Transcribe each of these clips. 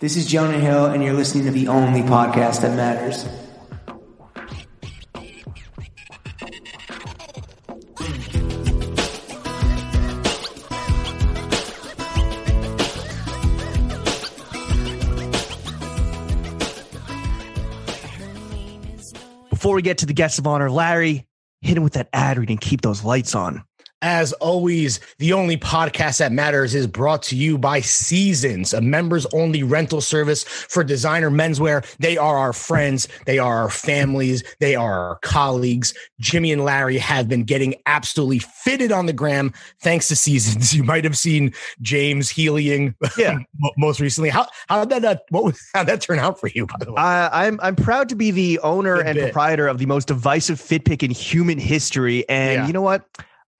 This is Jonah Hill, and you're listening to the only podcast that matters. Before we get to the guests of honor, Larry, hit him with that ad read and keep those lights on. As always, the only podcast that matters is brought to you by Seasons, a members only rental service for designer menswear. They are our friends, they are our families, they are our colleagues. Jimmy and Larry have been getting absolutely fitted on the gram thanks to Seasons. You might have seen James healing Yeah. most recently. How how did that uh, what was how that turn out for you by the way? I, I'm I'm proud to be the owner Good and bit. proprietor of the most divisive fit pick in human history. And Yeah. you know what?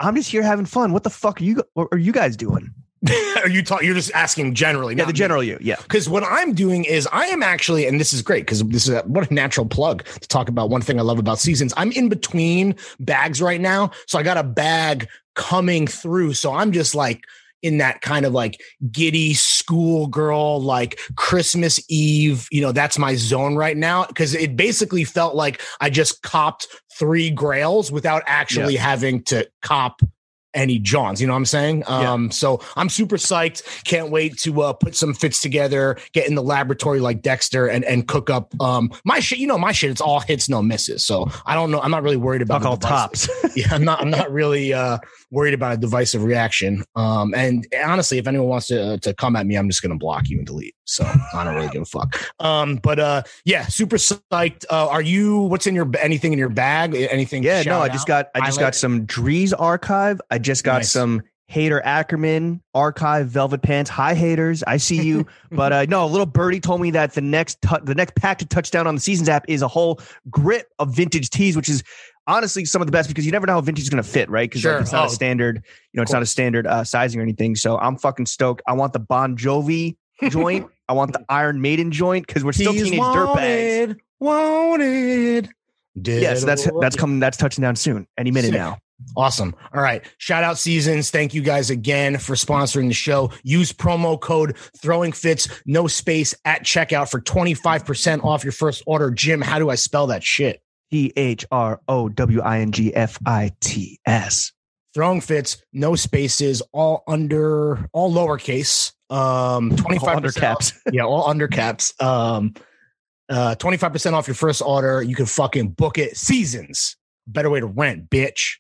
I'm just here having fun. What the fuck are you what are you guys doing? are you talking you're just asking generally? Yeah, the me. general you. Yeah. Because what I'm doing is I am actually, and this is great because this is a, what a natural plug to talk about one thing I love about seasons. I'm in between bags right now. So I got a bag coming through. So I'm just like in that kind of like giddy schoolgirl, like Christmas Eve, you know, that's my zone right now. Cause it basically felt like I just copped three grails without actually having to cop any Johns. You know what I'm saying? Yeah. Um, so I'm super psyched. Can't wait to uh, put some fits together, get in the laboratory like Dexter, and and cook up um my shit. You know my shit. It's all hits, no misses. So I don't know. I'm not really worried about all tops. yeah, I'm not. I'm not really uh, worried about a divisive reaction. Um, and honestly, if anyone wants to uh, to come at me, I'm just gonna block you and delete. So I don't really give a fuck. Um, but uh, yeah, super psyched. Uh, are you? What's in your anything in your bag? Anything? yeah, no, I just out? got I just got Highlight? some Dries archive. I just got Nice. some Haider Ackermann archive velvet pants. Hi haters, I see you. but uh, no, a little birdie told me that the next tu- the next pack to touchdown on the seasons app is a whole grip of vintage tees, which is honestly some of the best because you never know how vintage is going to fit, right? Because Sure. it's not Oh. a standard, you know, it's not a standard uh, sizing or anything. So I'm fucking stoked. I want the Bon Jovi joint. I want the Iron Maiden joint because we're still He's teenage dirtbags. wanted, Wanted. Yes, that's Dead that's or- coming. That's touching down soon, any minute Sick. now. Awesome. All right. Shout out seasons. Thank you guys again for sponsoring the show. Use promo code throwing fits, no space at checkout for 25% off your first order. Jim, how do I spell that shit? T H R O W I N G F I T S. Throwing fits, no spaces, all under, all lowercase. Um, 25% All under caps. yeah, all under caps. Um, uh, 25% off your first order. You can fucking book it. Seasons. Better way to rent, bitch.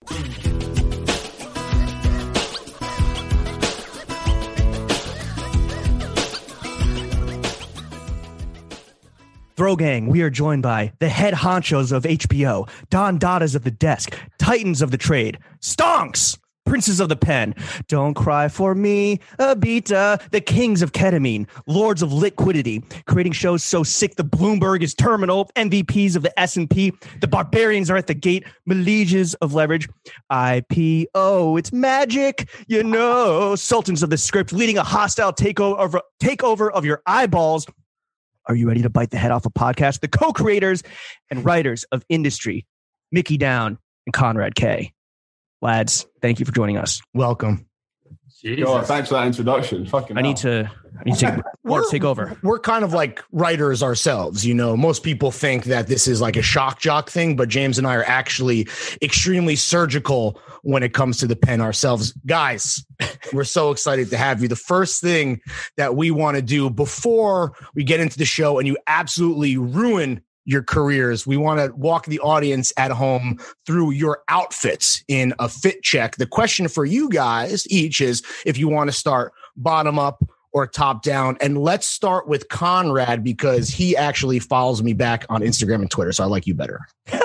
Throw Gang, we are joined by the head honchos of HBO, Don Dadas of the desk, Titans of the trade, Stonks, Princes of the pen, Don't Cry for Me, Abita, the Kings of Ketamine, Lords of Liquidity, creating shows so sick the Bloomberg is terminal, MVPs of the S&P, the Barbarians are at the gate, Meleges of Leverage, IPO, it's magic, you know, Sultans of the script, leading a hostile takeover, takeover of your eyeballs, are you ready to bite the head off a podcast? The co creators and writers of Industry, Mickey Down and Konrad Kay. Lads, thank you for joining us. Welcome. God, thanks for that introduction. Fucking I need to, I need to take, want to take over. We're kind of like writers ourselves. You know, most people think that this is like a shock jock thing, but James and I are actually extremely surgical when it comes to the pen ourselves. Guys, we're so excited to have you. The first thing that we want to do before we get into the show and you absolutely ruin your careers, we want to walk the audience at home through your outfits in a fit check. The question for you guys each is if you want to start bottom up or top down. And let's start with Konrad because he actually follows me back on Instagram and Twitter. So I like you better.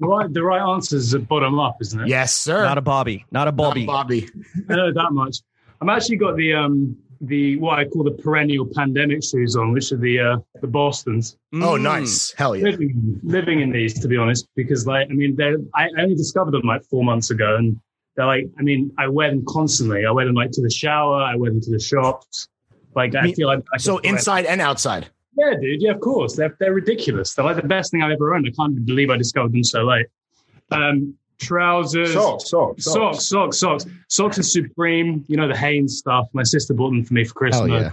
The right, the right answer is bottom up, isn't it? Yes, sir. Not a Bobby, not a Not Bobby. Bobby. I know that much. I'm actually got the um the what I call the perennial pandemic shoes on, which are the uh, the Boston's. Oh, Mm. nice. Hell yeah. Living living in these, to be honest, because like I mean, they I only discovered them like four months ago, and they're like I mean, I wear them constantly. I wear them like to the shower. I wear them to the shops. Like I, I mean, feel like I So could inside and outside. Yeah, dude. Yeah, of course. They're they're ridiculous. They're like the best thing I've ever owned. I can't believe I discovered them so late. Um, trousers, Socks, socks, socks, socks, socks, socks are supreme. You know the Hanes stuff. My sister bought them for me for Christmas. yeah.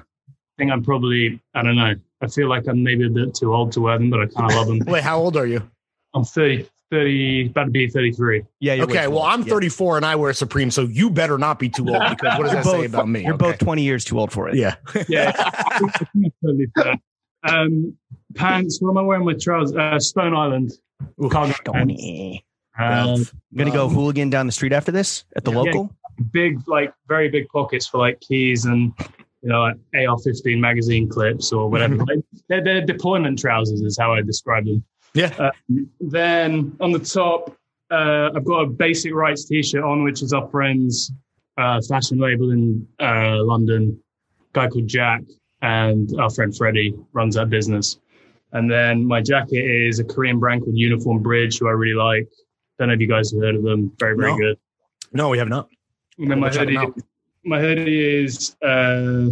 think I'm probably, I don't know. I feel like I'm maybe a bit too old to wear them, but I kind of love them. Wait, how old are you? I'm 30, 30, about to be 33. Yeah. You're Okay, well. I'm Yeah. 34 and I wear Supreme, so you better not be too old because what does that You're say about me? You're Okay. both 20 years too old for it. Yeah. Yeah. Um, pants. What am I wearing with trousers? Uh, Stone Island. Cargo pants. Um, I'm gonna go hooligan down the street after this at the Yeah. local. big, like very big pockets for like keys and you know like AR-15 magazine clips or whatever. Like, they're, they're deployment trousers, is how I describe them. Yeah. Uh, then on the top, uh, I've got a basic rights T-shirt on, which is our friend's uh, fashion label in uh, London, guy called Jack, and our friend Freddie runs that business. And then my jacket is a Korean brand called Uniform Bridge, who I really like. Don't know if you guys have heard of them. Very, very No. good. No, we have not. And then my hoodie, my hoodie is uh,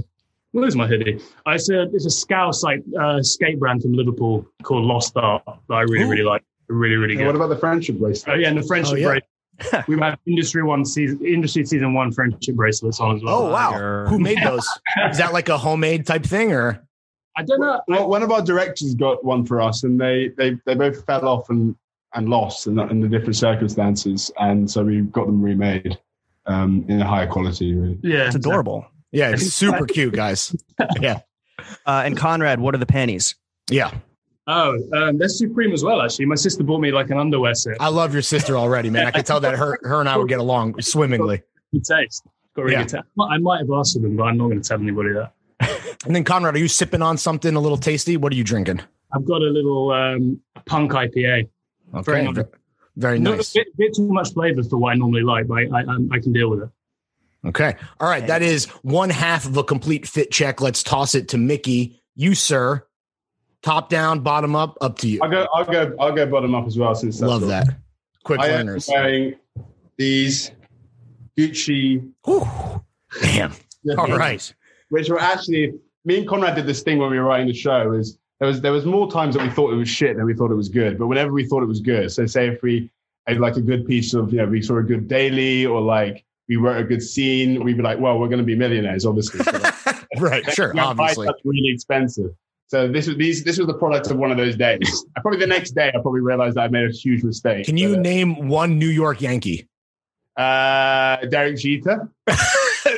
what is my hoodie? I said it's a Scouse like uh, skate brand from Liverpool called Lost Art that I really Ooh. really like. Really really Hey, what about the friendship Oh bracelet? yeah, and the friendship Oh, yeah. bracelet. we have industry one season, industry season one friendship bracelets on as well. Oh, wow. Fire. Who made those? Is that like a homemade type thing or? I don't know. Well, one of our directors got one for us, and they they, they both fell off and, and lost in, the- in the different circumstances, and so we got them remade um, in a higher quality. Really. yeah, It's adorable. Yeah, it's super cute, guys. Yeah. Uh, and Konrad, what are the panties? Yeah. Oh, um, that's Supreme as well. Actually, my sister bought me like an underwear set. I love your sister already, man. I can tell that her her and I would get along swimmingly. Good taste. Got really Yeah. good taste. I might have asked for them, but I'm not going to tell anybody that. And then Konrad, are you sipping on something a little tasty? What are you drinking? I've got a little um, punk IPA. Very Okay. nice. Very Not nice. a bit, bit too much flavor for what I normally like, but I, I, I can deal with it. Okay. All right. That is one half of a complete fit check. Let's toss it to Mickey. You, sir. Top down, bottom up, up to you. I'll go. I'll go. I'll go bottom up as well. Since that's Love what- that. Quick I am wearing these Gucci, Whew. Damn. All right. which were actually me and Konrad did this thing when we were writing the show. Is there was there was more times that we thought it was shit than we thought it was good. But whenever we thought it was good, so say if we had like a good piece of you know we saw a good daily or like we wrote a good scene, we'd be like, well, we're going to be millionaires, obviously. So, like, right. Sure. Obviously. stuff really expensive. So this was these this was the product of one of those days. I probably the next day I probably realized that I made a huge mistake. Can you But, name one New York Yankee? uh, Derek Jeter?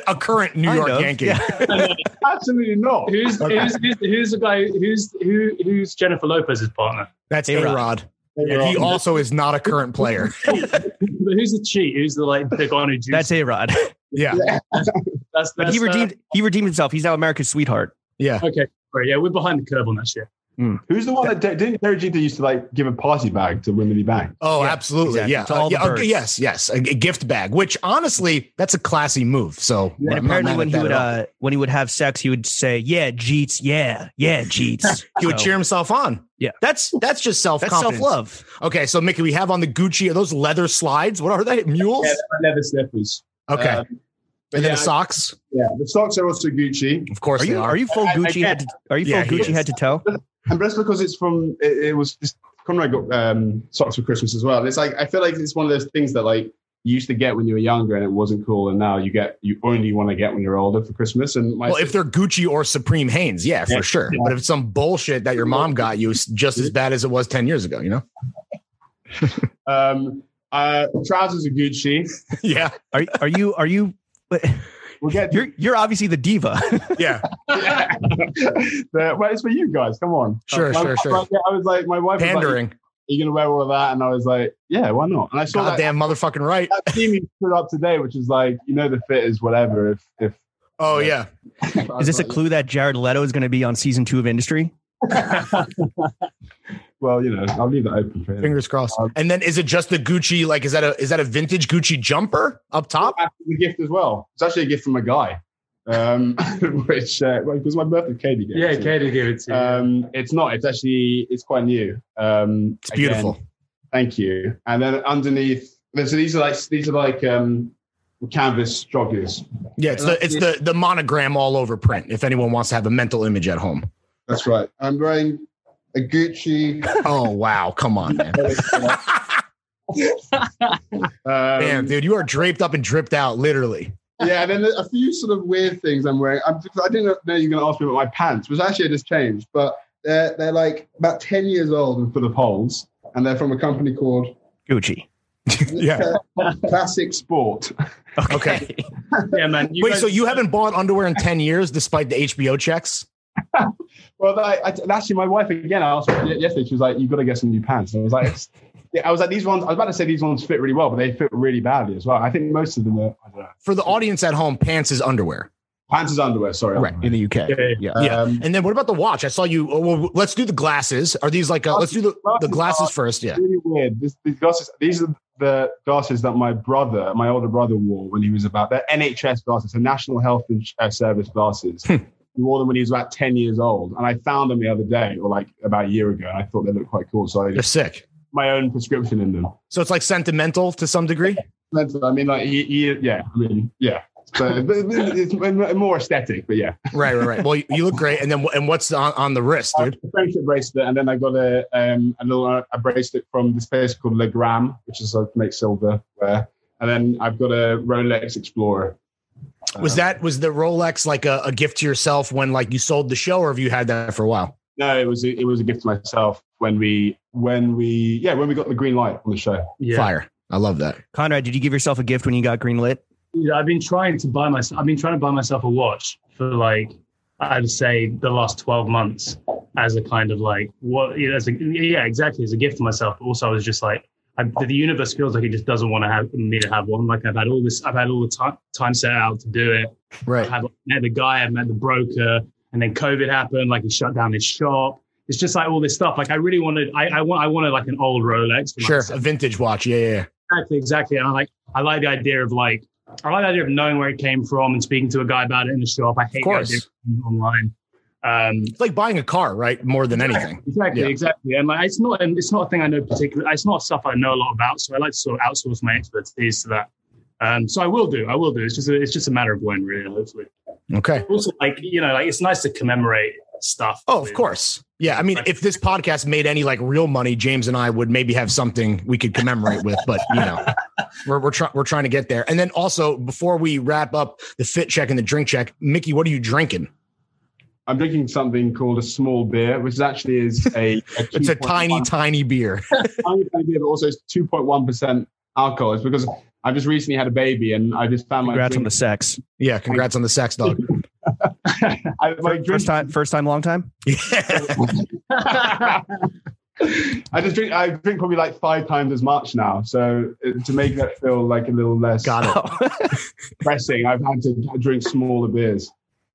a current New York Yankee. yeah. Absolutely not. Who's, Okay. who's, who's, who's the guy? Who's who? Who's Jennifer Lopez's partner? That's A-Rod. A Rod. He also is not a current player. But who's the cheat? Who's the like the guy who juiced? That's A Rod. Yeah. that's, But that's he uh, redeemed he redeemed himself. He's now America's sweetheart. Yeah. okay, great. Yeah, we're behind the curve on that shit. Who's the one that didn't Derek Jeter used to like give a party bag to Wimberley Bank? Oh, Yeah, absolutely. exactly. Yeah. To all Uh, the yeah, okay, birds. yes, yes. A, a gift bag, which honestly, that's a classy move. So I'm and apparently when he would uh, when he would have sex, he would say, "Yeah, Jeets, yeah, yeah, Jeets." he would So, cheer himself on. Yeah. That's that's just self that's self love. Okay, so Mickey, we have on the Gucci are those leather slides. What are they? Mules? Yeah, leather slippers. Okay. Um, but and then yeah, the socks. yeah, the socks are also Gucci, Of course Are they you are. are you full I- I Gucci head to, Are you full Yeah, Gucci is. head to toe? and that's because it's from. It, it was just Konrad got um, socks for Christmas as well. And it's like I feel like it's one of those things that like you used to get when you were younger and it wasn't cool, and now you get you only want to get when you're older for Christmas. And my well, if they're Gucci or Supreme Hanes, yeah, for Yeah. sure. Yeah. But if it's some bullshit that your mom got you, it's just as bad as it was 10 years ago, you know? um, uh, trousers are Gucci. yeah. Are are you are you? We'll get You're you're obviously the diva. Yeah. yeah. The- well, it's for you guys. Come on. Sure, My- sure, sure. I was like, my wife was like, Are you gonna wear all of that? And I was like, Yeah, why not? And I saw that, damn motherfucking right. that theme you put up today, which is like, you know, the fit is whatever. If if Oh, yeah. Is this a clue that Jared Leto is going to be on season two of Industry? Well, you know, I'll leave that open for him. Fingers crossed. Um, And then is it just the Gucci? Like, is that a is that a vintage Gucci jumper up top? a gift as well. It's actually a gift from a guy, um, which uh, well, it was my birthday. Katie gave it Yeah, to me. Katie gave it to you. Um, it's not. It's actually it's quite new. Um, It's beautiful. again, thank you. And then underneath, so these are like these are like um, canvas joggers. Yeah, it's the it's the the monogram all over print. If anyone wants to have a mental image at home. That's right. I'm wearing a Gucci. Oh wow, come on, man. um, Damn, dude, you are draped up and dripped out, literally. yeah, and then a few sort of weird things I'm wearing. I'm, I didn't know you were going to ask me about my pants, which actually just changed, but they're, they're like about 10 years old and for the poles, and they're from a company called Gucci. Yeah. Classic Sport. Okay. Yeah, man. you Wait, guys- so you haven't bought underwear in 10 years despite the HBO checks? Well, I, I, actually, my wife again. I asked her yesterday. She was like, "You've got to get some new pants." And I was like, yeah, "I was like, these ones." I was about to say these ones fit really well, but they fit really badly as well. I think most of them are. I don't know. For the audience at home, pants is underwear. Pants is underwear. Sorry, underwear. In the UK. Yeah, Yeah. Yeah. Um, And then what about the watch? I saw you. Oh, well, let's do the glasses. Are these like, uh, let's do the, the glasses first? Yeah. really weird. This, these glasses. These are the glasses that my brother, my older brother, wore when he was about. They're NHS glasses, so National Health Ins- uh, Service glasses. Wore them when he was about ten years old, and I found them the other day, or like about a year ago, and I thought they looked quite cool. So I They're sick. my own prescription in them. So it's like sentimental to some degree. I mean, like he, he yeah. I mean, yeah. So it's more aesthetic, but yeah. Right, right, right. Well, you, look great. And then and what's on, on the wrist, dude? a friendship bracelet, and then I got a um a little uh, a bracelet from this place called Le Gramme, which is like make silverware, and then I've got a Rolex Explorer. Was Um, that was the Rolex like a, a gift to yourself when like you sold the show, or have you had that for a while? No, it was a, it was a gift to myself when we when we yeah when we got the green light on the show. yeah. Fire. I love that. Konrad, did you give yourself a gift when you got greenlit? Yeah, I've been trying to buy myself. I've been trying to buy myself a watch for like I'd say the last twelve months as a kind of like what you know, as a, yeah exactly as a gift to myself. But also I was just like I, the universe feels like it just doesn't want to have me to have one. Like I've had all this, I've had all the time time set out to do it. Right. I Right. had met the guy, I've met the broker, and then COVID happened. Like he shut down his shop. It's just like all this stuff. Like I really wanted, I, I want, I wanted like an old Rolex. Sure. myself. A vintage watch. Yeah, yeah. Exactly, exactly. And I like I like the idea of like I like the idea of knowing where it came from and speaking to a guy about it in the shop. I hate the idea of online. Um, It's like buying a car, right? More than anything. exactly, Yeah. exactly. And like it's not and it's not a thing I know particularly. It's not stuff I know a lot about. So I like to sort of outsource my expertise to that. Um, so I will do. I will do. It's just a, it's just a matter of when, really. Hopefully. Okay. Also, like you know, like it's nice to commemorate stuff. Oh, of course. Yeah. I mean, if this podcast made any like real money, James and I would maybe have something we could commemorate with, but you know, we're, we're trying, we're trying to get there. And then also before we wrap up the fit check and the drink check, Mickey, what are you drinking? I'm drinking something called a small beer, which actually is a, a It's a 2.1 tiny, tiny beer. tiny, tiny beer, but also it's 2.1 percent alcohol. It's because I just recently had a baby and I just found my Congrats on the sex. Yeah. Congrats on the sex dog. I, my First time, first time, long time. Yeah. I just drink. I drink probably like five times as much now. So to make that feel like a little less Got it. Pressing, I've had to drink smaller beers.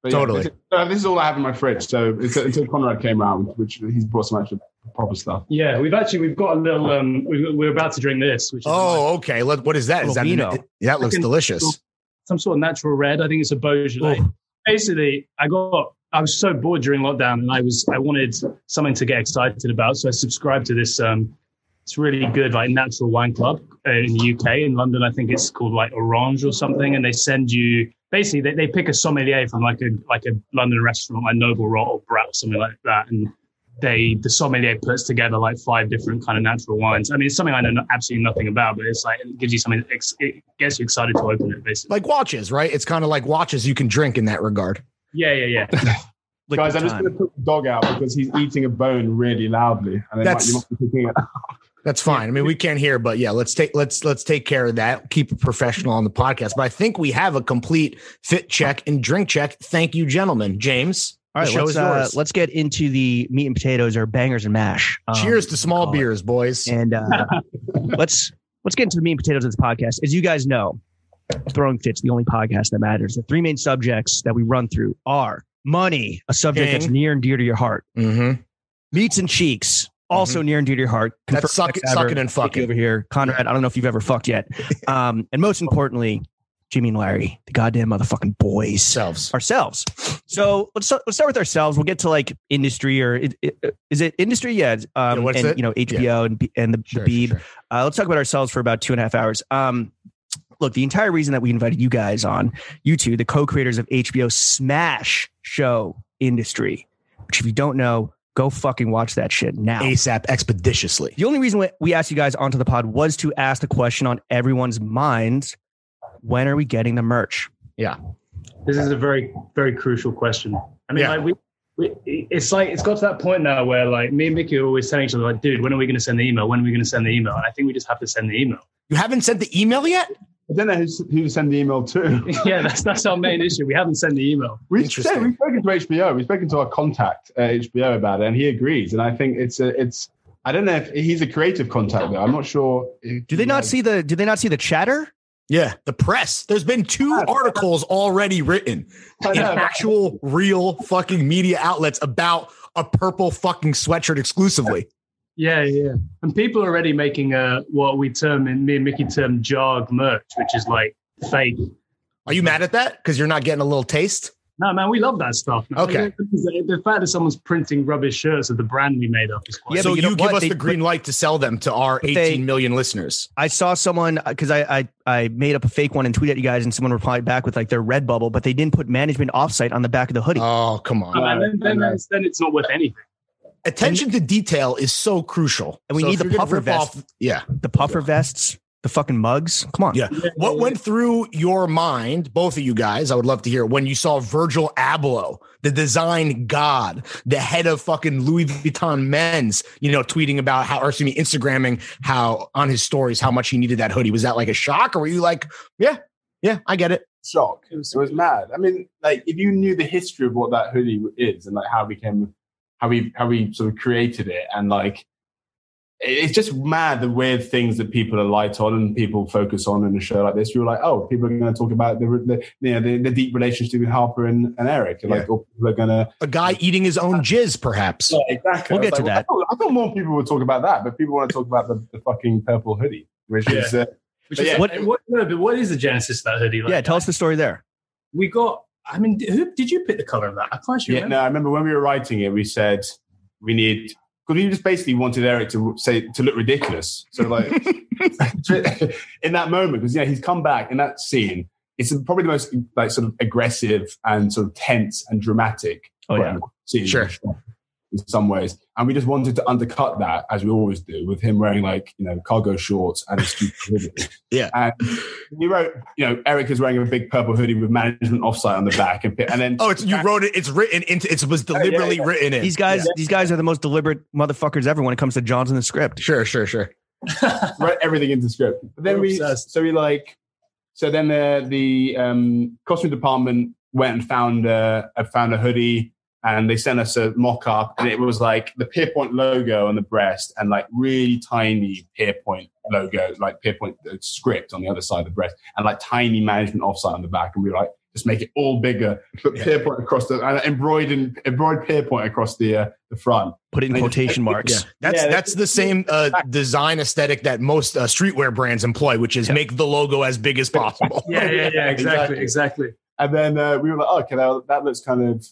But yeah, Totally. this, is, uh, this is all I have in my fridge. So it's, until Konrad came around, which he's brought some actual proper stuff. Yeah, we've actually we've got a little. Um, we, we're about to drink this, which is Oh, okay. Let, what is that? Is that Little an, vino. yeah, that looks delicious. some sort of natural red. I think it's a Beaujolais. Oh. Basically, I got I was so bored during lockdown, and I was I wanted something to get excited about, so I subscribed to this. Um, it's really good, like natural wine club uh, in the UK. In London, I think it's called like Orange or something, and they send you basically they, they pick a sommelier from like a like a London restaurant, like Noble Rot or Brat or something like that, and they the sommelier puts together like five different kind of natural wines. I mean, it's something I know no- absolutely nothing about, but it's like it gives you something. It gets you excited to open it, basically. Like watches, right? It's kind of like watches you can drink in that regard. Yeah, yeah, yeah. Liquid Guys, I'm just going to put the dog out because he's eating a bone really loudly, and they might, That's- you must be picking it. That's fine. I mean, we can't hear, but yeah, let's take let's let's take care of that. Keep it professional on the podcast. But I think we have a complete fit check and drink check. Thank you, gentlemen. James, All the right, show let's is uh, yours. let's get into the meat and potatoes or bangers and mash. um, Cheers to small call it. beers, boys. And uh, let's let's get into the meat and potatoes of this podcast. As you guys know, Throwing Fits, the only podcast that matters. The three main subjects that we run through are money, a subject that's near and dear to your heart. Mm-hmm. Meats and cheeks, also near and dear to your heart. That's suck- sucking and fucking. over here, Konrad. I don't know if you've ever fucked yet. Um, and most importantly, Jimmy and Larry, the goddamn motherfucking boys Selves. ourselves. So let's start, let's start with ourselves. We'll get to like industry or it, it, is it industry? Yeah, um, Yeah, what's and it? you know HBO and and the, Sure, the Beeb. sure, sure. Uh, let's talk about ourselves for about two and a half hours. Um, look, the entire reason that we invited you guys on, you two, the co-creators of HBO smash show industry, which if you don't know, go fucking watch that shit now. ASAP expeditiously. The only reason we- we asked you guys onto the pod was to ask the question on everyone's minds: When are we getting the merch? Yeah. This is a very, very crucial question. I mean, Yeah. like we, we, it's like it's got to that point now where like me and Mickey are always telling each other, like, dude, when are we going to send the email? When are we going to send the email? And I think we just have to send the email. You haven't sent the email yet? I don't know who's, who to send the email to. yeah, that's that's our main issue. We haven't sent the email. We've, said, we've spoken to HBO. We've spoken to our contact at HBO about it, and he agrees. And I think it's a, it's. I don't know if he's a creative contact though. I'm not sure. if Do they not has- see the? Do they not see the chatter? Yeah, the press. There's been two articles already written in actual, real fucking media outlets about a purple fucking sweatshirt exclusively. Yeah, yeah. And people are already making uh what we term in me and Mickey term jog merch, which is like fake. Are you mad at that? Because you're not getting a little taste? No, man, we love that stuff. man. Okay. The, the fact that someone's printing rubbish shirts of the brand we made up is quite. Yeah, so but you, you know give what? us They- the green light to sell them to our But 18 they- million listeners. I saw someone because I, I I made up a fake one and tweeted at you guys, and someone replied back with like their red bubble, but they didn't put management offsite on the back of the hoodie. Oh, come on. Man, then, then, I know. it's- then it's not worth anything. Attention to detail is so crucial. And we So need the puffer vest. off- yeah. the puffer vests, the fucking mugs. Come on. Yeah. What went through your mind, both of you guys? I would love to hear when you saw Virgil Abloh, the design god, the head of fucking Louis Vuitton men's, you know, tweeting about how, or excuse me, Instagramming how on his stories how much he needed that hoodie. Was that like a shock, or were you like, yeah, yeah, I get it? shock. It was, it was mad. I mean, like if you knew the history of what that hoodie is and like how it became, how we how we sort of created it, and like it's just mad the weird things that people are light on and people focus on in a show like this. You're like, oh, people are going to talk about the, the you know the, the deep relationship with Harper and, and Eric, and, like or people are going to A guy eating his own jizz, perhaps. exactly. We'll get I to like, that. I thought, I thought more people would talk about that, but people want to talk about the, the fucking purple hoodie, which is uh, Which is yeah. what, what, no, but what is the genesis of that hoodie? Like, Yeah, tell us the story there. We got. I mean, who did you pick the color of that? I can't Yeah, remember. no, I remember when we were writing it, we said we need because we just basically wanted Eric to say to look ridiculous. So like in that moment, because yeah, he's come back in that scene. It's probably the most like sort of aggressive and sort of tense and dramatic Oh, yeah. scene Sure. In some ways. And we just wanted to undercut that as we always do with him wearing like you know cargo shorts and a stupid hoodie. Yeah. And he wrote, you know, Eric is wearing a big purple hoodie with management offsite on the back, and and then Oh, it's you wrote it. It's written into. It was deliberately yeah. written in. These guys, these guys are the most deliberate motherfuckers ever when it comes to John's in the script. Sure, sure, sure. wrote everything into script. But then We're we, obsessed. so we like, so then the the um, costume department went and found a, found a hoodie, and they sent us a mock up, and it was like the Pierpoint logo on the breast, and like really tiny Pierpoint logo, like Pierpoint uh, script on the other side of the breast, and like tiny management offsite on the back, and we were like. Just make it all bigger, put Pierpoint across the, and embroidered, embroidered Pierpoint across the uh, the front. Put it in They- quotation marks. Yeah, that's Yeah, that's the same uh, design aesthetic that most uh, streetwear brands employ, which is Yeah. make the logo as big as possible. Yeah, yeah, yeah, exactly, Exactly. exactly. And then uh, we were like, oh, okay, that, that looks kind of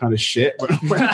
kind of shit. when,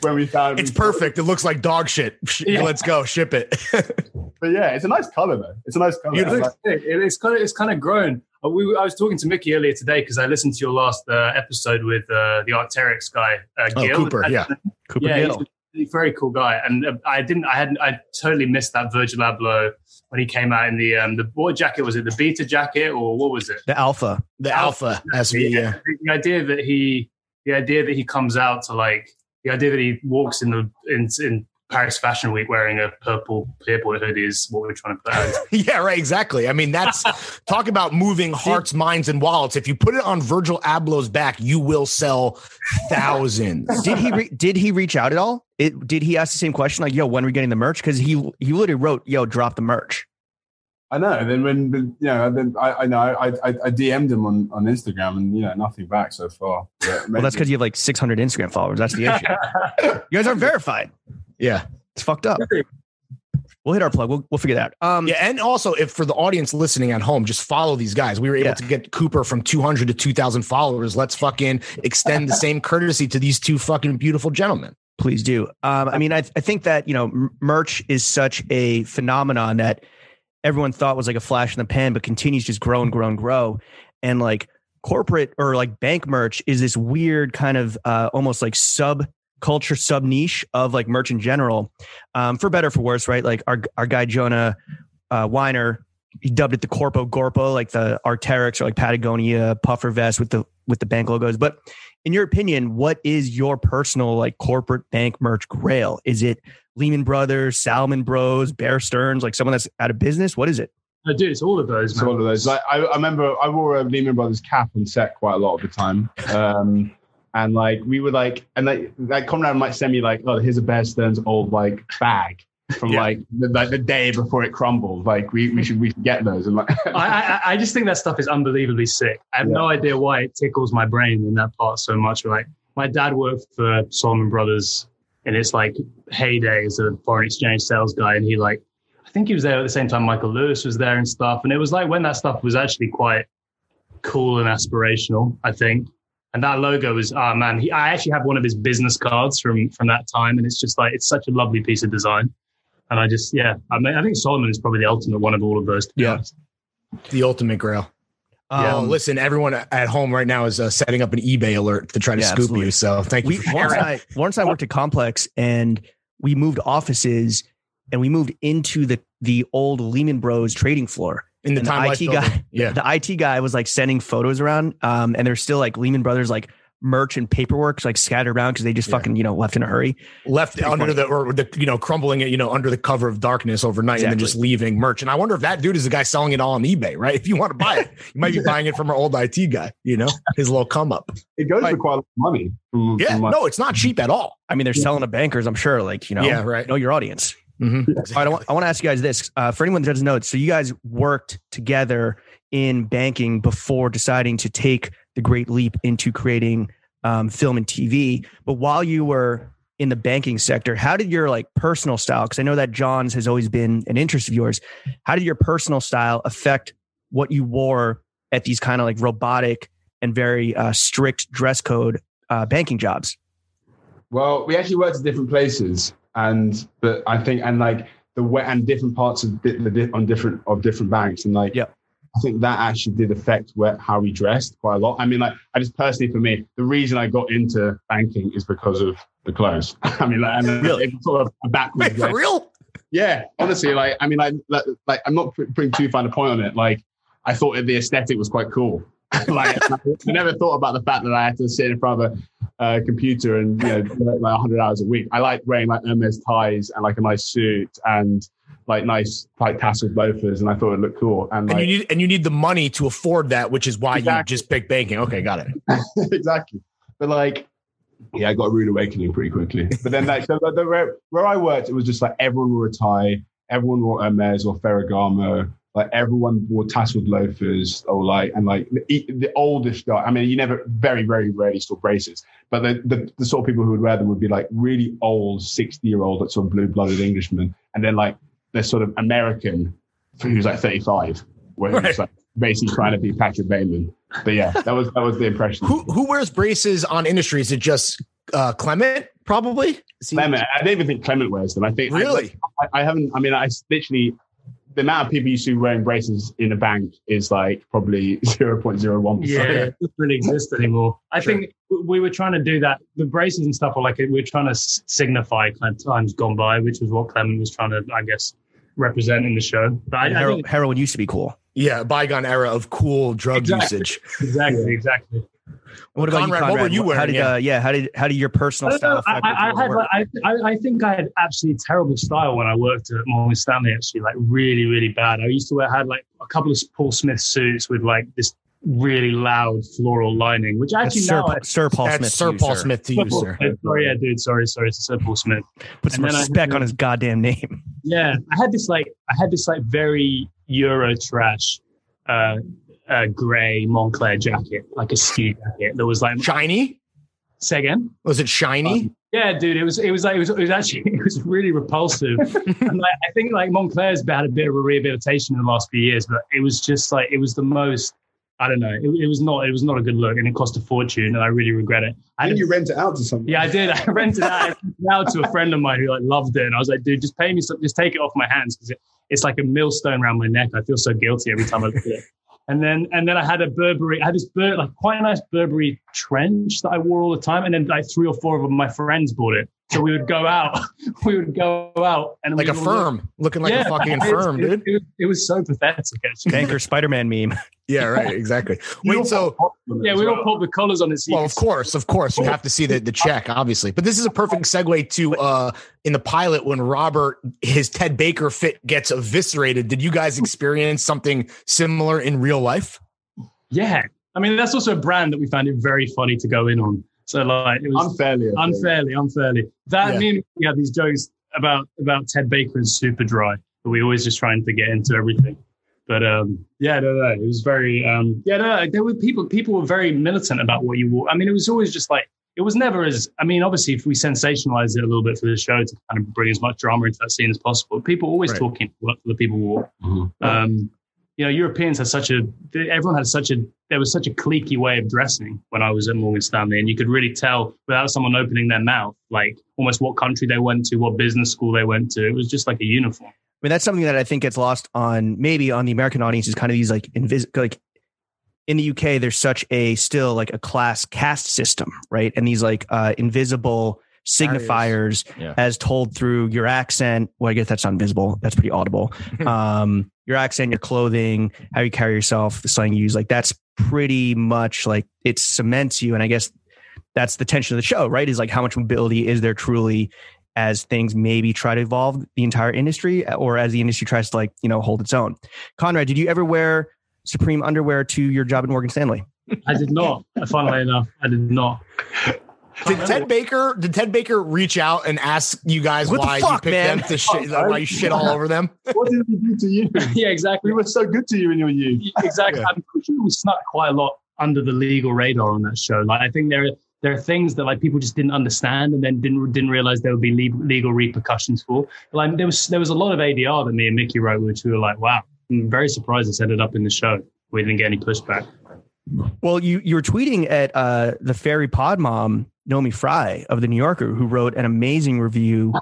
when we found It's perfect. It looks like dog shit. Yeah. Let's go ship it. But yeah, it's a nice color though. It's a nice color. It I like- looks sick. It- it's kind of it's kind of grown. Uh, We, I was talking to Mickey earlier today because I listened to your last uh, episode with uh, the Arc'teryx guy, uh, Oh, Cooper, yeah. Cooper yeah, Gill. he's a very cool guy. And uh, I didn't, I hadn't, I totally missed that Virgil Abloh when he came out in the um the what jacket was it? The beta jacket or what was it? The alpha. The alpha, as we uh, The, the idea that he, the idea that he comes out to like the idea that he walks in the in in Paris Fashion Week wearing a purple Pierpoint hoodie is what we're trying to put out. yeah, right, exactly. I mean, that's talk about moving hearts, minds, and wallets. If you put it on Virgil Abloh's back, you will sell thousands. Did he re- did he reach out at all? It, did he ask the same question like, "Yo, when are we getting the merch?" Because he he literally wrote, "Yo, drop the merch." I know. And then when you know, then I, I know I, I I DM'd him on, on Instagram and you know nothing back so far. But Well, that's because you have like 600 Instagram followers. That's the issue. you guys aren't verified. Yeah. It's fucked up. We'll hit our plug. We'll, we'll figure that out. Um, Yeah, and also if for the audience listening at home, just follow these guys. We were able Yeah. to get Cooper from 200 to 2,000 followers. Let's fucking extend the same courtesy to these two fucking beautiful gentlemen. please do. Um, I mean, I, I think that you know, m- merch is such a phenomenon that everyone thought was like a flash in the pan, but continues just grow and grow and grow. And like corporate or like bank merch is this weird kind of uh, almost like sub culture sub niche of like merch in general, um, for better or for worse, right? Like our our guy Jonah uh, Weiner he dubbed it the Corpo Gorpo, like the Arc'teryx or like Patagonia puffer vest with the with the bank logos. But in your opinion, what is your personal like corporate bank merch grail? Is it Lehman Brothers, Salomon Bros, Bear Stearns, like someone that's out of business? What is it? I do. It's all of those. It's all of those. Like I, I remember, I wore a Lehman Brothers cap on set quite a lot of the time. Um, and like we would like, and like, like Konrad might send me like, oh, here's a Bear Stearns old like bag from Yeah. like the, like the day before it crumbled. Like we, we should we should get those. And like, I, I, I just think that stuff is unbelievably sick. I have no idea why it tickles my brain in that part so much. Like my dad worked for Salomon Brothers in its like heyday as a foreign exchange sales guy, and he like I think he was there at the same time Michael Lewis was there and stuff. And it was like when that stuff was actually quite cool and aspirational, I think. And that logo was, oh man, he, I actually have one of his business cards from from that time, and it's just like it's such a lovely piece of design. And I just, yeah, I mean, I think Salomon is probably the ultimate one of all of those. Yeah. honest. The ultimate grail. Um, oh, listen, everyone at home right now is uh, setting up an eBay alert to try to Yeah, scoop absolutely. you. So thank you we for Lawrence. I, Lawrence and I worked at Complex and we moved offices and we moved into the the old Lehman Bros trading floor. in the and the IT guy- Yeah. The IT guy was like sending photos around, um, and there's still like Lehman Brothers like merch and paperwork like scattered around because they just Yeah. fucking you know left in a hurry. left under funny. the or the you know crumbling it you know under the cover of darkness overnight and then just leaving merch and i wonder if that dude is the guy selling it all on ebay right if you want to buy it you might be buying it from our old it guy you know his little come up it goes Right. for quite a lot of money. From, yeah from no it's not cheap at all I mean, they're selling to bankers. I'm sure, like you know, Yeah, right. know your audience. Mhm. All right, I want, I want to ask you guys this. Uh, for anyone that doesn't know, so you guys worked together in banking before deciding to take the great leap into creating um, film and TV. But while you were in the banking sector, how did your like personal style? Because I know that John's has always been an interest of yours. How did your personal style affect what you wore at these kind of like robotic and very uh, strict dress code uh, banking jobs? Well, we actually worked at different places, and but I think and like the way and different parts of di- the on different of different banks, and like Yep. I think that actually did affect where, how we dressed quite a lot. I mean, like I just personally for me, the reason I got into banking is because of the clothes. I mean, like, and Really? it's sort of a backwards wait for real Yeah, honestly, like I mean, like, like, like I'm not putting too fine a point on it. Like I thought the aesthetic was quite cool. like I never thought about the fact that I had to sit in front of a uh, computer and you know work like 100 hours a week. I like wearing like Hermes ties and like a nice suit and like nice like tasseled loafers, and I thought it looked cool. And and you need and you need the money to afford that which is why you just pick banking okay got it exactly. But like, yeah, I got a rude awakening pretty quickly. But then, like, so the, the, where, where I worked, it was just like everyone wore a tie, everyone wore Hermes or Ferragamo. Like everyone wore tasseled loafers or like, and like the, the oldest guy. I mean, you never, very, very rarely saw braces, but the, the, the sort of people who would wear them would be like really old, 60 year old, like sort of blue blooded englishman And then like the sort of American who's like 35, where Right. was like basically trying to be Patrick Bateman. But yeah, that was, that was the impression. who who wears braces on industry is it just uh clement probably Clement. I don't even think Clement wears them. I think really I, I haven't. I mean, I literally the amount of people you see wearing braces in a bank is like probably zero point zero one Yeah, percent. it doesn't really exist anymore. I Sure. think we were trying to do that. The braces and stuff were like we were trying to signify kind of times gone by, which was what Clement was trying to, I guess, represent in the show. But I, I think heroin used to be cool. yeah bygone era of cool drug Exactly. usage exactly, exactly. What about Konrad, you, what were you How wearing? did Yeah. uh, yeah? How did how did your personal I, style know. I, I, what you I had, like, I, I I think I had absolutely terrible style when I worked at Morgan Stanley. Actually, like really, really bad. I used to wear had like a couple of Paul Smith suits with like this really loud floral lining, which That's actually Sir, now Sir Paul that's Smith. sir to you, paul sir. smith to you sir Sorry, yeah, dude. Sorry, sorry. It's Sir Paul Smith. Put some And then I- respect on his goddamn name. Yeah, I had this like I had this like very Euro trash, uh, uh, grey Moncler jacket, like a ski jacket that was like. shiny Say again. was it shiny Yeah, dude. It was. It was like. It was. It was actually. It was really repulsive. and like, I think like Moncler's had a bit of a rehabilitation in the last few years, but it was just like it was the most. I don't know. It, it was not. It was not a good look, and it cost a fortune, and I really regret it. I Didn't you rent it out to someone? yeah, I did. I rented that I rented it out to a friend of mine who like loved it, and I was like, dude, just pay me some, just take it off my hands because it, it's like a millstone around my neck. I feel so guilty every time I look at it. And then and then I had a Burberry, I had this Bur- like quite a nice Burberry trench that I wore all the time, and then like three or four of my friends bought it, So we would go out, we would go out and like a would- firm, looking like Yeah, a fucking firm, dude. It, was- it was so pathetic. Actually. Banker Spider Man meme. Yeah, right. Exactly. Wait, so pop on it Yeah, we well. all put the collars on it. well, of course, of course, you have to see the the check, obviously. But this is a perfect segue to uh in the pilot when Robert his Ted Baker fit gets eviscerated. Did you guys experience something similar in real life? Yeah, I mean that's also a brand that we found it very funny to go in on. So like it was unfairly. Unfairly, unfairly. That Yeah. mean we had these jokes about about Ted Baker and Superdry, but we always just trying to get into everything. But um, yeah, no, no, it was very um, yeah, no, there were people people were very militant about what you wore. I mean, it was always just like it was never as I mean, obviously, if we sensationalized it a little bit for the show to kind of bring as much drama into that scene as possible, people were always Right. talking what the people wore. Mhm. Um, you know, Europeans had such a everyone had such a there was such a cliquey way of dressing when I was at Morgan Stanley, and you could really tell without someone opening their mouth, like almost what country they went to, what business school they went to. It was just like a uniform. I mean, that's something that I think gets lost on maybe on the American audience is kind of these like invis like in the UK, there's such a still like a class caste system, right? And these like uh, invisible signifiers Yeah. as told through your accent. Well, I guess that's not invisible. That's pretty audible. um, your accent, your clothing, how you carry yourself, the slang you use, like that's pretty much like it cements you. And I guess that's the tension of the show, right? Is like how much mobility is there truly as things maybe try to evolve the entire industry uh, or as the industry tries to like, you know, hold its own. Konrad, did you ever wear Supreme underwear to your job at Morgan Stanley? I did not. Funnily enough, I did not. Did Ted Baker did Ted Baker reach out and ask you guys What the why fuck, you picked man? them to shit oh, like, why you shit all over them? What did we do to you? yeah, exactly. We were so good to you in your youth. exactly. Yeah. I'm pretty sure we snuck quite a lot under the legal radar on that show. Like I think there there are things that like people just didn't understand and then didn't didn't realize there would be legal, legal repercussions for. Like there was there was a lot of ADR that me and Mickey wrote, which we were like, wow, I'm very surprised this ended up in the show. We didn't get any pushback. Well, you you were tweeting at uh, the fairy pod mom Naomi Fry of the New Yorker, who wrote an amazing review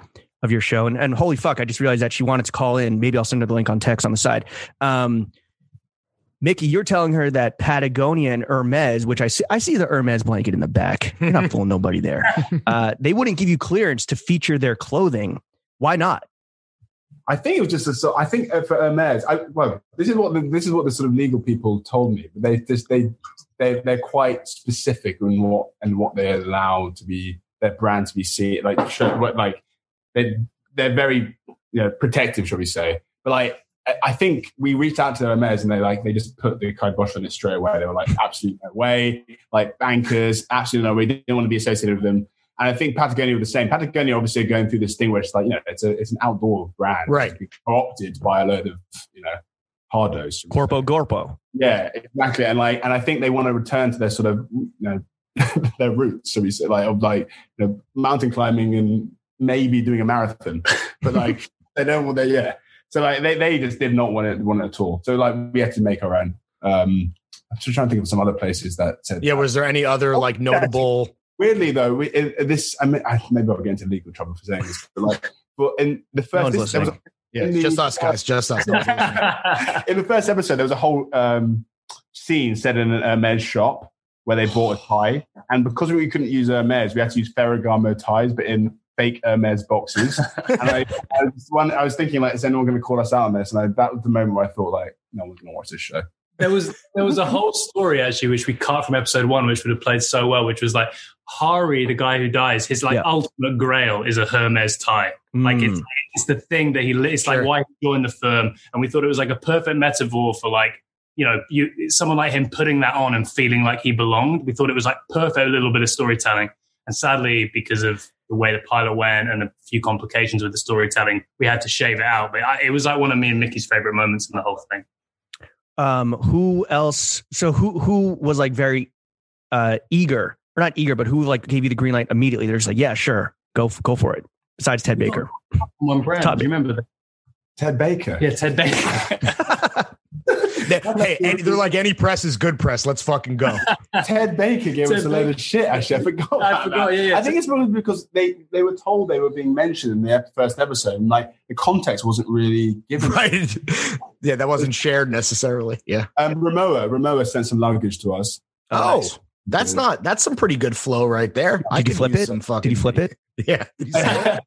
of your show. And, and holy fuck, I just realized that she wanted to call in. Maybe I'll send her the link on text on the side. Um, Mickey, you're telling her that Patagonia and Hermes, which I see, I see the Hermes blanket in the back. You're not fooling nobody there. Uh, they wouldn't give you clearance to feature their clothing. Why not? I think it was just a so. I think uh, for Hermes, I, well, this is what the, this is what the sort of legal people told me. They just they they they're quite specific in what and what they allow to be their brand to be seen. Like show, like they they're very you know protective, shall we say? But like I- think we reached out to Hermes and they like they just put the kibosh on it straight away. They were like, absolutely no way. Like bankers, absolutely no way. They didn't want to be associated with them. And I think Patagonia were the same. Patagonia obviously are going through this thing where it's like, you know, it's a it's an outdoor brand. Right. Co-opted by a load of, you know, hardos. Corpo Gorpo. Yeah, exactly. And like and I think they want to return to their sort of you know their roots, so we say like of like you know, mountain climbing and maybe doing a marathon. But like they don't want they yeah. So like they, they just did not want it want it at all. So like we had to make our own. Um I'm just trying to think of some other places that said Yeah, was there any other like notable weirdly though, we, in, in this I mean, I, maybe I'll get into legal trouble for saying this, but like, but in the first, one's this, there was a, Yeah, in the- just us guys, just us. in the first episode, there was a whole um, scene set in a Hermes shop where they bought a tie, and because we couldn't use Hermes, we had to use Ferragamo ties, but in fake Hermes boxes. and I, I, was one, I was thinking, like, is anyone going to call us out on this? And I, that was the moment where I thought, like, no one's going to watch this show. there was there was a whole story actually which we cut from episode one, which would have played so well, which was like Hari, the guy who dies, his like Yeah. ultimate grail is a Hermes tie. Like Mm. it's it's the thing that he it's Sure. like why he joined the firm, and we thought it was like a perfect metaphor for like you know you someone like him putting that on and feeling like he belonged. We thought it was like perfect little bit of storytelling, and sadly because of the way the pilot went and a few complications with the storytelling, we had to shave it out. But I, it was like one of me and Mickey's favorite moments in the whole thing. um who else so who who was like very uh eager or not eager but who like gave you the green light immediately they're just like yeah sure go go for it besides ted baker One brand. Top- Do you remember that? Ted Baker. Yeah, Ted Baker. They- hey, any, they're like any press is good press. Let's fucking go. Ted Baker gave Ted us a load of shit. Actually, I forgot. I forgot, yeah, yeah. I think it's probably because they they were told they were being mentioned in the first episode, and like the context wasn't really given. right. Yeah, that wasn't shared necessarily. Yeah. Um, Rimowa, Rimowa sent some luggage to us. Oh, That's not that's some pretty good flow right there. I Did you could flip it? Some fucking, Did you flip it? Yeah.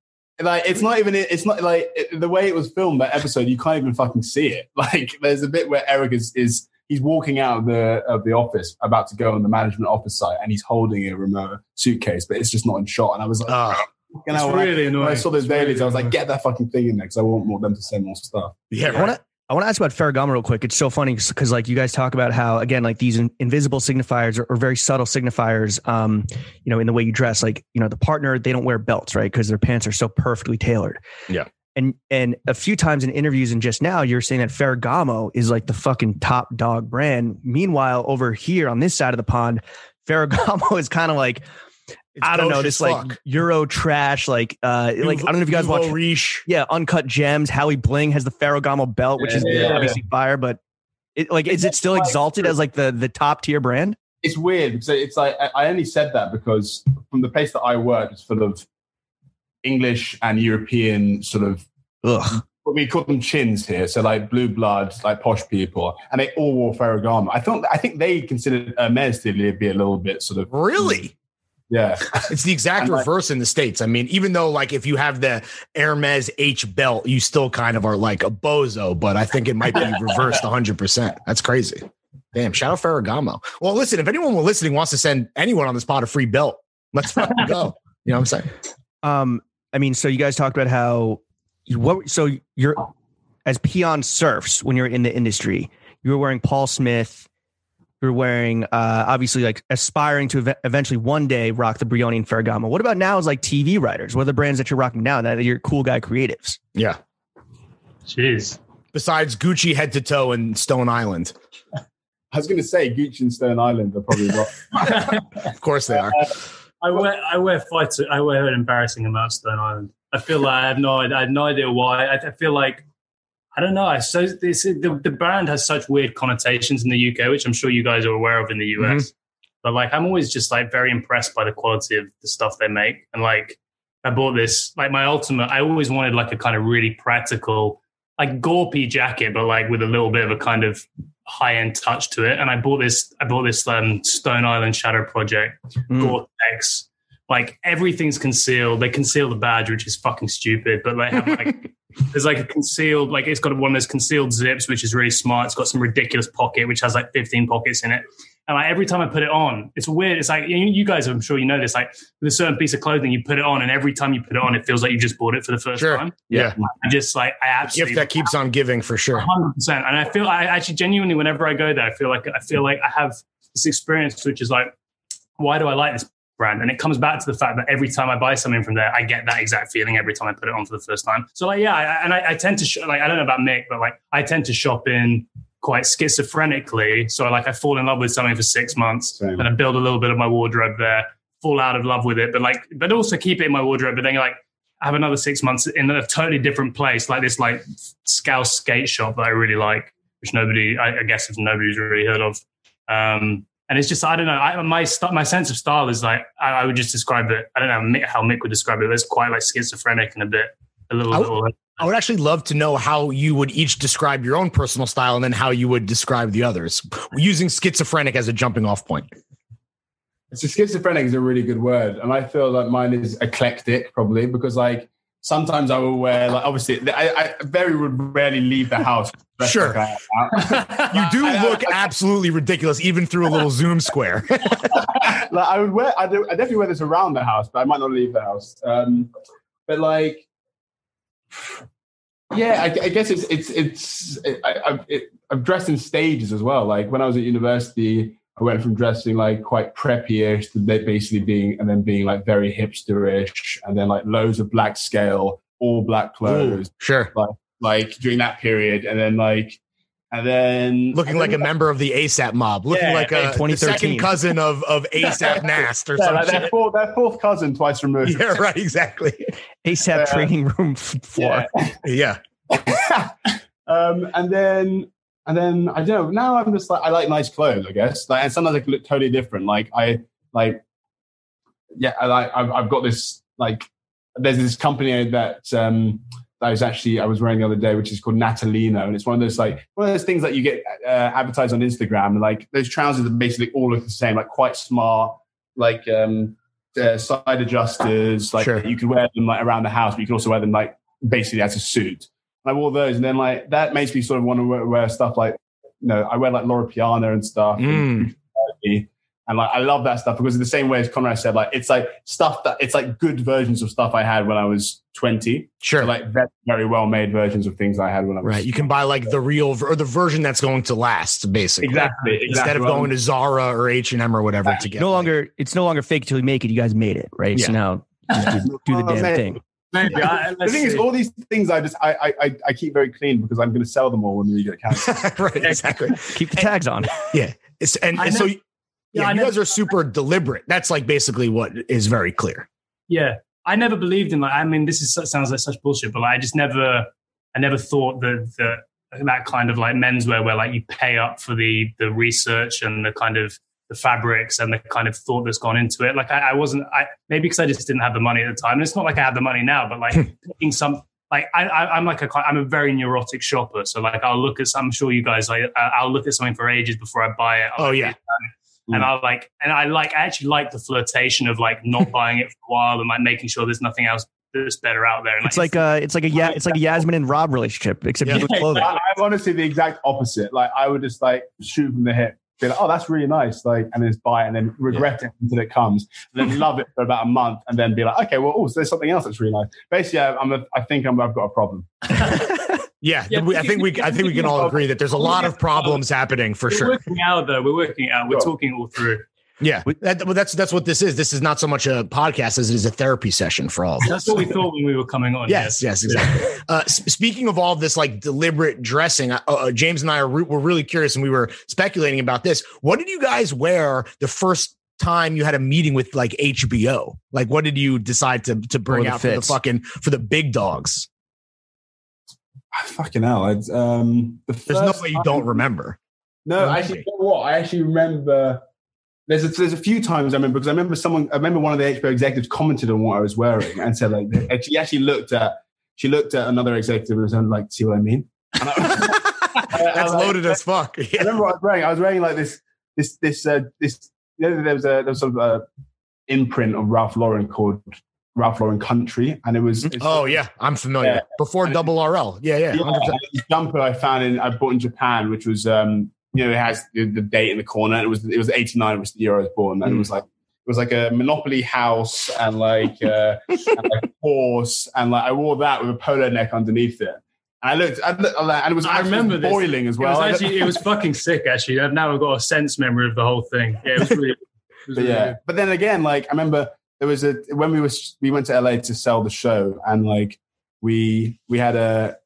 Like it's not even it's not like it, the way it was filmed that episode you can't even fucking see it like there's a bit where eric is is he's walking out of the of the office about to go on the management office site and he's holding a Rimowa suitcase but it's just not in shot and i was like ah. Oh, you It's know, when, I, really when annoying. I saw those It's really i was like annoying. get that fucking thing in there because i want more them to send more stuff yeah. I want Right. I want to ask about Ferragamo real quick. It's so funny because like you guys talk about how again like these in, invisible signifiers or, or very subtle signifiers, um, you know, in the way you dress. Like you know, the partner they don't wear belts, right? Because their pants are so perfectly tailored. Yeah. And and a few times in interviews and just now you're saying that Ferragamo is like the fucking top dog brand. Meanwhile, over here on this side of the pond, Ferragamo is kind of like It's I don't know, gauche this as like. Euro trash, like uh, like I don't know if you guys Nouveau watch Riche. yeah, Uncut Gems. Howie Bling has the Ferragamo belt, which is Yeah. obviously fire, but it, like, is it still like- exalted as like the the top tier brand? it's weird because it's like I- I only said that because from the place that I work, it's full of English and European sort of Ugh. what we call them chins here. So like blue blood, like posh people, and they all wore Ferragamo. I thought I think they considered Hermes to be a little bit sort of Really? Yeah. It's the exact like- reverse in the States. I mean, even though like if you have the Hermes H belt, you still kind of are like a bozo, but I think it might be reversed 100%. That's crazy. Damn, shout out Ferragamo. Well, listen, if anyone listening wants to send anyone on the spot a free belt, let's fucking go. You know what I'm saying? Um, I mean, so you guys talked about how what so you're as peon serfs when you're in the industry, you were wearing Paul Smith. You're wearing, uh, obviously, like aspiring to ev- eventually one day rock the Brioni and Ferragamo. What about now? Is like TV writers, what are the brands that you're rocking now? That you're cool guy creatives. Yeah. Jeez. Besides Gucci head to toe and Stone Island. I was going to say Gucci and Stone Island are probably not. Of course they are. I wear I wear fights. I wear an embarrassing amount of Stone Island. I feel like I have no I have no idea why. I, I feel like I don't know. I so this the, the brand has such weird connotations in the UK, which I'm sure you guys are aware of in the US. But like I'm always just like very impressed by the quality of the stuff they make. And like I bought this like my ultimate. I always wanted like a kind of really practical, like gorpy jacket, but like with a little bit of a kind of high end touch to it. And I bought this. I bought this um, Stone Island Shadow Project Mm. Gore-Tex. Like everything's concealed. They conceal the badge, which is fucking stupid. But they have like there's like a concealed, like it's got one of those concealed zips, which is really smart. It's got some ridiculous pocket, which has like 15 pockets in it. And like every time I put it on, it's weird. It's like you, you guys, I'm sure you know this. Like with a certain piece of clothing, you put it on, and every time you put it on, it feels like you just bought it for the first Sure. time. Yeah. I just like I absolutely Gift that keeps on giving for sure. hundred percent. And I feel I actually genuinely, whenever I go there, I feel like I feel like I have this experience, which is like, why do I like this brand? And it comes back to the fact that every time I buy something from there, I get that exact feeling every time I put it on for the first time. So like, yeah, I, and I, I tend to sh- like I don't know about Mick, but like I tend to shop in quite schizophrenically. So like I fall in love with something for six months, Same. and I build a little bit of my wardrobe there, fall out of love with it, but like, but also keep it in my wardrobe. But then like. I have another six months in a totally different place, like this like Scouse skate shop that I really like, which nobody, I, I guess, if nobody's really heard of. Um, and it's just, I don't know, I, my st- my sense of style is like, I, I would just describe it. I don't know how Mick would describe it. But it's quite like schizophrenic and a bit, a little, I would- little I would actually love to know how you would each describe your own personal style and then how you would describe the others using schizophrenic as a jumping off point. So schizophrenic is a really good word, and I feel like mine is eclectic, probably because like sometimes I will wear like obviously I, I very would rarely leave the house. Sure. You do look absolutely ridiculous, even through a little Zoom square. like I would wear, I, do, I definitely wear this around the house, but I might not leave the house. Um, but like, yeah, I, I guess it's it's it's I, I've it, I've dressed in stages as well. Like when I was at university, I went from dressing like quite preppy-ish to basically being and then being like very hipsterish, and then like loads of black scale, all black clothes, sure. like during that period, and then like. And then Looking like a member of the ASAP mob, looking Yeah, like a the 2013. second cousin of, of ASAP Nast or yeah, some like their, fourth, their fourth cousin twice removed. Yeah, right, exactly. ASAP Yeah. training room floor. Yeah. Yeah. um, and then and then I don't know. Now I'm just like I like nice clothes, I guess. Like, and sometimes they look totally different. Like I like, yeah, I like I've, I've got this like. There's this company that um, that I was actually I was wearing the other day, which is called Natalino, and it's one of those like one of those things that you get uh, advertised on Instagram, like those trousers that basically all look the same, like quite smart, like um, uh, side adjusters, like Sure. you could wear them like around the house, but you can also wear them like basically as a suit. And I wore those, and then like that makes me sort of want to wear, wear stuff like you know I wear like Loro Piana and stuff. and- Mm. and like I love that stuff because in the same way as Konrad said, like it's like stuff that it's like good versions of stuff I had when I was 20. Sure. So like very, very well made versions of things I had when I was right. You can buy like the real ver- or the version that's going to last, basically. exactly, exactly Instead of going to Zara or H and M or whatever to get no like- longer it's no longer fake till you make it. You guys made it, right? So now just do, do the Oh, damn thing. Maybe. I, the let's thing is, all these things I just I I I- I keep very clean because I'm going to sell them all when we get a cancer. right. Exactly. Keep the tags on. Yeah, it's, and, I and so yeah, Yeah, you guys are super deliberate. That's like basically what is very clear. Yeah, I never believed in like. I mean, this is sounds like such bullshit, but like, I just never, I never thought that that that kind of like menswear where like you pay up for the the research and the kind of the fabrics and the kind of thought that's gone into it. Like I, I wasn't, I maybe because I just didn't have the money at the time. And it's not like I have the money now, but like picking some. Like I, I, I'm like a, I'm a very neurotic shopper. So like I'll look at, I'm sure you guys like, I- I'll look at something for ages before I buy it. I'll Oh, like, yeah. and I like, and I like, I actually like the flirtation of like not buying it for a while and like making sure there's nothing else that's better out there. And It's like uh it's like a yeah it's like a Yasmin and Rob relationship, except Yeah. you with clothing. I, I'm honestly the exact opposite. Like I would just like shoot from the hip, be like, oh, that's really nice, like, and then just buy it and then regret it until it comes, and then love it for about a month, and then be like, okay, well, oh, so there's something else that's really nice. Basically, I- I'm a, I think I'm, I've got a problem. Yeah, Yeah, we- I think we I think we can all agree that there's a lot of problems happening for we're sure. working out though. We're working out. We're Sure. talking all through. Yeah, that, well, that's that's what this is. This is not so much a podcast as it is a therapy session for all of us. That's what we thought when we were coming on. Yes, yes, exactly. Uh, speaking of all of this, like deliberate dressing, uh, uh, James and I are re- were really curious, and we were speculating about this. What did you guys wear the first time you had a meeting with like HBO? Like, what did you decide to to bring the out for the fucking for the big dogs? I Fucking hell! I'd, um, the There's no way you time- don't remember. No, Really? actually, you know what? I actually remember. There's a, there's a few times I remember because I remember someone. I remember one of the HBO executives commented on what I was wearing and said like and she actually looked at she looked at another executive and was like, "See what I mean?" And I, That's loaded as fuck. I remember what I was wearing. I was wearing like this this this uh, this. You know, there was a there was sort of a imprint of Ralph Lauren called Ralph Lauren Country, and it was. Oh yeah, I'm familiar. Yeah. Before double RL. Yeah, yeah. yeah, jumper I found in I bought in Japan, which was um you know it has the, the date in the corner. It was it was eighty nine, was the year I was born, and it Mm. was like it was like a Monopoly house and like uh, and like a horse, and like I wore that with a polo neck underneath it. And I looked, I looked and it was I actually remember this. boiling as It well. was actually it was fucking sick. Actually, I've now got a sense memory of the whole thing. Yeah, it was really. It was But really yeah, good. but then again, like I remember there was a when we was we went to LA to sell the show, and like we we had a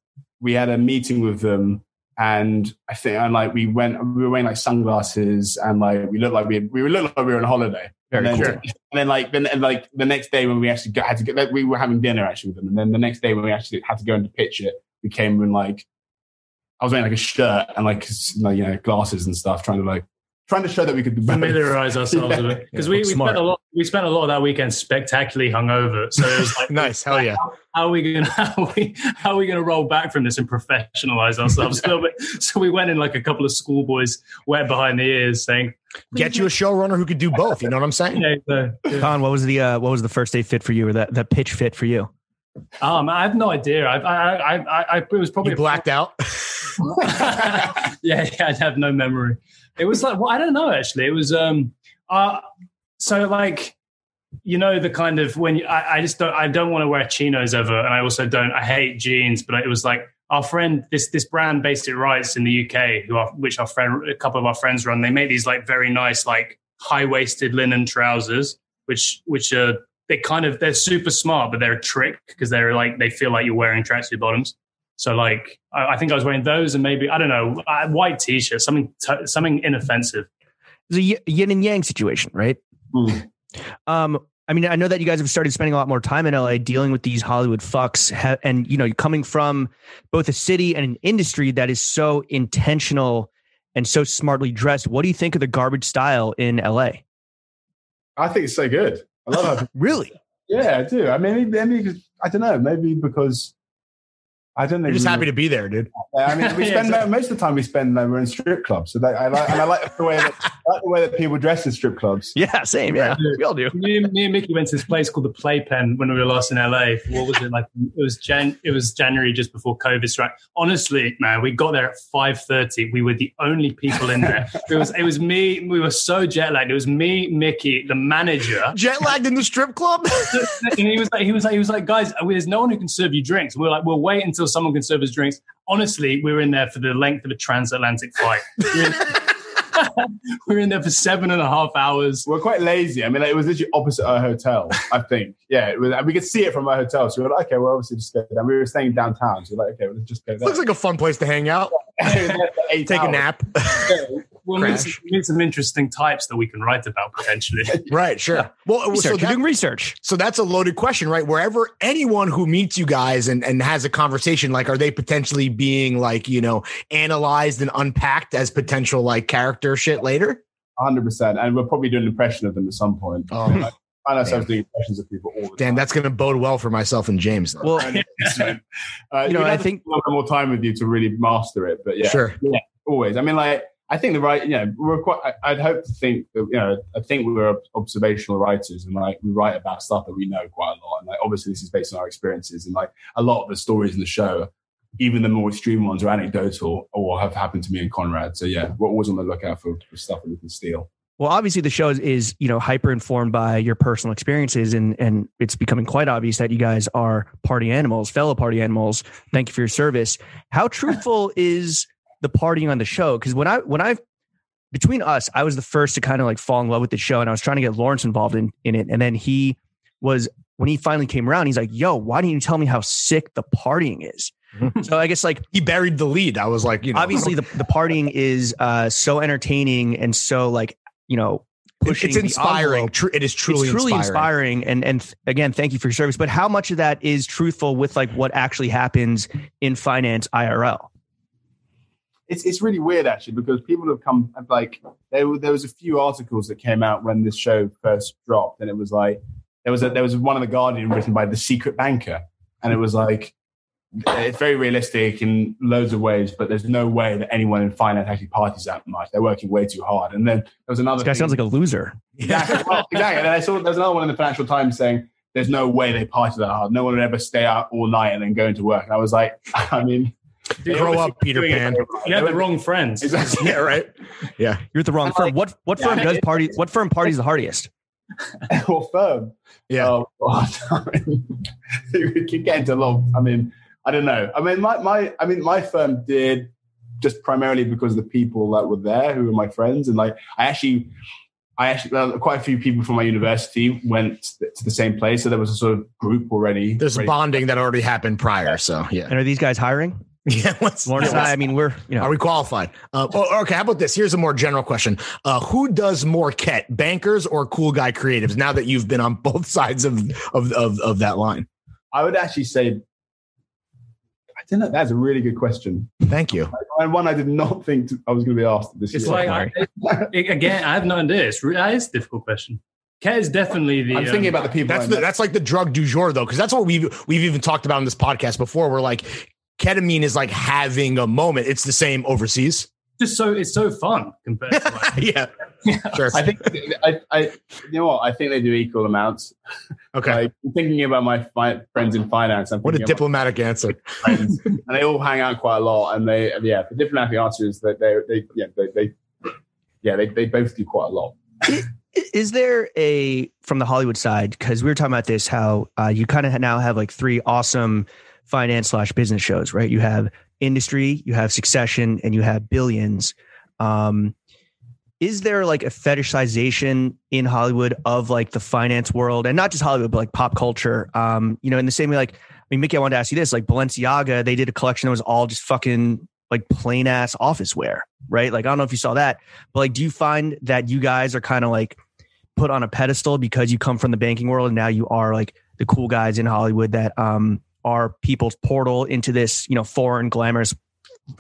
we had a meeting with them, and I think and like we went we were wearing like sunglasses, and like we looked like we we looked like we were on holiday. Very and then, cool. and then like then and like the next day when we actually got, had to get like, we were having dinner actually with them, and then the next day when we actually had to go into pitch it, we came in like I was wearing like a shirt and like like, you know glasses and stuff, trying to like trying to show that we could familiarize ourselves Yeah. with it because Yeah, we, we smart. spent a lot. We spent a lot of that weekend spectacularly hungover. So it was like, Nice. Hell yeah. how are we gonna how are we how are we gonna roll back from this and professionalize ourselves a little bit? So we went in like a couple of schoolboys wet behind the ears, saying, Get you a showrunner who could do both. You know what I'm saying? "Yeah, so, yeah. Con, what was the uh, what was the first day fit for you, or that that pitch fit for you? Um, I have no idea. I, I, I, I, I it was probably blacked out. yeah, yeah, I'd have no memory. It was like, well, I don't know actually. It was um uh so like you know the kind of when you, I, I just don't I don't want to wear chinos ever, and I also don't I hate jeans, but it was like our friend this this brand Basic Rights in the UK, who are, which our friend a couple of our friends run. They make these like very nice like high waisted linen trousers, which which are they kind of they're super smart, but they're a trick because they're like they feel like you're wearing tracksuit bottoms. So like, I, I think I was wearing those and maybe I don't know, a white t-shirt, something t- something inoffensive. It's a y- yin and yang situation, right? Mm. Um, I mean, I know that you guys have started spending a lot more time in LA dealing with these Hollywood fucks, and you know, coming from both a city and an industry that is so intentional and so smartly dressed. What do you think of the garbage style in LA? I think it's so good. I love it. Really? Yeah, I do. I mean, maybe, maybe I don't know. Maybe because I don't know. You're just happy to be there, dude. I mean, we Yeah, spend exactly. most of the time we spend uh, we're in strip clubs. So that, I like, and I like the way that I like the way that people dress in strip clubs. Yeah, same. Yeah, we all do. me, and- me and Mickey went to this place called the Playpen when we were last in LA. What was it like? It was Jan. It was January just before COVID struck. Honestly, man, we got there at five thirty. We were the only people in there. It was it was me. We were so jet lagged. It was me, Mickey, the manager, Jet lagged in the strip club. and he was like, he was like, he was like, guys, there's no one who can serve you drinks. We are like, we'll wait until someone can serve us drinks. Honestly, we were in there for the length of a transatlantic flight. We were in, we were in there for seven and a half hours. We're quite lazy. I mean, like, it was literally opposite our hotel. I think. Yeah, it was, and we could see it from our hotel. So we were like, okay, well, obviously just go down. We were staying downtown, so we we're like, okay, well, let's just go there. Looks like a fun place to hang out, We were there for eight take a nap. We'll meet Crash. some, meet some interesting types that we can write about potentially. right, sure. Well, Research. so You're that, doing research. so that's a loaded question, right? Wherever anyone who meets you guys and, and has a conversation, like, are they potentially being like, you know, analyzed and unpacked as potential like character shit later? hundred percent, and we're probably doing an impression of them at some point. Oh, I find ourselves doing impressions of people all the time. damn, time. that's going to bode well for myself and James. Then. Well, uh, You know, I think- a little more time with you to really master it. But yeah, Sure. yeah, always. I mean, like I think the right, you know, we're quite. I, I'd hope to think that you know, I think we're observational writers, and like we write about stuff that we know quite a lot. And like obviously, this is based on our experiences, and like a lot of the stories in the show, even the more extreme ones, are anecdotal or have happened to me and Konrad. So yeah, we're always on the lookout for, for stuff that we can steal. Well, obviously the show is, is you know hyper informed by your personal experiences, and and it's becoming quite obvious that you guys are party animals, fellow party animals. Thank you for your service. How truthful is the partying on the show? Because when I when I between us, I was the first to kind of like fall in love with the show, and I was trying to get Lawrence involved in in it, and then he was when he finally came around, he's like, "Yo, why didn't you tell me how sick the partying is?" so I guess like he buried the lead. I was like, you know, obviously the, the partying is uh so entertaining and so like you know pushing it's inspiring. Tru- it is truly, it's truly inspiring. inspiring, and and th- again thank you for your service but how much of that is truthful with like what actually happens in finance irl it's it's really weird actually because people have come like there were, there was a few articles that came out when this show first dropped and it was like there was a, there was one in the Guardian written by the secret banker and it was like it's very realistic in loads of ways but there's no way that anyone in finance actually parties that much. They're working way too hard. And then there was another this guy thing- sounds like a loser. Exactly well, exactly. And I saw there's another one in the Financial Times saying there's no way they party that hard. No one would ever stay out all night and then go into work. And I was like I mean they Grow up, Peter Pan. very. You had They the wrong friends. Exactly. yeah, right. Yeah. you're at the wrong firm what what firm does party what firm parties the hardest or firm. Yeah. Oh, God. I mean, we could get into a lot. I mean, I don't know. I mean, my my I mean, my firm did just primarily because of the people that were there who were my friends, and like I actually. I actually, well, quite a few people from my university went to the same place, so there was a sort of group already. There's ready- bonding that already happened prior. So yeah. and are these guys hiring Yeah. Let's, lawrence yeah, and i i mean we're you know. Are we qualified? Uh, oh, okay. How about this? Here's a more general question. Uh, who does more ket, bankers or cool guy creatives? Now that you've been on both sides of of of, of that line. I would actually say, I don't know. That's a really good question, Thank you. and one I did not think I was going to be asked this It's year. like I, it- again, I have no idea. It's re- that is a difficult question. Cat is definitely the. I'm thinking um, about the people. That's the, that's like the drug du jour though, because that's what we've we've even talked about in this podcast before. We're like, ketamine is like having a moment. It's the same overseas. just so it's so fun compared to like, yeah. Sure. I think I, I, you know what? I think they do equal amounts. Okay. Like thinking about my fi- friends in finance, I'm What a diplomatic answer. friends, and they all hang out quite a lot. And they, yeah, the diplomatic answer is that they, they, yeah, they, they yeah, they, they both do quite a lot. is there a from the hollywood side because we were talking about this how uh, you kind of now have like three awesome finance slash business shows right? You have industry you have succession and you have billions. Um is there like a fetishization in hollywood of like the finance world? And not just hollywood but like pop culture. Um you know in the same way like i mean mickey i wanted to ask you this like balenciaga they did a collection that was all just fucking like plain ass office wear right? Like i don't know if you saw that but like do you find that you guys are kind of like put on a pedestal because you come from the banking world and now you are like the cool guys in Hollywood that um are people's portal into this, you know, foreign glamorous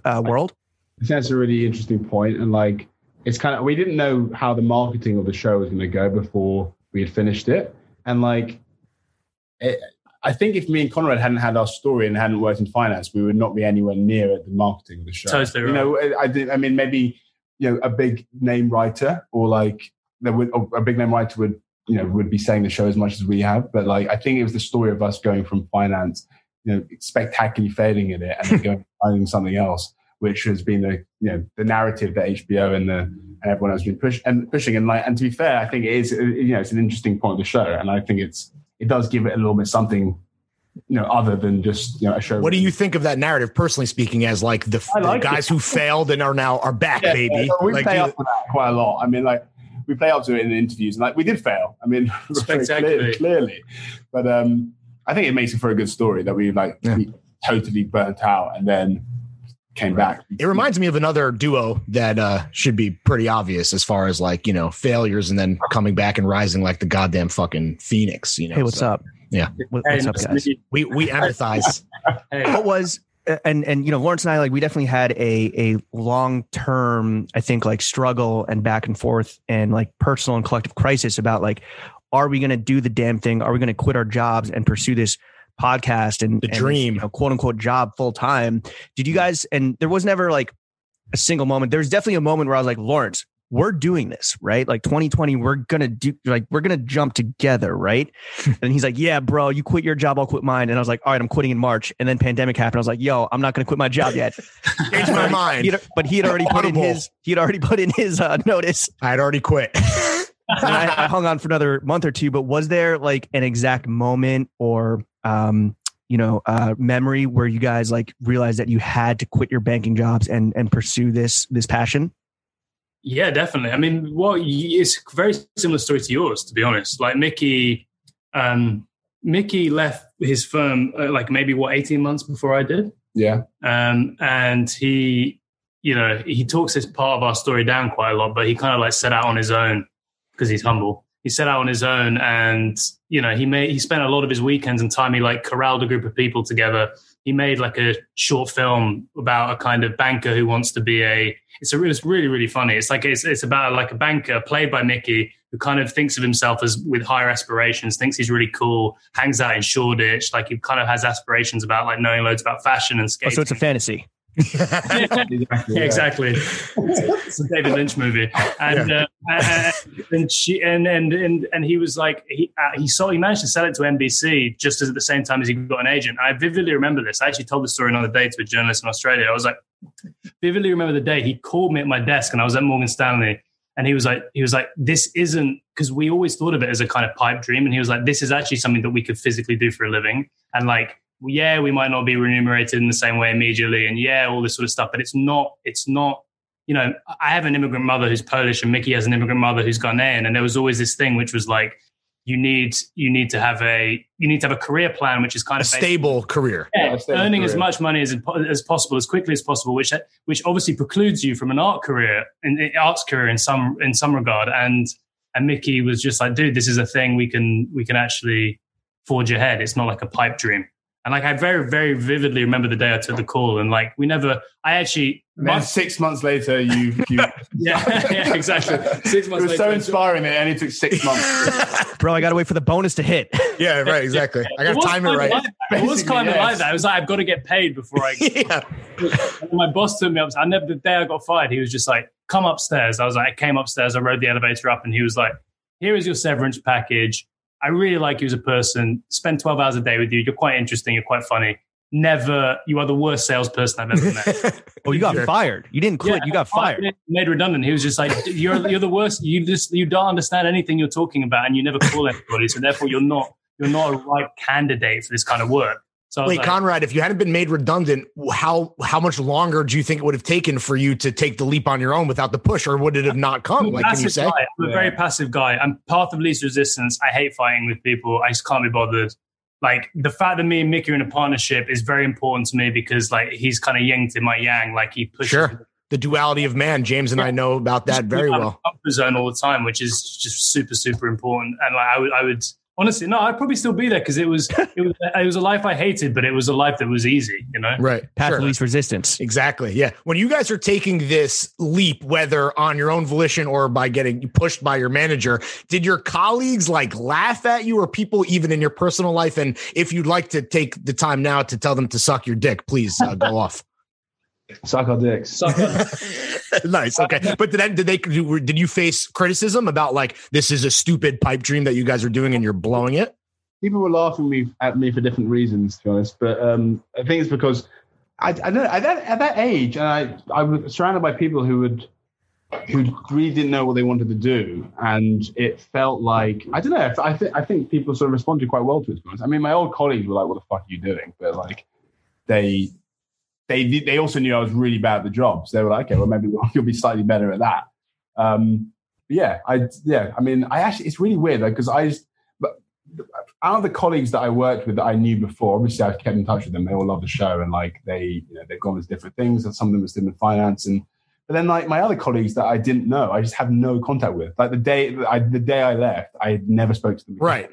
uh, world. I think that's a really interesting point, and like it's kind of we didn't know how the marketing of the show was going to go before we had finished it, and like it, I think if me and Konrad hadn't had our story and hadn't worked in finance, we would not be anywhere near at the marketing of the show. Totally You know, I, did- I mean, maybe you know a big name writer or like there would a big name writer would you know would be saying the show as much as we have, but like I think it was the story of us going from finance, you know, spectacularly failing at it and then going finding something else, which has been the you know the narrative that HBO and the and everyone has been push and pushing and like and to be fair, I think it is you know it's an interesting point of the show, and I think it's it does give it a little bit something you know other than just you know a show. What do you think of that narrative, personally speaking, as like the, I the like guys who failed and are now are back, Yeah, baby? yeah, we like, play do- up to that quite a lot. I mean, like we play up to it in the interviews, and like we did fail. I mean, very Spectacularly. clear- clearly, but um, I think it makes it for a good story that we like Yeah. we totally burnt out and then came back. It reminds me of another duo that uh, should be pretty obvious as far as like you know failures and then coming back and rising like the goddamn fucking phoenix. You know. Hey, what's So up? Yeah. What- Hey, what's up, guys? We we empathize. Hey. what was and and you know Lawrence and I like we definitely had a a long term I think like struggle and back and forth and like personal and collective crisis about like are we going to do the damn thing? Are we going to quit our jobs and pursue this podcast and The and dream. you know, quote unquote job full time did you guys and there was never like a single moment. There's definitely a moment where I was like Lawrence we're doing this right? Like 2020 we're gonna do like we're gonna jump together right? And he's like yeah bro you quit your job i'll quit mine. And i was like all right i'm quitting in march. And then pandemic happened. I was like yo i'm not gonna quit my job yet. Change my mind. He'd- but he had already put in his he had already put in his uh, notice. I had already quit. and I, I hung on for another month or two but was there like an exact moment or um you know uh memory where you guys like realized that you had to quit your banking jobs and and pursue this this passion Yeah, definitely. I mean, what it's very similar story to yours, to be honest. Like Mickey, um, Mickey left his firm uh, like maybe what eighteen months before I did, Yeah, um, and he, you know, he talks this part of our story down quite a lot, but he kind of like set out on his own because he's humble. He set out on his own, and you know, he made he spent a lot of his weekends and time. He like corralled a group of people together. He made like a short film about a kind of banker who wants to be a. It's a, it's really really funny. It's like it's it's about like a banker played by Mickey who kind of thinks of himself as with higher aspirations, thinks he's really cool, hangs out in Shoreditch, like he kind of has aspirations about like knowing loads about fashion and oh, so it's a fantasy exactly. Yeah, yeah. exactly. it's a David Lynch movie, and uh, and, and she and and and and he was like he uh, he saw he managed to sell it to NBC just as at the same time as he got an agent. I vividly remember this. I actually told the story another day to a journalist in Australia. I was like, vividly remember the day he called me at my desk, and I was at Morgan Stanley. And he was like, he was like, this isn't because we always thought of it as a kind of pipe dream. And he was like, this is actually something that we could physically do for a living. And like, yeah, we might not be remunerated in the same way immediately, and yeah, all this sort of stuff. But it's not, it's not. You know, I have an immigrant mother who's Polish, and Mickey has an immigrant mother who's Ghanaian, and there was always this thing which was like, you need, you need to have a, you need to have a career plan, which is kind a of based- stable career. yeah, a stable earning as much money as as possible, as quickly as possible, which which obviously precludes you from an art career, an arts career in some in some regard. And and Mickey was just like, dude, this is a thing we can we can actually forge ahead. It's not like a pipe dream. And like I very very vividly remember the day I took the call, and like we never, I actually, And then six months later, you, you yeah, yeah, exactly. Six months. it months was so inspiring that it only took six months. bro i gotta wait for the bonus to hit yeah, right, exactly. I got to time it right. Like. It was kind of yes. like that. It was like I've got to get paid before I yeah. My boss took me up. I never the day I got fired. He was just like, "Come upstairs." I was like, I came upstairs. I rode the elevator up, and he was like, "Here is your severance package. I really like you as a person. Spend twelve hours a day with you. You're quite interesting. You're quite funny. Never. You are the worst salesperson I've ever met. oh you got Sure. fired you didn't quit Yeah, you got fired Made redundant. He was just like, "You're you're the worst. You just you don't understand anything you're talking about, and you never call anybody. So therefore, you're not you're not a right candidate for this kind of work." So Wait, like, Konrad, if you hadn't been made redundant, how how much longer do you think it would have taken for you to take the leap on your own without the push, or would it have not come? I'm a Like, can you say? guy. I'm a Yeah. very passive guy. I'm part of least resistance. I hate fighting with people. I just can't be bothered. Like the fact that me and Mickey are in a partnership is very important to me because like he's kind of yin to my yang. Like he pushes Sure. The duality of man, James and I know about that very well. comfort zone all the time, which is just super super important. And like I would I would Honestly, no, I'd probably still be there because it was it was it was a life I hated, but it was a life that was easy. You know, Right. Path Sure. of least resistance. Exactly. Yeah. When you guys are taking this leap, whether on your own volition or by getting pushed by your manager, did your colleagues like laugh at you or people even in your personal life? And if you'd like to take the time now to tell them to suck your dick, please uh, go off. Suck our dicks. Sucker. nice. Okay. But then did they, did you face criticism about like, this is a stupid pipe dream that you guys are doing and you're blowing it? people were laughing me at me for different reasons, to be honest. But um, I think it's because I, I don't know at that at that age, and I I was surrounded by people who would who really didn't know what they wanted to do, and it felt like I don't know. I think I think people sort of responded quite well to it. To be honest. I mean, my old colleagues were like, "What the fuck are you doing?" But like they. They, they also knew I was really bad at the job, so they were like, "Okay, well, maybe you'll be slightly better at that." Um, yeah, I yeah, I mean, I actually it's really weird though because I just but out of the colleagues that I worked with that I knew before, obviously I've kept in touch with them. They all love the show and like they, you know, they've gone as different things. And some of them are still in finance. And but then like my other colleagues that I didn't know, I just have no contact with. Like the day I the day I left, I had never spoke to them. again. Right.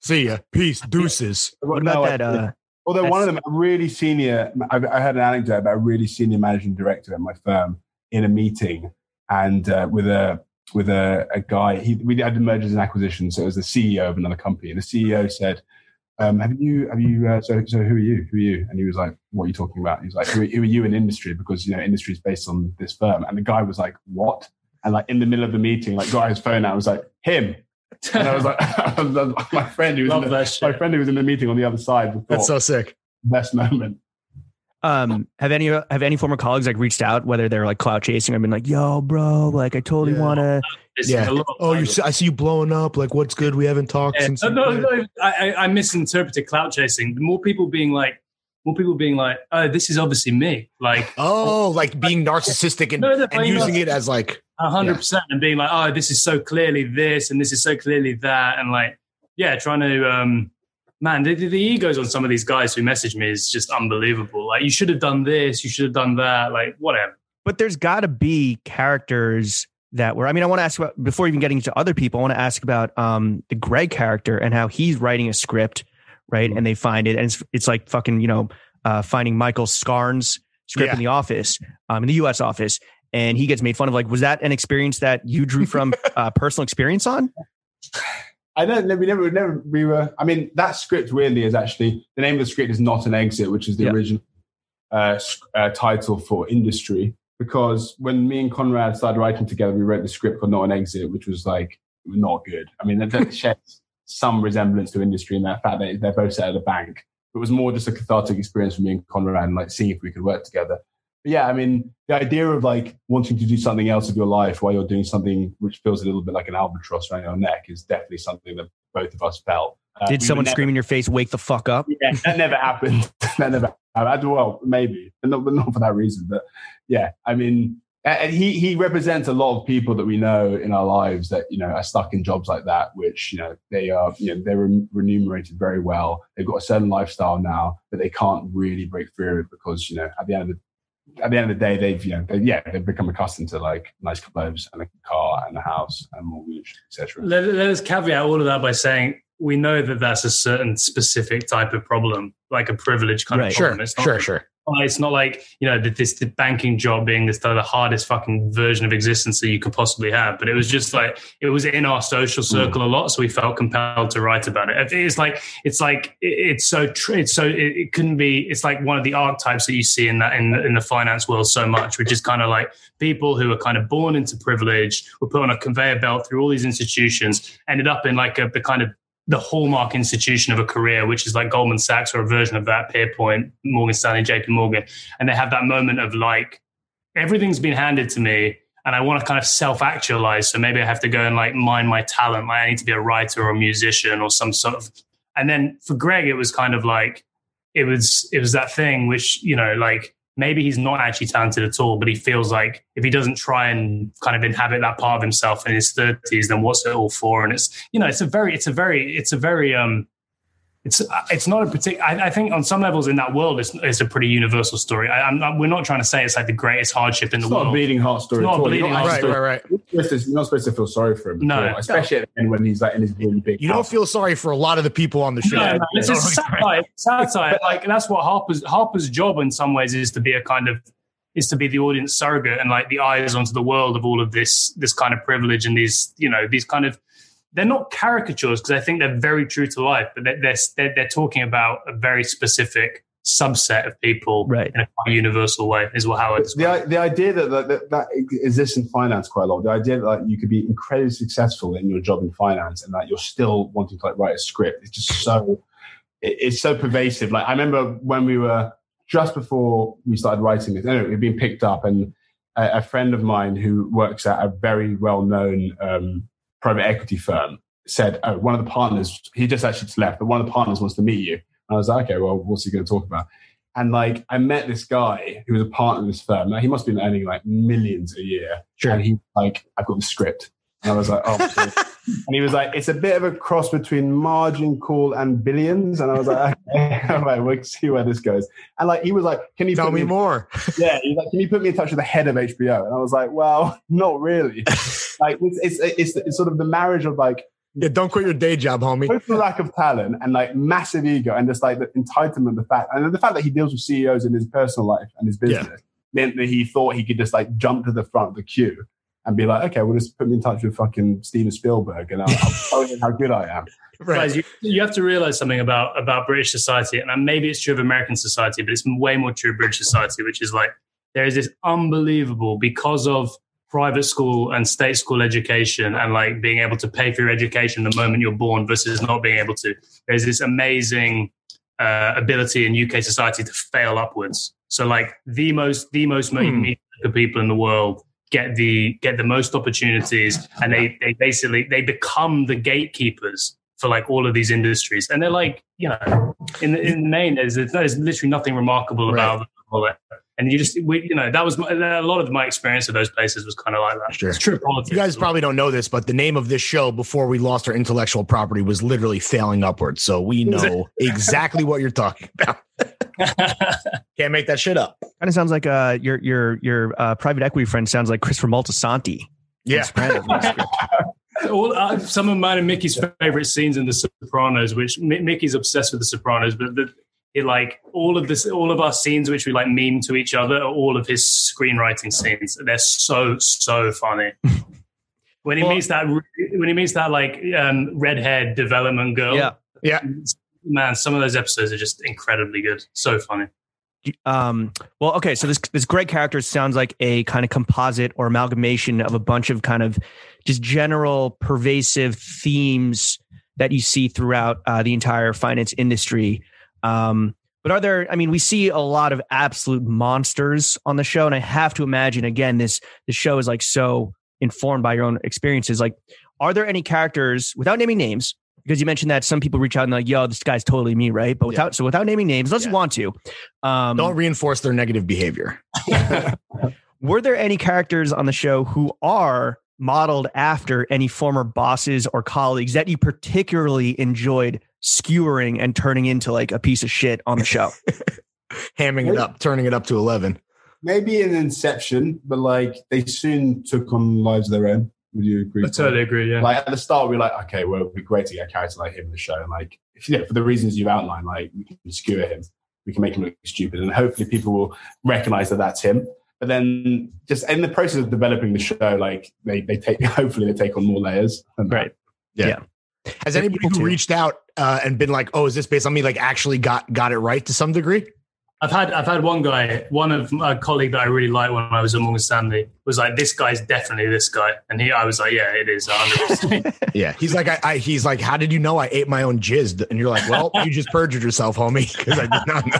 See ya. Peace. Deuces. What No, about I- that? Uh, Although one of them, a really senior, I, I heard an anecdote about a really senior managing director at my firm in a meeting, and uh, with a with a, a guy. He, we had mergers and acquisitions, so it was the CEO of another company, and the CEO said, um, "Have you have you? Uh, so so who are you? Who are you?" And he was like, "What are you talking about?" He's like, "Who, are- who are you in industry? Because you know industry is based on this firm." And the guy was like, "What?" And like in the middle of the meeting, like got his phone out, and was like, "Him." And I was like, my friend who was in the, my friend who was in the meeting on the other side. Thought, That's so sick. best moment. um, have any have any former colleagues like reached out, whether they're like cloud chasing or been like, "Yo, bro, like I totally Yeah. want to." It's Yeah. a lot of Oh, you see, I see you blowing up. Like, what's good? We haven't talked Yeah. since. No, no, no, I, I I misinterpreted cloud chasing. More people being like, more people being like, oh, this is obviously me. Like, Oh, like being narcissistic and, No, no, and I using it as like, A hundred percent, and being like, oh, this is so clearly this, and this is so clearly that, and like, yeah, trying to, um, man, the, the egos on some of these guys who message me is just unbelievable. Like, you should have done this, you should have done that, like, whatever. But there's got to be characters that were. I mean, I want to ask about before even getting to other people. I want to ask about um, the Greg character and how he's writing a script, right? And they find it, and it's it's like fucking you know uh, finding Michael Scarn's script Yeah. in the office, um, in the U.S. office, and he gets made fun of. Like, was that an experience that you drew from uh, personal experience on? I don't know. We never, we never, we were. I mean, that script weirdly is actually the name of the script is not an exit, which is the Yeah. original uh, uh, title for industry. Because when me and Konrad started writing together, we wrote the script called Not an Exit, which was like not good. I mean, that, that shares some resemblance to industry in that fact that they're both set at a bank. It was more just a cathartic experience for me and Konrad, and like seeing if we could work together. But yeah, I mean, the idea of like wanting to do something else of your life while you're doing something which feels a little bit like an albatross around your neck is definitely something that both of us felt. Uh, Did someone never- scream in your face, "Wake the fuck up"? Yeah, that never happened. that never happened. Well, maybe, but not, but not for that reason. But yeah, I mean, and he he represents a lot of people that we know in our lives that you know are stuck in jobs like that, which you know they are you know they're remunerated very well. They've got a certain lifestyle now, but they can't really break through it because you know at the end of the at the end of the day, they've you know they, yeah they've become accustomed to like nice clothes and a car and a house and a mortgage, etc. Let, let us caveat all of that by saying we know that that's a certain specific type of problem, like a privilege kind Right. of sure, problem. It's not sure, sure. It's not like you know that this the banking job being this the hardest fucking version of existence that you could possibly have. But it was just like it was in our social hmm. circle a lot, so we felt compelled to write about it. It's like it's like it's so tr- it's so it, it couldn't be. It's like one of the archetypes that you see in that in in the finance world so much, which is kind of like people who are kind of born into privilege, were put on a conveyor belt through all these institutions, ended up in like a the kind of the hallmark institution of a career, which is like Goldman Sachs or a version of that, Pierpoint, Morgan Stanley, JP Morgan. And they have that moment of like, everything's been handed to me and I want to kind of self actualize. So maybe I have to go and like mine my talent. Like I need to be a writer or a musician or some sort of. And then for Greg, it was kind of like, it was, it was that thing which, you know, like maybe he's not actually talented at all, but he feels like if he doesn't try and kind of inhabit that part of himself in his thirties, then what's it all for? And it's, you know, it's a very, it's a very, it's a very, um, it's it's not a particular. I, I, think on some levels in that world, it's, it's a pretty universal story. I, am not, we're not trying to say it's like the greatest hardship in it's the world. Not a bleeding heart story. It's not a bleeding heart right, story. Right, right, You're not supposed to feel sorry for him. No, all, especially at the end when he's like in his really big. You don't feel sorry for a lot of the people on the show. No, no, it's just satire. satire. Like that's what Harper's Harper's job in some ways is to be a kind of is to be the audience surrogate and like the eyes onto the world of all of this this kind of privilege and these you know these kind of they're not caricatures because I think they're very true to life, but they're, they're, they're talking about a very specific subset of people right. in a universal way is what how it's the, the idea that, that that exists in finance quite a lot the idea that like, you could be incredibly successful in your job in finance and that you're still wanting to like write a script it's just so it, it's so pervasive like i remember when we were just before we started writing this, anyway, we'd been picked up and a, a, friend of mine who works at a very well-known um, private equity firm said oh one of the partners he just actually just left but one of the partners wants to meet you And I was like, okay, well, what's he going to talk about? And like, I met this guy who was a partner of this firm. Now he must have been earning like millions a year. Sure. And he like, I've got the script. And I was like, oh. and he was like, it's a bit of a cross between margin call and billions. And I was like, okay, all right, we'll see where this goes. And like, he was like, can you tell me, me more? Yeah, he's like, can you put me in touch with the head of HBO? And I was like, well, not really. like, it's, it's, it's, it's sort of the marriage of like yeah, don't quit your day job, homie. Total lack of talent and like massive ego and just like the entitlement, the fact and the fact that he deals with CEOs in his personal life and his business yeah. meant that he thought he could just like jump to the front of the queue and be like, okay, well, just put me in touch with fucking Steven Spielberg and I'll, I'll tell you how good I am. Right. Guys, you, you have to realize something about about British society, and maybe it's true of American society, but it's way more true of British society, which is like there is this unbelievable because of private school and state school education and like being able to pay for your education the moment you're born versus not being able to. There's this amazing uh, ability in UK society to fail upwards. So like the most the most hmm. people in the world get the get the most opportunities and they they basically they become the gatekeepers for like all of these industries and they're like you know in the, in the main there's, there's literally nothing remarkable right. about them and you just we, you know that was my, a lot of my experience of those places was kind of like that. Sure, it's true politics. You guys probably don't know this, but the name of this show before we lost our intellectual property was literally failing upwards. So we know exactly what you're talking about. Can't make that shit up. Kind of sounds like uh, your your your uh, private equity friend sounds like Christopher Moltisanti. Yeah. All, uh, some of mine and Mickey's favorite scenes in The Sopranos, which Mickey's obsessed with The Sopranos, but the, it like all of this all of our scenes which we like meme to each other are all of his screenwriting scenes they're so so funny when he well, meets that when he meets that like um redhead development girl yeah yeah man some of those episodes are just incredibly good so funny um well okay so this this great character sounds like a kind of composite or amalgamation of a bunch of kind of just general pervasive themes that you see throughout uh, the entire finance industry um, but are there? I mean, we see a lot of absolute monsters on the show, and I have to imagine again this the show is like so informed by your own experiences. Like, are there any characters without naming names? Because you mentioned that some people reach out and like, "Yo, this guy's totally me," right? But without yeah. so without naming names, let's yeah. want to. Um, Don't reinforce their negative behavior. were there any characters on the show who are modeled after any former bosses or colleagues that you particularly enjoyed skewering and turning into like a piece of shit on the show. Hamming it up, turning it up to 11. Maybe an Inception, but like they soon took on lives of their own. Would you agree? I totally agree. Yeah. Like at the start, we are like, okay, well, it'd be great to get a character like him in the show. And like, if, yeah, for the reasons you've outlined, like we can skewer him, we can make him look stupid, and hopefully people will recognize that that's him. But then, just in the process of developing the show, like they they take, hopefully they take on more layers. Right. Yeah. yeah. Has anybody who reached out uh, and been like, "Oh, is this based on me?" Like, actually got got it right to some degree? I've had I've had one guy, one of a colleague that I really liked when I was at Morgan Stanley was like, "This guy's definitely this guy," and he, I was like, "Yeah, it is." yeah, he's like, I, I, he's like, "How did you know I ate my own jizz?" And you're like, "Well, you just perjured yourself, homie," because I did not know.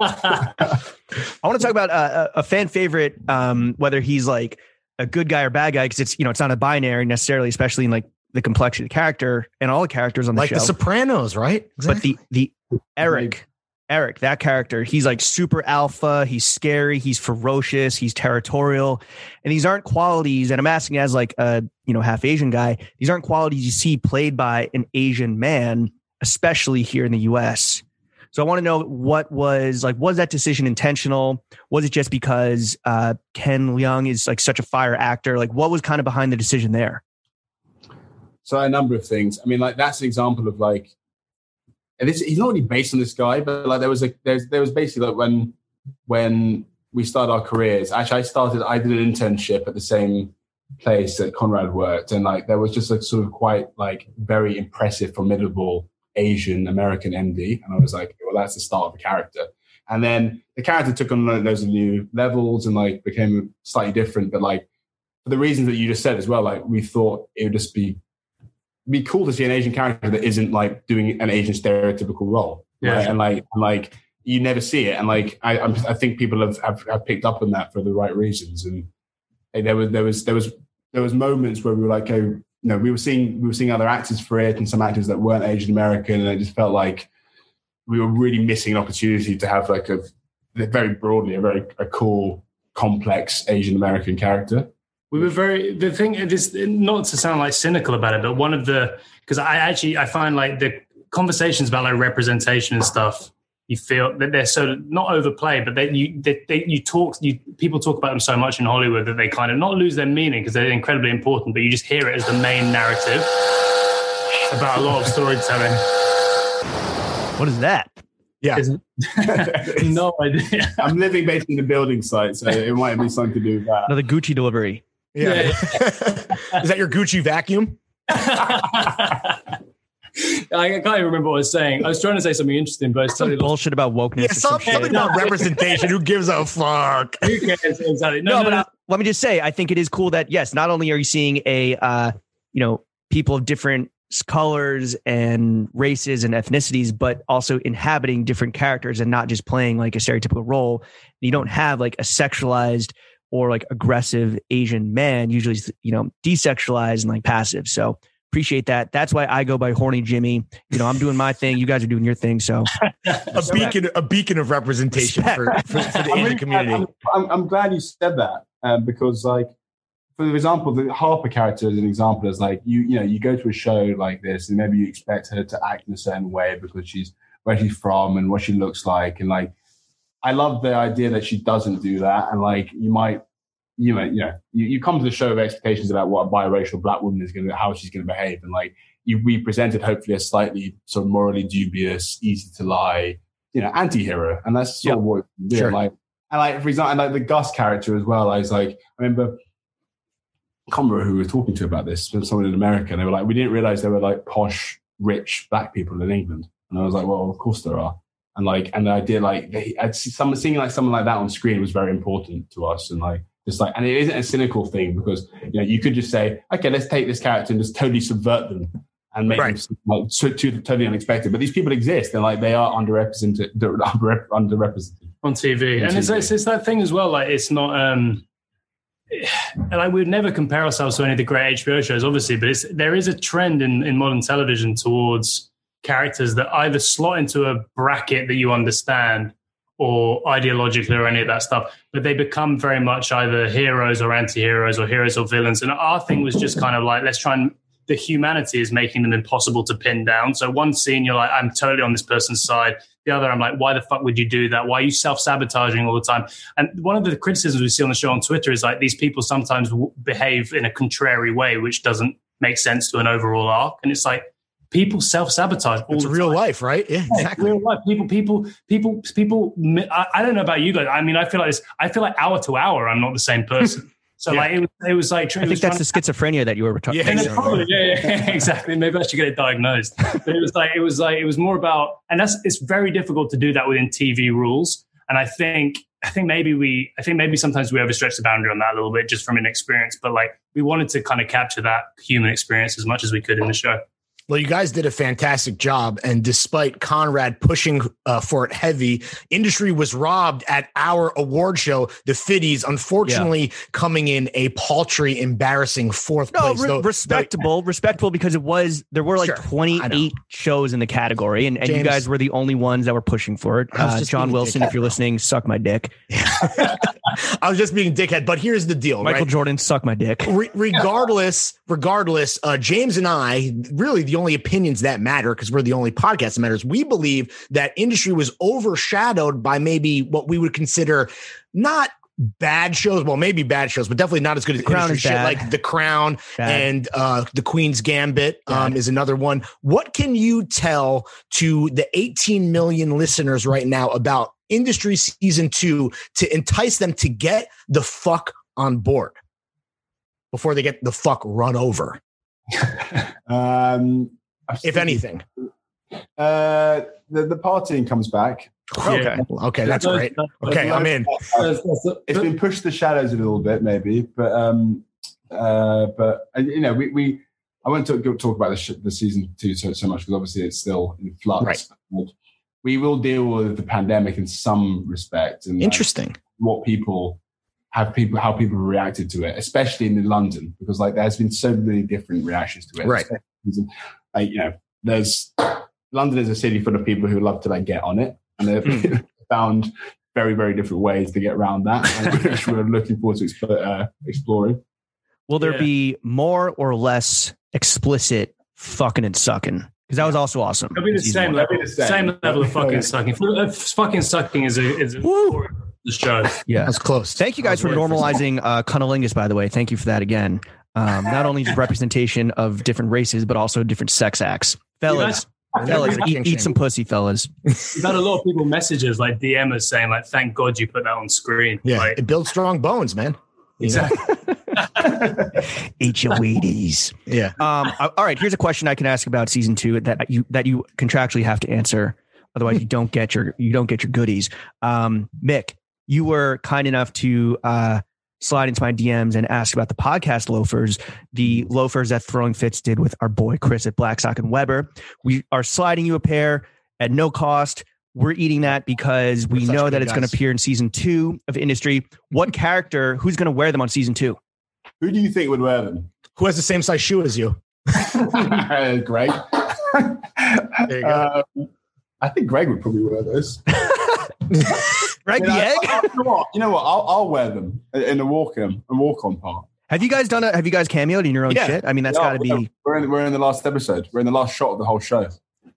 I want to talk about uh, a fan favorite, um, whether he's like a good guy or bad guy, because it's you know it's not a binary necessarily, especially in like the complexity of the character and all the characters on the like show. Like the Sopranos, right? Exactly. But the the Eric, Eric, that character, he's like super alpha. He's scary. He's ferocious. He's territorial, and these aren't qualities. And I'm asking as like a you know half Asian guy, these aren't qualities you see played by an Asian man. especially here in the US. So I want to know what was like, was that decision intentional? Was it just because uh, Ken Leung is like such a fire actor? Like, what was kind of behind the decision there? So a number of things. I mean, like that's an example of like, and this he's not really based on this guy, but like there was a there's there was basically like when when we started our careers. Actually, I started. I did an internship at the same place that Konrad worked, and like there was just a sort of quite like very impressive, formidable Asian American MD, and I was like, well, that's the start of a character. And then the character took on those new levels and like became slightly different, but like for the reasons that you just said as well, like we thought it would just be be cool to see an Asian character that isn't like doing an Asian stereotypical role. Yeah. Right? And like, and like you never see it. And like, I, I'm, I think people have, have, have picked up on that for the right reasons. And like, there was, there was, there was, there was moments where we were like, oh, you know, we were seeing, we were seeing other actors for it and some actors that weren't Asian American. And it just felt like we were really missing an opportunity to have like a, very broadly, a very a cool, complex Asian American character. We were very the thing. It is not to sound like cynical about it, but one of the because I actually I find like the conversations about like representation and stuff. You feel that they're so not overplayed, but they you they, they, you talk you people talk about them so much in Hollywood that they kind of not lose their meaning because they're incredibly important, but you just hear it as the main narrative about a lot of storytelling. What is that? Yeah. no idea. I'm living basically in the building site, so it might be something to do with that. Another Gucci delivery. Yeah. Is that your Gucci vacuum? I can't even remember what I was saying. I was trying to say something interesting, but it's Some totally lost. bullshit about wokeness. Yeah, some some, something about representation. Who gives a fuck? Who cares? Exactly. no, No, no, but no. uh, let me just say, I think it is cool that yes, not only are you seeing a uh, you know people of different colors and races and ethnicities, but also inhabiting different characters and not just playing like a stereotypical role. You don't have like a sexualized or like aggressive Asian man. Usually, you know, desexualized and like passive. So appreciate that. That's why I go by horny Jimmy. You know, I'm doing my thing. You guys are doing your thing. So A beacon, a beacon of representation for, for, for the I'm Asian really glad- community. I'm, I'm, I'm glad you said that um, because, like, for example, the Harper character as an example is like you, you know, you go to a show like this and maybe you expect her to act in a certain way because she's where she's from and what she looks like, and like, I love the idea that she doesn't do that, and like, you might. You know, you know, you, you come to the show with expectations about what a biracial black woman is going to, how she's going to behave, and like you, we presented hopefully a slightly sort of morally dubious, easy to lie, you know, anti-hero, and that's sort of what we. Sure. Like, and like for example, and like the Gus character as well. I was like, I remember, I can't remember who we were talking to about this. Someone in America, and they were like, we didn't realize there were like posh, rich black people in England, and I was like, well, of course there are. And like, and the idea like, they, I'd see someone seeing like someone like that on screen was very important to us, and like. Just like, and it isn't a cynical thing because you know you could just say, okay, let's take this character and just totally subvert them and make Right. them like so, to, totally unexpected. But these people exist, and like they are underrepresented, they're under, underrepresented. on TV. On and It's, TV. it's it's that thing as well. Like it's not um and like we'd never compare ourselves to any of the great HBO shows, obviously, but it's there is a trend in, in modern television towards characters that either slot into a bracket that you understand or ideologically or any of that stuff, but they become very much either heroes or anti-heroes or heroes or villains. And our thing was just kind of like, let's try and the humanity is making them impossible to pin down. So one scene, you're like, I'm totally on this person's side. The other, I'm like, why the fuck would you do that? Why are you self sabotaging all the time? And one of the criticisms we see on the show on Twitter is like these people sometimes w- behave in a contrary way, which doesn't make sense to an overall arc. And it's like people self sabotage It's the real time. life, right? Yeah, Yeah, exactly. real life. People, people, people, people. I, I don't know about you guys. I mean, I feel like this. I feel like hour to hour, I'm not the same person. So Yeah. like it was, it was like. I think that's the schizophrenia that you were talking Yeah, about. probably, yeah, yeah, exactly. Maybe I should get it diagnosed. But it was like it was like it was more about, and that's it's very difficult to do that within TV rules. And I think I think maybe we I think maybe sometimes we overstretch the boundary on that a little bit just from inexperience. But like we wanted to kind of capture that human experience as much as we could in the show. Well, you guys did a fantastic job. And despite Konrad pushing uh, for it heavy, industry was robbed at our award show, the Fitties, unfortunately coming in a paltry, embarrassing fourth No, place. re- Though- respectable, respectable because it was there were like Sure, 28 shows in the category, and, and you guys were the only ones that were pushing for it. Uh, John Wilson, if you're listening, suck my dick. I was just being dickhead, but here's the deal, Michael right? Jordan, suck my dick. Re- regardless, regardless, uh, James and I, really the only opinions that matter because we're the only podcast that matters. We believe that industry was overshadowed by maybe what we would consider not bad shows. Well, maybe bad shows, but definitely not as good as Crown industry shit like The Crown Bad. and uh, The Queen's Gambit um, is another one. What can you tell to the 18 million listeners right now about industry season two to entice them to get the fuck on board before they get the fuck run over, Um, if anything? uh, the the partying comes back. Okay, okay, that's great. those- Okay, I'm in. those- those- It's been pushed the shadows a little bit, maybe, but um, uh, but uh, you know, we we I won't talk, talk about the, sh- the season two so, so much because obviously it's still in flux. Right. But We will deal with the pandemic in some respect and like, Interesting. what people have people how people have reacted to it, especially in London, because like there's been so many different reactions to it. Right. Like you know, there's London is a city full of people who love to like get on it, and they've found very very different ways to get around that, which we're looking forward to explore, uh, exploring. Will there Yeah. be more or less explicit fucking and sucking? Because that was also awesome. It'll be the Season same level, be the same. same level of fucking sucking. Uh, Fucking sucking is a is a Woo. the show. Yeah. That's close. Thank you guys for I for normalizing uh, cunnilingus, by the way. Thank you for that again. Um, not only just representation of different races, but also different sex acts. Fellas, some. fellas, eat, eat some pussy, fellas. We've had a lot of people messages like DM us saying like, "Thank God you put that on screen." Yeah, Like, it builds strong bones, man. Exactly. Eat your Wheaties. Yeah. Um, all right, here's a question I can ask about season two that you that you contractually have to answer. Otherwise, you don't get your you don't get your goodies. Um, Mick, you were kind enough to uh, slide into my DMs and ask about the podcast loafers, the loafers that Throwing Fits did with our boy Chris at Blackstock and Weber. We are sliding you a pair at no cost. We're eating that because we know that it's going to appear in season two of Industry. What character? Who's going to wear them on season two? Who do you think would wear them? Who has the same size shoe as you? Greg. There you go. Um, I think Greg would probably wear those. Greg You the know, Egg. I- I- you know what? You know what? I'll, I'll wear them in a walk in a walk on part. Have you guys done it? Have you guys cameoed in your own Yeah. shit? I mean, that's Yeah, got to be. We're in, we're in the last episode. We're in the last shot of the whole show.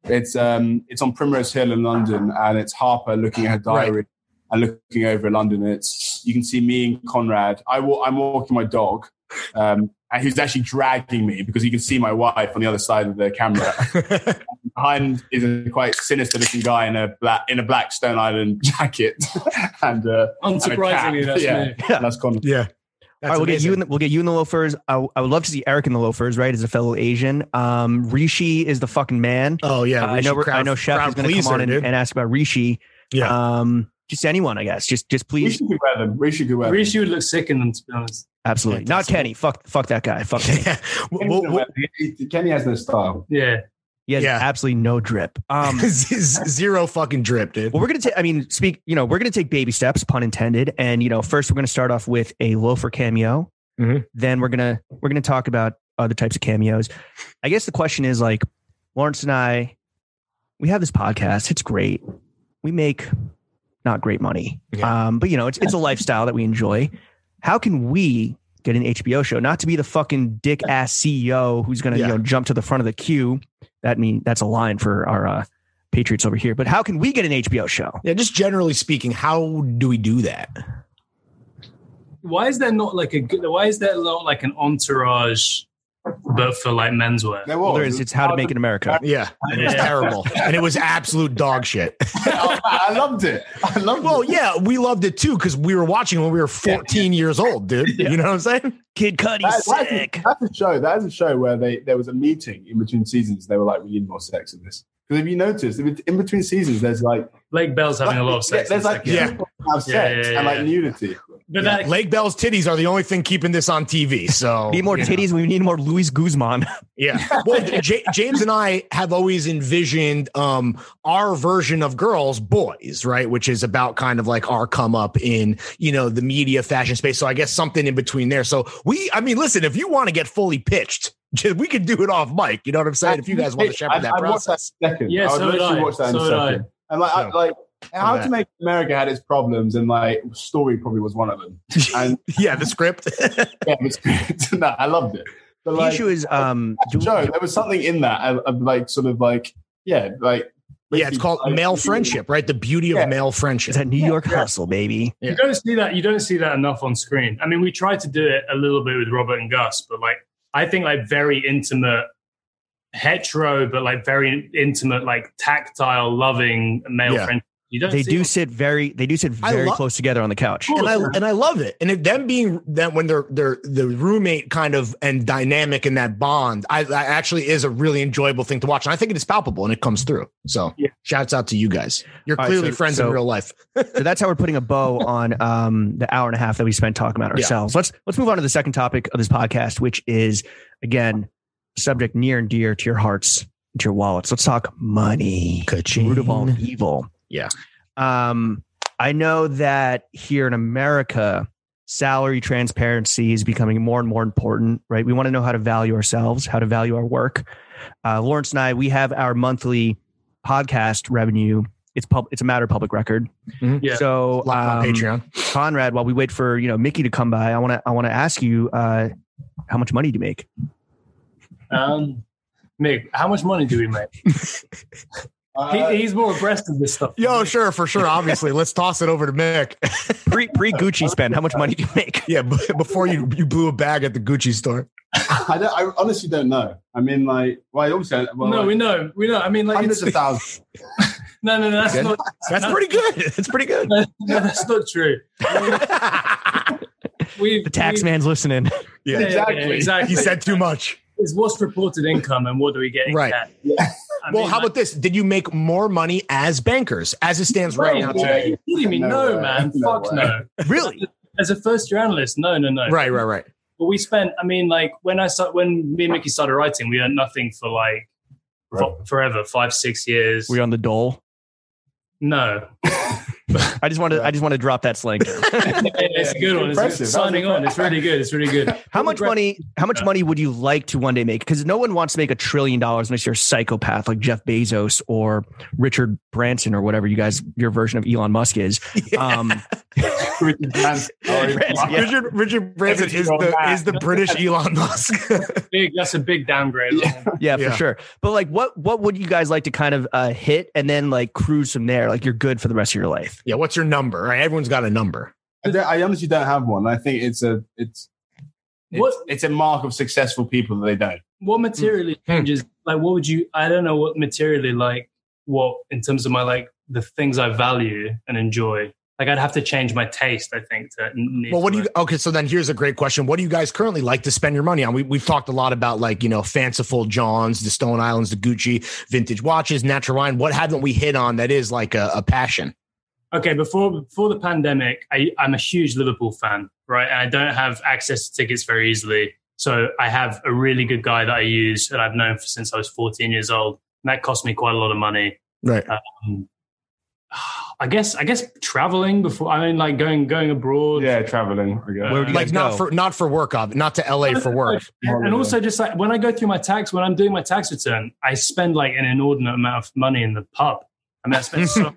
It's um it's on Primrose Hill in London, and it's Harper looking at her diary and looking over London. And it's you can see me and Konrad. I wa- I'm walking my dog, um, and he's actually dragging me because you can see my wife on the other side of the camera. Behind is a quite sinister looking guy in a black in a black Stone Island jacket, and uh, and a. Unsurprisingly, that's yeah, me. Yeah. that's Konrad. yeah. All right, we'll get you. In the, we'll get you in the loafers. I, I would love to see Eric in the loafers, right? As a fellow Asian, um, Rishi is the fucking man. oh yeah, Uh, I know. I know. Chef is going to come on and, and ask about Rishi. Yeah. Um, just anyone, I guess. Just, just please. Rishi could wear them. Rishi could wear them. Rishi would look sick in them, to be honest. Absolutely. Not Kenny. Fuck. Fuck that guy. Fuck. Kenny. yeah. Kenny, We'll- could we'll- wear them. He- he- Kenny has no style. Yeah. He has Yeah. absolutely no drip. Um, zero fucking drip, dude. Well, we're gonna take. I mean, speak. You know, we're gonna take baby steps, pun intended. And you know, first we're gonna start off with a loafer cameo. Mhm. Then we're gonna we're gonna talk about other types of cameos. I guess the question is like, Lawrence and I, we have this podcast. It's great. We make not great money, Yeah. um, but you know, it's it's a lifestyle that we enjoy. How can we get an HBO show? Not to be the fucking dick ass CEO who's gonna Yeah. you know jump to the front of the queue. That mean that's a line for our uh, Patriots over here. But how can we get an HBO show? Yeah, just generally speaking, how do we do that? Why is there not like a good? Why is there not like an entourage, but for like menswear? There Well, was. there is. It's how to make it America. Yeah, it was terrible, and it was absolute dog shit. Oh, I loved it. I loved Well, it. yeah, we loved it too because we were watching when we were 14 years old, dude. You know what I'm saying? Kid Cudi's That- that's, a, sick. that's a show. That is a show where they there was a meeting in between seasons. They were like, "We need more sex in this." Because if you notice, in in between seasons, there's like Lake Bell's having a lot of sex. There's in like Yeah. second. people have sex Yeah, yeah, yeah, and like yeah. nudity. But Yeah. that, Lake Bell's titties are the only thing keeping this on TV. So We need more you know. titties. We need more Luis Guzman. Yeah. Well, J- James and I have always envisioned um, our version of girls, boys, right? Which is about kind of like our come up in, you know, the media fashion space. So I guess something in between there. So we, I mean, listen, if you want to get fully pitched, we could do it off mic. You know what I'm saying? If you guys want to shepherd that I'd watch process. second. Yeah, I would so would literally I. watch that in So a would I. second. And like, I, So- like How that. to Make America had its problems, and like story probably was one of them. And yeah, the script. yeah, it was great. no, I loved it. But The like, issue is, um, do- Joe, there was something in that of, of like sort of like yeah, like yeah, it's called like- male friendship, right? The beauty of Yeah. male it's friendship. that New York hustle, baby. Yeah. You don't see that. You don't see that enough on screen. I mean, we tried to do it a little bit with Robert and Gus, but like I think like very intimate, hetero, but like very intimate, like tactile, loving male Yeah. friendship. You don't. They see do it. sit very, they do sit very lo- close together on the couch. and I and I love it. And if them being that when they're they're the roommate kind of and dynamic in that bond, I, I actually is a really enjoyable thing to watch. And I think it is palpable and it comes through. So Yeah. shouts out to you guys. You're All right, clearly so- friends so- in real life. so that's how we're putting a bow on um, the hour and a half that we spent talking about Yeah. ourselves. Let's let's move on to the second topic of this podcast, which is again subject near and dear to your hearts, to your wallets. Let's talk money, Ka-ching. root of all evil. Yeah. Um, I know that here in America, salary transparency is becoming more and more important. Right? We want to know how to value ourselves, how to value our work. Uh, Lawrence and I, we have our monthly podcast revenue. It's pub- It's a matter of public record. Yeah. So Live on um, Patreon. Konrad, while we wait for you know Mickey to come by, I want to I want to ask you, uh, how much money do you make? Um, Mick, how much money do we make? Uh, he, he's more abreast of this stuff. Yo, sure, for sure. Obviously, let's toss it over to Mick. Pre pre Gucci spend, how much money do you make? yeah, before you you blew a bag at the Gucci store. I, don't, I honestly don't know. I mean, like, well, obviously, well, no, like, we know, we know. I mean, like, hundreds it's, of thousands. no, no, no, that's Good. not. That's pretty good. That's pretty good. No, that's not true. We The tax man's listening. Yeah, Exactly. exactly. he said too much. It's what's reported income and what do we get? Right. cash. I well, mean, how like, about this? Did you make more money as bankers as it stands right Wait, now? are Today? you kidding me? No No, man. No Fuck way. no. Really? As a first year analyst, no, no, no. Right, right, right. But we spent. I mean, like when I start, when me and Mickey started writing, we earned nothing for like fo- forever, five, six years. We on the dole. no, I just wanted I just want to drop that slang. term. it's a good one. It's Impressive. signing on. It's really good. It's really good. How much money? How much money would you like to one day make? Because no one wants to make a trillion dollars unless you're a psychopath like Jeff Bezos or Richard Branson or whatever you guys your version of Elon Musk is. Um, Richard Branson. Oh, Branson, yeah. Richard Richard Branson is the on is the British Elon Musk. Big. That's a big downgrade. yeah, Yeah. for sure. But like, what what would you guys like to kind of uh, hit and then like cruise from there? Like you're good for the rest of your life. yeah, what's your number? Right, everyone's got a number. I, don't- honestly don't have one. I think it's a it's it's, What- it's a mark of successful people that they don't. What materially Hmm. changes? Like, what would you? I don't know what materially like. What in terms of my like the things I value and enjoy. Like, I'd have to change my taste. I think to. Well, what do you? Okay, so then here's a great question. What do you guys currently like to spend your money on? We, we've talked a lot about like you know fanciful Johns, the Stone Islands, the Gucci, vintage watches, natural wine. What haven't we hit on that is like a, a passion? Okay, before before the pandemic, I, I'm a huge Liverpool fan, right? And I don't have access to tickets very easily. So I have a really good guy that I use that I've known for since I was 14 years old. And that cost me quite a lot of money. Right. Um, I guess I guess traveling before I mean like going going abroad. Yeah, traveling. I guess. Where would you Like not go? for not for work, of not to LA for work. And, and also just like when I go through my tax, when I'm doing my tax return, I spend like an inordinate amount of money in the pub. I mean, I spend so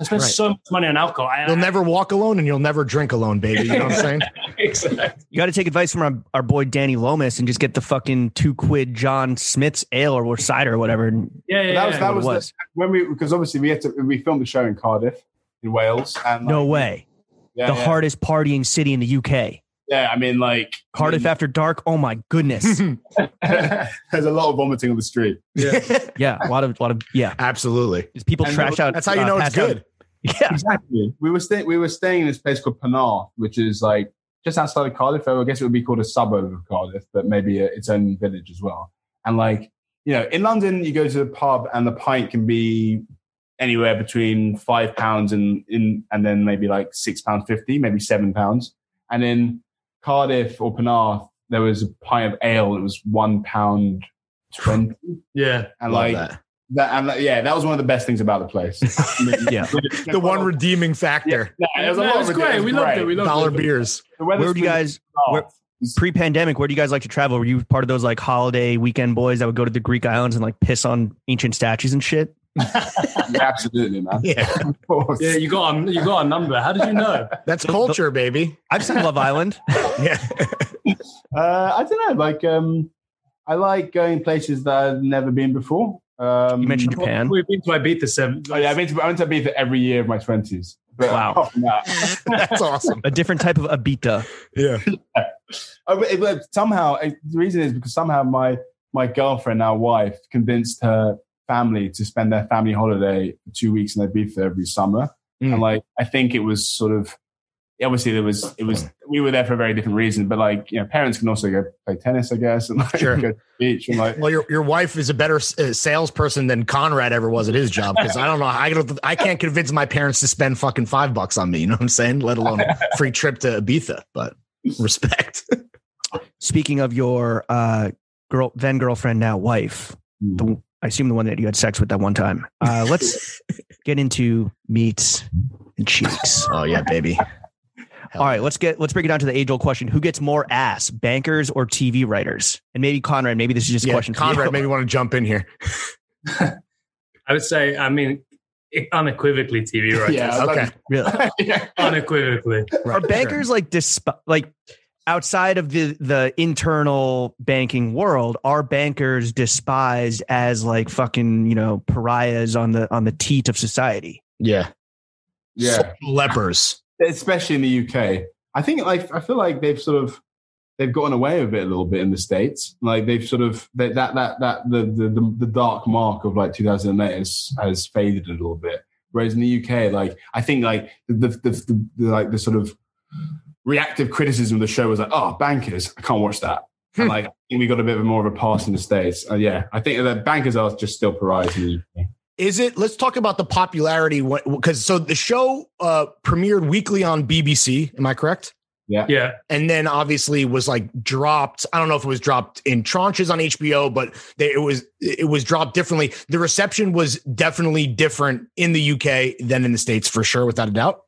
I spend Right. so much money on alcohol. I, You'll never walk alone and you'll never drink alone, baby. You know what I'm saying? exactly. You got to take advice from our, our boy Danny Lomas and just get the fucking two quid John Smith's ale or cider or whatever. And Yeah, yeah. that was yeah. that was, was. The, when we because obviously we had to we filmed the show in Cardiff in Wales and no like, way. yeah, the yeah. hardest partying city in the UK. Yeah I mean like Cardiff I after dark. Oh my goodness. there's a lot of vomiting on the street yeah, yeah, a lot of, a lot of, yeah. Absolutely. Just people And trash out. That's how you uh, know it's pass out- good. Yeah, exactly we were staying we were staying in this place called Penarth which is like just outside of Cardiff I guess it would be called a suburb of Cardiff but maybe a, its own village as well and like you know in London you go to the pub and the pint can be anywhere between five pounds and in and then maybe like six pounds fifty, maybe seven pounds. And in Cardiff or Penarth, there was a pint of ale. It was one pound twenty, Yeah. and Love like that. that. And like, yeah, that was one of the best things about the place. Yeah. The one redeeming factor. Yeah, there was a No, lot it was of great. We loved it. We loved Dollar it. beers. The Where would you guys, soft. where- pre-pandemic, where do you guys like to travel? Were you part of those like holiday weekend boys that would go to the Greek islands and like piss on ancient statues and shit? Yeah, absolutely, man. Yeah, Yeah, you got a, you got a number. How did you know? that's culture, baby. I've seen Love Island. Yeah, Uh, I don't know. Like, um, I like going places that I've never been before. Um, You mentioned Japan. We've been to Ibiza seven. Oh, yeah, I went to I went to Ibiza every year of my twenties. Wow. that, that's awesome. A different type of Abita. Yeah, Oh, but- but somehow uh, the reason is because somehow my my girlfriend, now wife, convinced her family to spend their family holiday two weeks in Ibiza every summer. Mm. And like, I think it was sort of obviously there was it was we were there for a very different reason, but like you know, parents can also go play tennis, I guess, and like Sure. go to the beach and like. Well, your your wife is a better uh, salesperson than Konrad ever was at his job because I don't know. I don't, I can't convince my parents to spend fucking five bucks on me. You know what I'm saying? Let alone a free trip to Ibiza. But respect. Speaking of your uh, girl, then girlfriend, now wife, the, I assume the one that you had sex with that one time. Uh, let's get into meats and cheeks. Oh yeah, baby. All right, let's get let's break it down to the age old question: Who gets more ass, bankers or TV writers? And maybe Konrad. Maybe this is just a Yeah, question. for you. Konrad, maybe want to jump in here. I would say, I mean, unequivocally TV writers. Yeah, Okay. really. yeah. Unequivocally. are bankers like disp- like outside of the the internal banking world are bankers despised as like fucking you know pariahs on the on the teat of society Yeah, Yeah. Social lepers. especially in the UK. I think like I feel like they've sort of they've gotten away with it a little bit in the states. Like they've sort of that that that, that the, the the the dark mark of like 2008 has has faded a little bit. Whereas in the UK, like I think like the the, the, the, the like the sort of reactive criticism of the show was like, oh, bankers, I can't watch that. And like I think we got a bit of a more of a pass in the states. Uh, yeah, I think the bankers are just still pariahs in the UK. Is it? Let's talk about the popularity because so the show uh, premiered weekly on BBC. Am I correct? Yeah. Yeah. And then obviously was like dropped. I don't know if it was dropped in tranches on HBO, but they, it was it was dropped differently. The reception was definitely different in the UK than in the states for sure, without a doubt.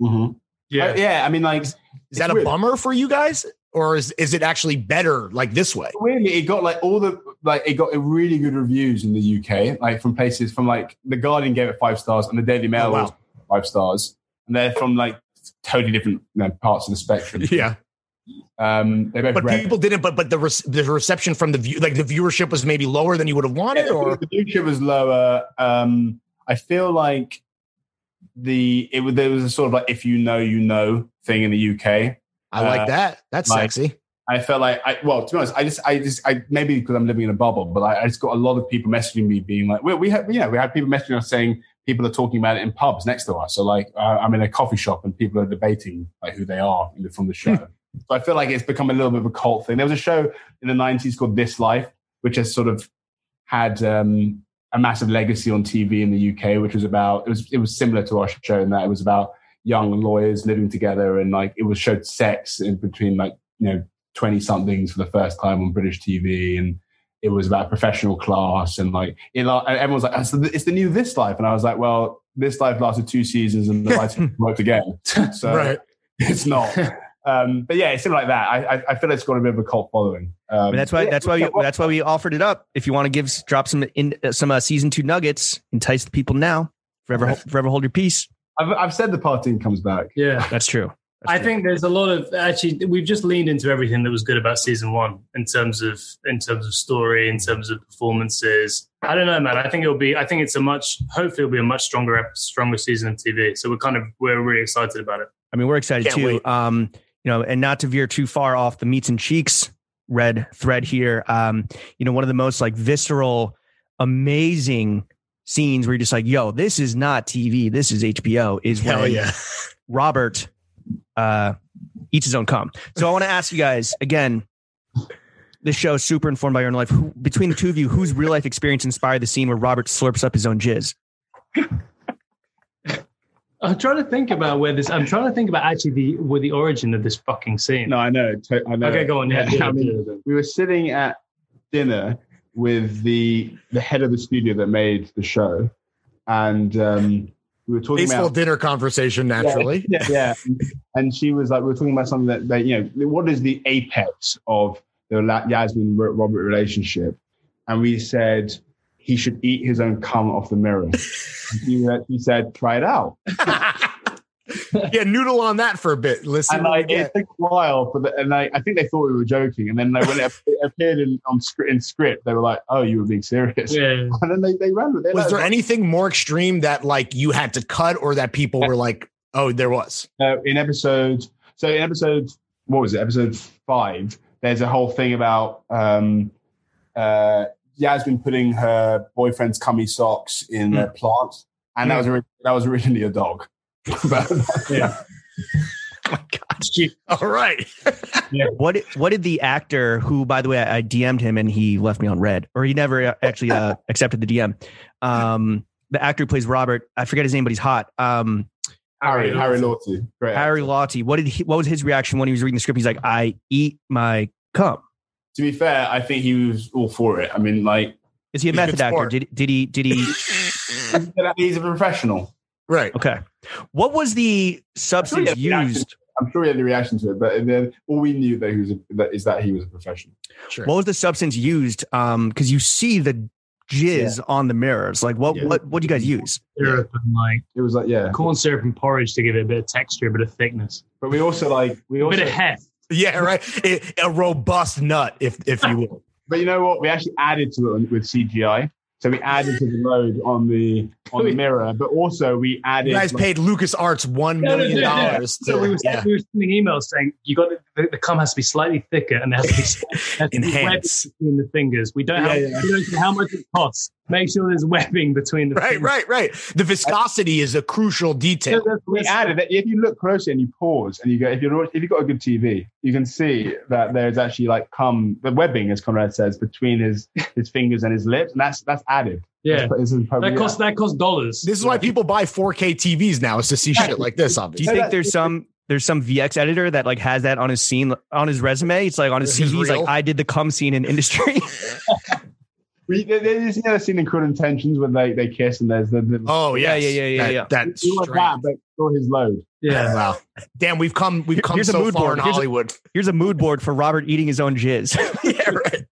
Mm-hmm. Yeah. yeah. I mean, like Is that a weird. bummer for you guys, or is is it actually better like this way? weirdly it got like all the like it got really good reviews in the UK, like from places from like the Guardian gave it five stars and the Daily Mail Oh, wow. was five stars, and they're from like totally different you know, parts of the spectrum. Yeah, Um, but read. people didn't. But but the res- the reception from the view, like the viewership was maybe lower than you would have wanted, Yeah, or the viewership was lower. Um, I feel like the it was there was a sort of like if you know you know thing in the UK. I like uh, that. That's like- sexy. I felt like I well to be honest I just I just I maybe because I'm living in a bubble but I, I just got a lot of people messaging me being like we we had you know we had people messaging us saying people are talking about it in pubs next to us so like uh, I'm in a coffee shop and people are debating like who they are from the show so I feel like it's become a little bit of a cult thing there was a show in the 90s called This Life which has sort of had um, a massive legacy on TV in the UK which was about it was it was similar to our show in that it was about young lawyers living together and like it was showed sex in between like you know 20 somethings for the first time on British TV. And it was about professional class. And like, it, everyone's like, it's the, it's the new This Life. And I was like, well, This Life lasted two seasons and the writing worked again. So right. it's not. Um, but yeah, it's something like that. I, I, I feel it's got a bit of a cult following. Um, that's why yeah, that's why we, that's why we offered it up. If you want to give drop some in uh, some uh, season two nuggets, entice the people now. Forever forever hold your peace. I've, I've said the partying comes back. Yeah. That's true. That's I true. think there's a lot of actually we've just leaned into everything that was good about season one in terms of in terms of story, in terms of performances. I don't know, man. I think it'll be I think it's a much hopefully it'll be a much stronger stronger season of TV. So we're kind of we're really excited about it. I mean, we're excited Can't too. wait. Um, you know, and not to veer too far off the meats and cheeks red thread here. Um, you know, one of the most like visceral, amazing scenes where you're just like, yo, this is not TV, this is HBO, is Hell when yeah. Robert uh eats his own cum. So I want to ask you guys again. This show is super informed by your own life. Who, between the two of you, whose real life experience inspired the scene where Robert slurps up his own jizz? I'm trying to think about where this. I'm trying to think about actually the where the origin of this fucking scene. No, I know. to- I know. Okay, go on. Yeah, do I it, mean, do it, do it. we were sitting at dinner with the the head of the studio that made the show, and um, we were talking Tasteful about dinner conversation, naturally. yeah, yeah. And she was like, we were talking about something that, that you know, what is the apex of the Yasmin Robert relationship? And we said he should eat his own cum off the mirror. he, he said, "Try it out." yeah, noodle on that for a bit. Listen, and like it took a while for the, and I, I think they thought we were joking. And then like, when it appeared in on script, in script, they were like, "Oh, you were being serious." Yeah. And then they they ran with it. was Like, there anything more extreme that like you had to cut, or that people were like, "Oh, there was." uh, in episode so in episode what was it episode five there's a whole thing about um uh yasmin putting her boyfriend's cummy socks in Hmm. a plant and that was ori- that was originally a dog but Yeah. All right. yeah. What did, what did the actor who, by the way, I, I DM'd him and he left me on red, or he never uh, actually uh, accepted the DM. Um, the actor who plays Robert, I forget his name, but he's hot. Um, harry harry lawtey Harry actor. Lawtey. What did he? What was his reaction when he was reading the script? He's like, "I eat my cum." To be fair i think he was all for it i mean like Is he a He's a method actor? Did did he? Did he? he's a professional Right. Okay. What was the substance Actually, yeah, used? i'm sure he had the reaction to it but then all we knew that he was a, that is that he was a professional Sure. What was the substance used? Um, because you see the jizz on the mirrors. Like, what Yeah. what what do you guys use? Syrup and like it was like yeah corn syrup and porridge to give it a bit of texture, a bit of thickness, but we also like we a bit of heft. Yeah. Right. A, a robust nut, if if you will. But you know what? We actually added to it with CGI. So we added to the load on the on the mirror, but also we added. You guys like, paid Lucas Arts one million dollars. So we were, yeah. we were sending emails saying you got the, the cum has to be slightly thicker and there has to be, there has to be webbing between the fingers. We don't Yeah, have yeah. we don't know how much it costs. Make sure there's webbing between the Right, fingers. right, right. The viscosity is a crucial detail. we added it. If you look closely and you pause and you go, if you're if you've got a good TV, you can see that there's actually like come the webbing, as Konrad says, between his his fingers and his lips, and that's that's added. Yeah. That's- this is That costs that costs dollars. This is why people buy 4K TVs now is to see shit like this. Obviously, do you think there's some there's some VX editor that like has that on his scene on his resume? It's like on his His CV. He's like. I did the cum scene in industry. We, there's you know, scene in Cruel Intentions when they, they kiss and there's the, the oh Yeah, yes. yeah, yeah, yeah, That, yeah. that you like that, but for his load. yeah. Wow. Damn, we've come we've come Here's a so mood far board. in Here's a- Hollywood. Here's a mood board for Robert eating his own jizz. yeah, right.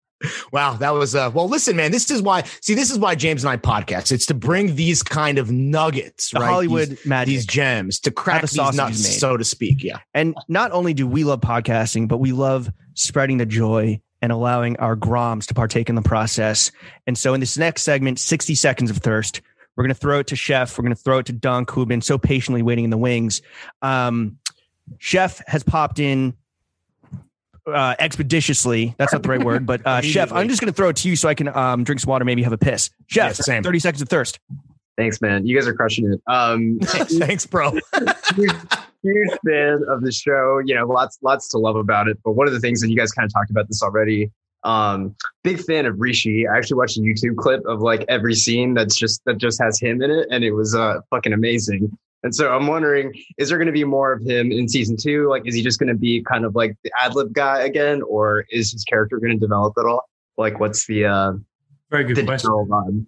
Wow, that was uh well listen, man. This is why see, this is why James and I podcast. It's to bring these kind of nuggets, the right? Hollywood these, magic. these gems to crack the these nuts, made. so to speak. Yeah. And not only do we love podcasting, but we love spreading the joy and allowing our groms to partake in the process. And so in this next segment, 60 seconds of thirst, we're going to throw it to Chef. We're going to throw it to Dunk, who have been so patiently waiting in the wings. Um, Chef has popped in uh, expeditiously. That's not the right word, but uh, Chef, I'm just going to throw it to you so I can um, drink some water, maybe have a piss. Chef, Yeah, same. 30 seconds of thirst. Thanks, man. You guys are crushing it. Um, Thanks, bro. huge, huge fan of the show. You know, lots, lots to love about it. But one of the things that you guys kind of talked about this already. Um, big fan of Rishi. I actually watched a YouTube clip of like every scene that's just that just has him in it, and it was uh fucking amazing. And so I'm wondering, is there going to be more of him in season two? Like, is he just going to be kind of like the ad lib guy again, or is his character going to develop at all? Like, what's the uh Very the good question. vibe?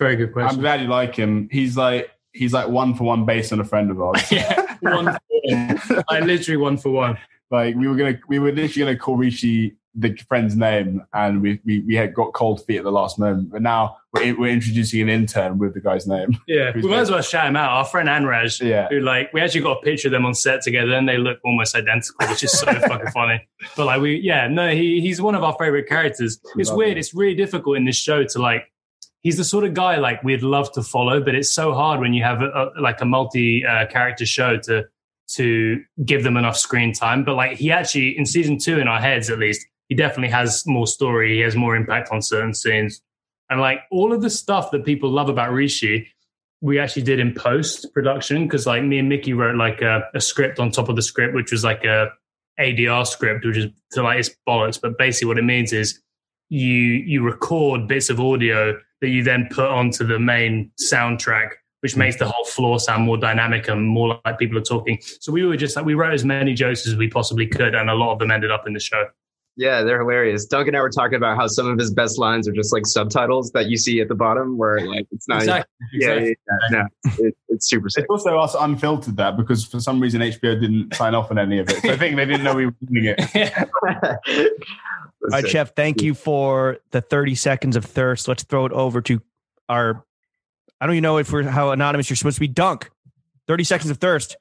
Very good question. I'm glad you like him. He's like he's like one for one based on a friend of ours. yeah, one for one. I literally one for one. like we were gonna we were literally gonna call Rishi the friend's name and we we, we had got cold feet at the last moment but now we're, we're introducing an intern with the guy's name Yeah, we might as well shout him out. Our friend Anraj, yeah who like we actually got a picture of them on set together, and they look almost identical, which is so fucking funny. But like we, yeah, no, he he's one of our favorite characters. It's weird. him. It's really difficult in this show to like. He's the sort of guy like we'd love to follow, but it's so hard when you have a, a, like a multi uh, character show to to give them enough screen time. But like he actually in season two, in our heads at least, he definitely has more story. He has more impact on certain scenes, and like all of the stuff that people love about Rishi, we actually did in post production because like me and Mickey wrote like a, a script on top of the script, which was like a ADR script, which is like it's bollocks. But basically, what it means is you you record bits of audio that you then put onto the main soundtrack, which makes the whole floor sound more dynamic and more like people are talking. So we were just like we wrote as many jokes as we possibly could, and a lot of them ended up in the show. Yeah, they're hilarious. Duncan and I were talking about how some of his best lines are just like subtitles that you see at the bottom, where like it's not. Exactly. Yeah, exactly. yeah, yeah, no, it, it's super sick. it's also us unfiltered that because for some reason HBO didn't sign off on any of it so I think they didn't know we were doing it All right, Chef, thank you for the 30 seconds of thirst. Let's throw it over to our I don't even know if we're how anonymous you're supposed to be. Dunk. 30 seconds of thirst.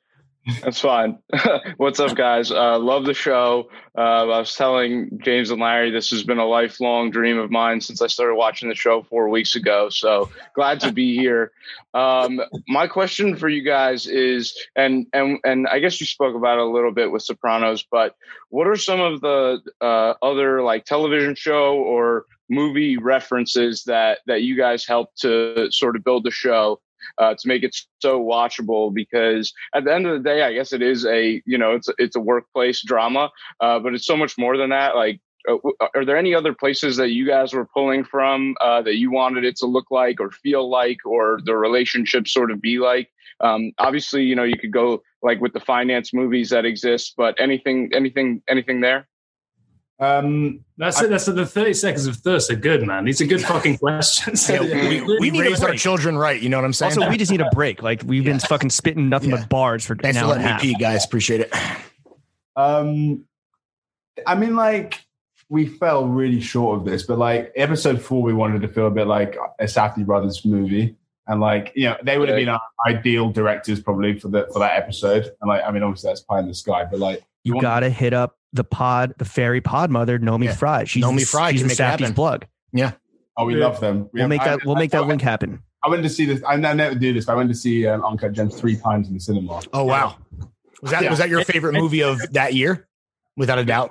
That's fine. What's up, guys? Uh, love the show. Uh, I was telling James and Larry this has been a lifelong dream of mine since I started watching the show four weeks ago. So glad to be here. Um, my question for you guys is, and and and I guess you spoke about it a little bit with Sopranos, but what are some of the uh, other like television show or movie references that that you guys helped to sort of build the show uh, to make it so watchable because at the end of the day i guess it is a you know it's it's a workplace drama uh, but it's so much more than that. Like uh, are there any other places that you guys were pulling from uh, that you wanted it to look like or feel like or the relationship sort of be like? Um, obviously you know you could go like with the finance movies that exist but anything anything anything there Um, That's it. That's the thirty seconds of thirst are good, man. These are good fucking questions. Yeah, we, we, We need a raised our children right. You know what I'm saying? Also, we just need a break. Like we've been fucking spitting nothing Yeah. but bars for Thanks an for hour and a half. pee, guys. Appreciate it. Um, I mean, like we fell really short of this, but like episode four, we wanted to feel a bit like a Safdie brothers movie, and like you know, they would have Okay. been our ideal directors probably for the for that episode. And like, I mean, obviously that's pie in the sky, but like You want- gotta hit up the pod, the fairy pod mother, Naomi Yeah. Fry. She's Naomi the, Fry she's can the make. Safdie's plug. Yeah. Oh, we Yeah. love them. We We'll have- make I- that. We'll make that I, link happen. I went to see this. I, I never do this. But I went to see um, Uncut Gems three times in the cinema. Oh wow. Was that Yeah. was that your favorite movie of that year? Without a doubt.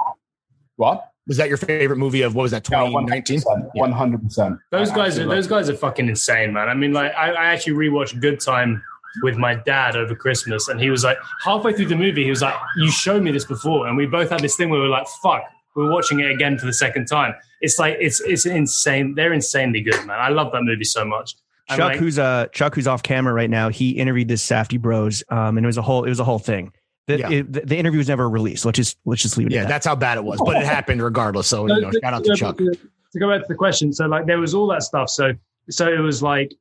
What? Was that your favorite movie of what was that, 2019? One hundred percent. Those guys are those guys are fucking insane, man. I mean, like I, I actually rewatched Good Time with my dad over Christmas, and he was like halfway through the movie, he was like, "You showed me this before," and we both had this thing where we were like, "Fuck." We're watching it again for the second time. It's like it's it's insane. They're insanely good, man. I love that movie so much. Chuck, like, who's uh Chuck, who's off camera right now, he interviewed this Safdie Bros, um, and it was a whole it was a whole thing. The, Yeah. it- the, the interview was never released. Let's just let's just leave it Yeah, at that. that's how bad it was. But it happened regardless. So you know, shout out to Chuck. To, to go back to the question, so like there was all that stuff. So so it was like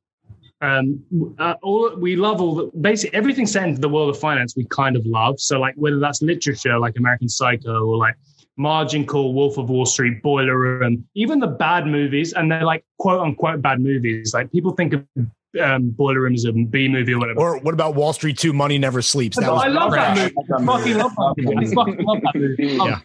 um uh, all we love all the basically everything set into the world of finance we kind of love. So like whether that's literature like American Psycho or like Margin Call, Wolf of Wall Street, Boiler Room, even the bad movies, and they're like quote unquote bad movies. Like people think of um, Boiler Room as a B movie or whatever. Or what about Wall Street 2 Money Never Sleeps? That was I love that movie. I fucking love that movie. I fucking love that movie. Yeah.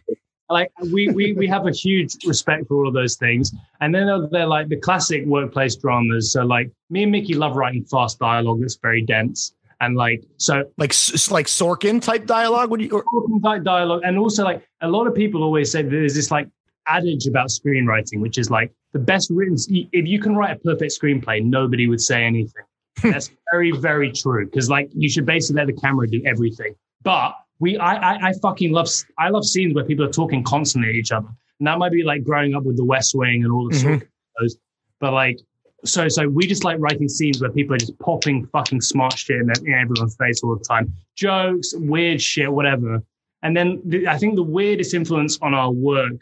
Like we, we we have a huge respect for all of those things, and then they're, they're like the classic workplace dramas. So like me and Mickey love writing fast dialogue that's very dense, and like so Like like Sorkin type dialogue. Would you? Or, talking type dialogue, and also like a lot of people always say there's this like adage about screenwriting, which is like the best written. If you can write a perfect screenplay, nobody would say anything. That's very very true because like you should basically let the camera do everything. But we, I, I, I fucking love. I love scenes where people are talking constantly at each other, and that might be like growing up with The West Wing and all the sort of those. But like. So, so we just like writing scenes where people are just popping fucking smart shit in, in everyone's face all the time, jokes, weird shit, whatever. And then the, I think the weirdest influence on our work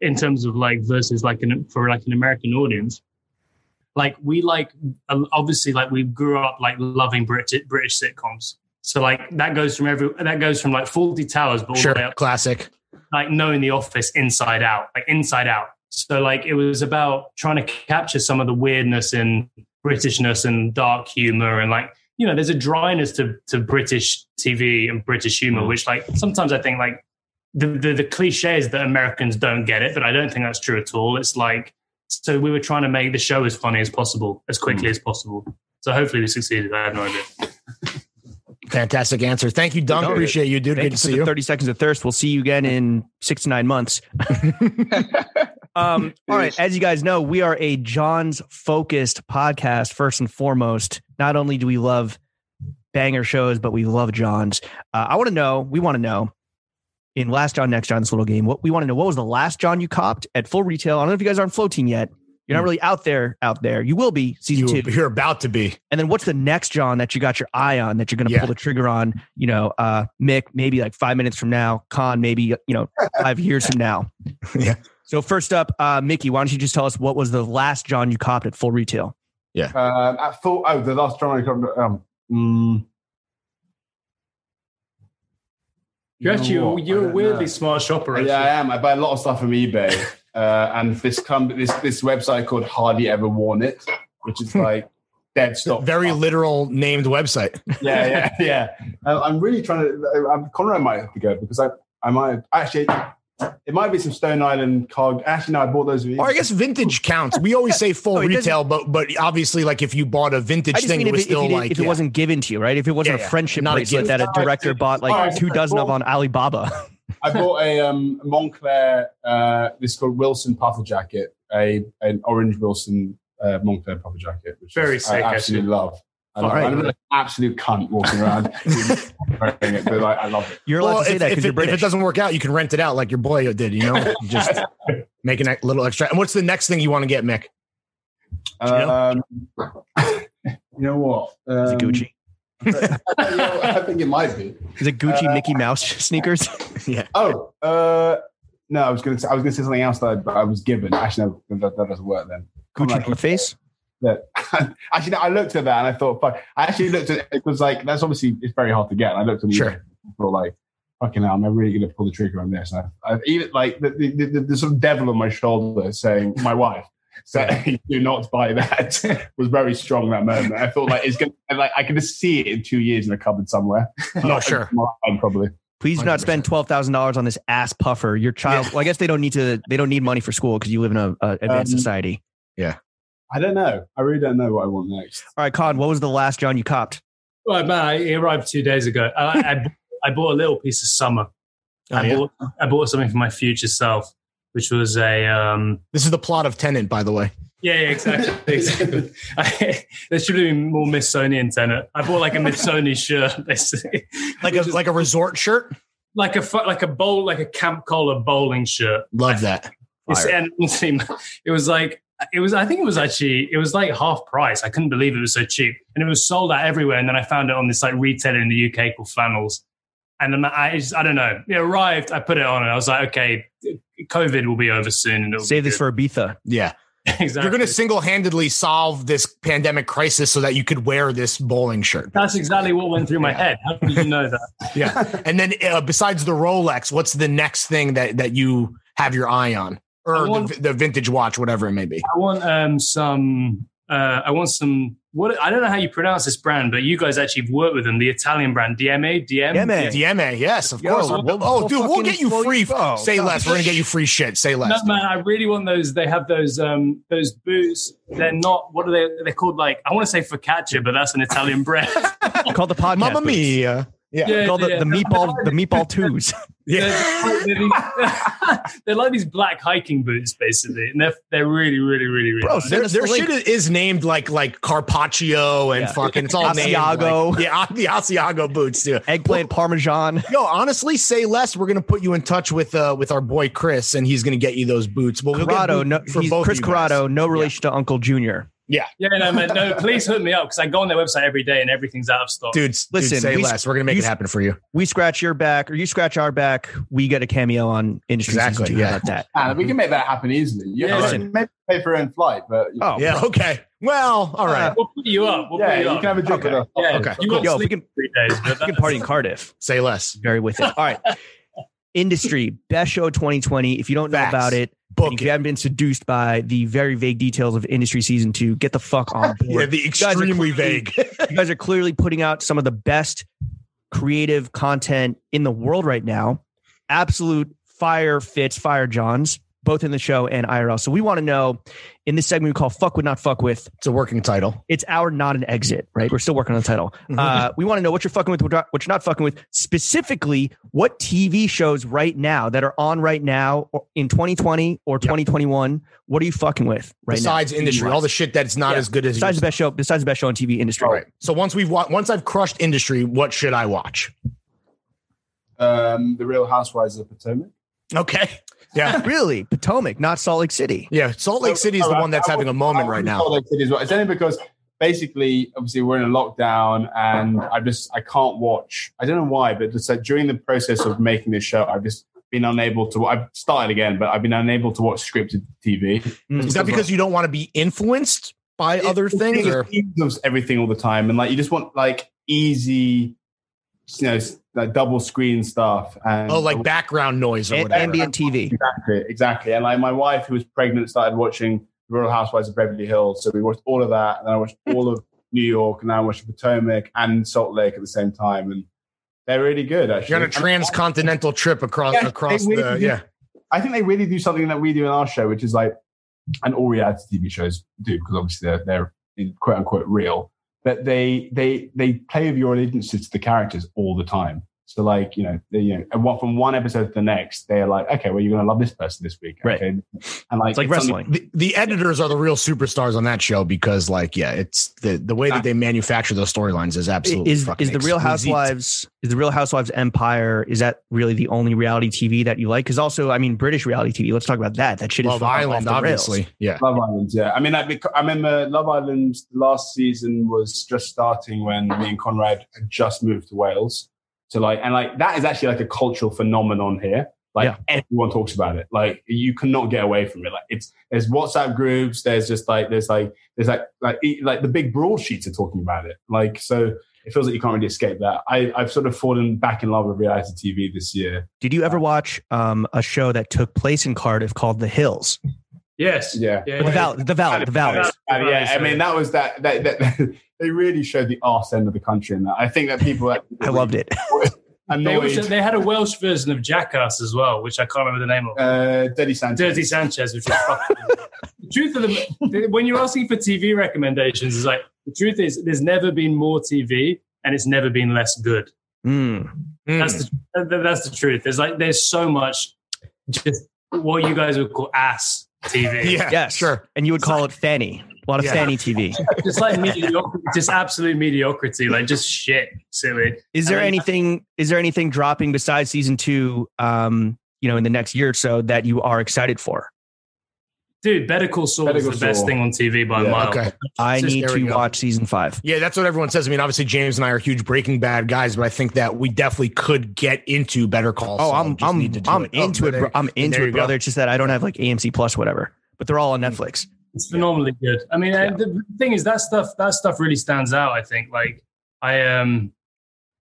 in terms of like versus like an, for like an American audience, like we like obviously like we grew up like loving British British sitcoms. So like that goes from every that goes from like Fawlty Towers, but all sure, the way up classic. like knowing the office inside out, like inside out. So like it was about trying to capture some of the weirdness and Britishness and dark humor and like you know there's a dryness to to British TV and British humor, mm. which like sometimes I think like the, the the cliche is that Americans don't get it, but I don't think that's true at all. It's like so we were trying to make the show as funny as possible, as quickly mm. as possible. So hopefully we succeeded. I have no idea. Fantastic answer. Thank you, Dunk. No, Appreciate you, dude. Thank Good you to for see the you. 30 seconds of thirst. We'll see you again in six to nine months. um, all right. As you guys know, we are a John's focused podcast, first and foremost. Not only do we love banger shows, but we love John's. Uh, I want to know, we want to know in Last John, Next John, this little game, what we want to know, what was the last John you copped at full retail? I don't know if you guys are on Flow Team yet. You're not really out there, out there. You will be season You, two. you're about to be. And then what's the next John that you got your eye on that you're going to Yeah. pull the trigger on? You know, uh, Mick, maybe like five minutes from now. Con, maybe you know, five years from now. Yeah. So first up, uh, Mickey, why don't you just tell us what was the last John you copped at full retail? Um, at full, oh, the last drama. Um, mm, You're you know actually? I you're a weirdly know. smart shopper. Yeah, I am. I buy a lot of stuff from eBay, uh, and this come this this website called Hardly Ever Worn It, which is like dead stop. Very literal named website. yeah, yeah, yeah. Uh, I'm really trying to. I'm Konrad might have to go because I, I might actually. It might be some Stone Island card. Actually, no, I bought those. Or I guess vintage counts. We always say full No, it doesn't- retail, but but obviously, like if you bought a vintage thing, it if, was it, if, still it, like if it yeah. wasn't given to you, right? If it wasn't Yeah, a yeah. friendship Not a bracelet gift. that a director bought like Alright, two dozen of on Alibaba. I bought a um, Moncler. Uh, this is called Wilson puffer jacket. A an orange Wilson uh, Moncler puffer jacket, which Very is, sick, I absolutely love. I love Alright. it. I'm an absolute cunt walking around wearing it, but like, I love it. You're allowed Well, to say if, that if, because it, you're if it doesn't work out, you can rent it out like your boy did. You know, just make a little extra. And what's the next thing you want to get, Mick? Um, you know what? Um, Is it Gucci? I think it might be. Is it Gucci uh, Mickey Mouse sneakers? Yeah. Oh, uh, no, I was going to say I was to say something else that I, but I was given. Actually, no, that, that doesn't work then. Gucci North Face? that actually no, I looked at that and I thought, fuck. I actually looked at it. Was like that's obviously it's very hard to get. And I looked at it Sure. and thought like, fucking hell, am I really going to pull the trigger on this? And I, I even like the, the, the, the sort of devil on my shoulder saying, my wife. Saying, "Do not buy that." was very strong that moment. I thought like it's gonna like I can just see it in two years in a cupboard somewhere. No, sure. Mine, probably. Please do not spend twelve thousand dollars on this ass puffer. Your child. Well, I guess they don't need to. They don't need money for school because you live in a, a advanced Um, society. Yeah. I don't know. I really don't know what I want next. All right, Con. What was the last John you copped? Well, man, I- it arrived two days ago. I, I, I bought a little piece of summer. Oh, I yeah? bought I bought something for my future self, which was a um, This is the plot of Tenet, by the way. yeah, yeah exactly. exactly. I, there should have been more Missonian Tenet. I bought like a Missoni shirt, basically, Like a like a resort shirt. like a like a bowl, like a camp collar bowling shirt. Love that. And it was like it was. I think it was actually it was like half price. I couldn't believe it was so cheap, and it was sold out everywhere. And then I found it on this like retailer in the UK called Flannels, and then I just, I don't know. It arrived. I put it on, and I was like, okay, COVID will be over soon, and it'll Save be this for Ibiza. Yeah. exactly. You're going to single handedly solve this pandemic crisis so that you could wear this bowling shirt. That's exactly what went through my head. How did you know that? Yeah. and then uh, besides the Rolex, what's the next thing that, that you have your eye on? Or want- the, the vintage watch, whatever it may be. I want um some. Uh, I want some. What I don't know how you pronounce this brand, but you guys actually have worked with them. The Italian brand Diemme, DM, Diemme. Diemme, yes, of Yo, course. we'll- oh, we'll dude, we'll get you we'll- free. oh, say God. less. We're gonna get you free shit. Say less. No, less. man, I really want those. They have those um those boots. They're not. What are they? They're called like I want to say focaccia, but that's an Italian brand. Called the podcast. Mamma boots. mia. Yeah. Yeah, Called the, yeah. the meatball. The meatball twos. They're, they're, these- they're like these black hiking boots, basically, and they're they're really, really, really, really. Bro, nice. Their, their the link. shit is named like like Carpaccio and Yeah. fucking it's all named Asiago. like- yeah, the Asiago boots too. Eggplant parmesan. Yo, honestly, say less. We're gonna put you in touch with uh with our boy Chris, and he's gonna get you those boots. But we'll Corrado. boot No, for both Chris of you guys. Corrado. No relation to Uncle Junior. Yeah, no, man, no. Please hook me up because I go on their website every day and everything's out of stock. Dude, Listen, listen, say we- less. We're gonna make you- it happen for you. We scratch your back, or you scratch our back. We get a cameo on industry. Exactly, Season two. Yeah. about that? And we can make that happen easily. You Yeah, know, listen. maybe pay for your own flight, but Oh, Yeah. Okay. Well, all uh, right. We'll put you up. We'll yeah, put you you up. can have a drink Okay. with us. yeah, Okay. You won't Yo, if we can, for three days, but we can party in Cardiff. Say less. Very with it. All right. Industry best show 2020. If you don't know Facts. about it, and Book if you haven't been seduced by the very vague details of industry season two, get the fuck on board. Yeah, the extremely clearly- vague. you guys are clearly putting out some of the best creative content in the world right now. Absolute fire fits, fire Johns, both in the show and IRL. So we want to know in this segment we call Fuck With Not Fuck With. It's a working title. It's our not an exit, right? We're still working on the title. Uh, we want to know what you're fucking with, what you're- not fucking with. Specifically, what TV shows right now that are on right now or in 2020 or 2021? What are you fucking with right now? Besides now? industry, TV-wise? all the shit that's not Yeah. as good as besides the used- best show, besides the best show on TV industry. All right. So once we've wa- once I've crushed industry, what should I watch? Um, the Real Housewives of Potomac. Okay. Yeah. Really, Potomac, not Salt Lake City. Yeah. Salt Lake City is the one that's having a moment right now. Salt Lake City as well. It's only because basically, obviously, we're in a lockdown, and I just I can't watch. I don't know why, but just like during the process of making this show, I've just been unable to. I've started again, but I've been unable to watch scripted TV. Mm. Is that because you don't want to be influenced by other things? Or everything all the time, and like you just want like easy, you know, s- like double screen stuff. And oh, like background noise or A- whatever. ambient TV. Exactly, exactly. And like my wife, who was pregnant, started watching The Real Housewives of Beverly Hills. So we watched all of that, and then I watched all of New York, and now I watched Potomac and Salt Lake at the same time, and they're really good. Actually, You're on a transcontinental trip across Yeah, across they the do. yeah. I think they really do something that we do in our show, which is like, and all reality TV shows do because obviously they're they're quote unquote real, but they they they play with your allegiances to the characters all the time. So like you know they, you know and what from one episode to the next they're like okay well you're gonna love this person this week Right. okay and like It's like something- wrestling. The, the editors are the real superstars on that show because like yeah, it's the the way that they manufacture those storylines is absolutely Is fucking is the Real exquisite. Housewives is the Real Housewives Empire? Is that really the only reality TV that you like? Because also, I mean, British reality TV. Let's talk about that. That shit is Love fucking Island, off the rails. obviously. Yeah. Love Island, yeah. I mean, I, bec- I remember Love Island last season was just starting when me and Konrad had just moved to Wales. So like, and like that is actually like a cultural phenomenon here. Like Yeah. everyone talks about it. Like you cannot get away from it. Like it's there's WhatsApp groups. There's just like there's like there's like like like the big broadsheets are talking about it. Like so, it feels like you can't really escape that. I I've sort of fallen back in love with reality TV this year. Did you ever watch um, a show that took place in Cardiff called The Hills? Yes. Yeah. Yeah. The yeah. Valley. The Valley. The Valley. Uh, yeah, I mean that was that, that that they really showed the arse end of the country in that. I think that people that I loved it. They, annoyed also, they had a Welsh version of Jackass as well, which I can't remember the name of. uh, Dirty Sanchez. Dirty Sanchez, which was the truth of the when you're asking for TV recommendations, is like the truth is there's never been more TV and it's never been less good. Mm. That's the that's the truth. There's like there's so much just what you guys would call ass TV. yeah. Yes, Sure. And you would call it Fanny. A lot of Yeah. Fanny TV. just like mediocrity, just absolute mediocrity, like just shit, silly. Is there And then- anything? Is there anything dropping besides season two? Um, you know, in the next year or so that you are excited for? Dude, Better Call Saul Better is Call the best Saul. thing on TV by Yeah, a mile. Okay. I Just- need to go. watch season five. Yeah, that's what everyone says. I mean, obviously James and I are huge Breaking Bad guys, but I think that we definitely could get into Better Call Oh, I'm I'm need to do I'm it. Oh, into it. Bro. I'm and into it, you go. brother. It's just that I don't have like AMC Plus, whatever. But they're all on Netflix. It's phenomenally good. I mean, Yeah. uh, the thing is that stuff that stuff really stands out. I think. Like I um,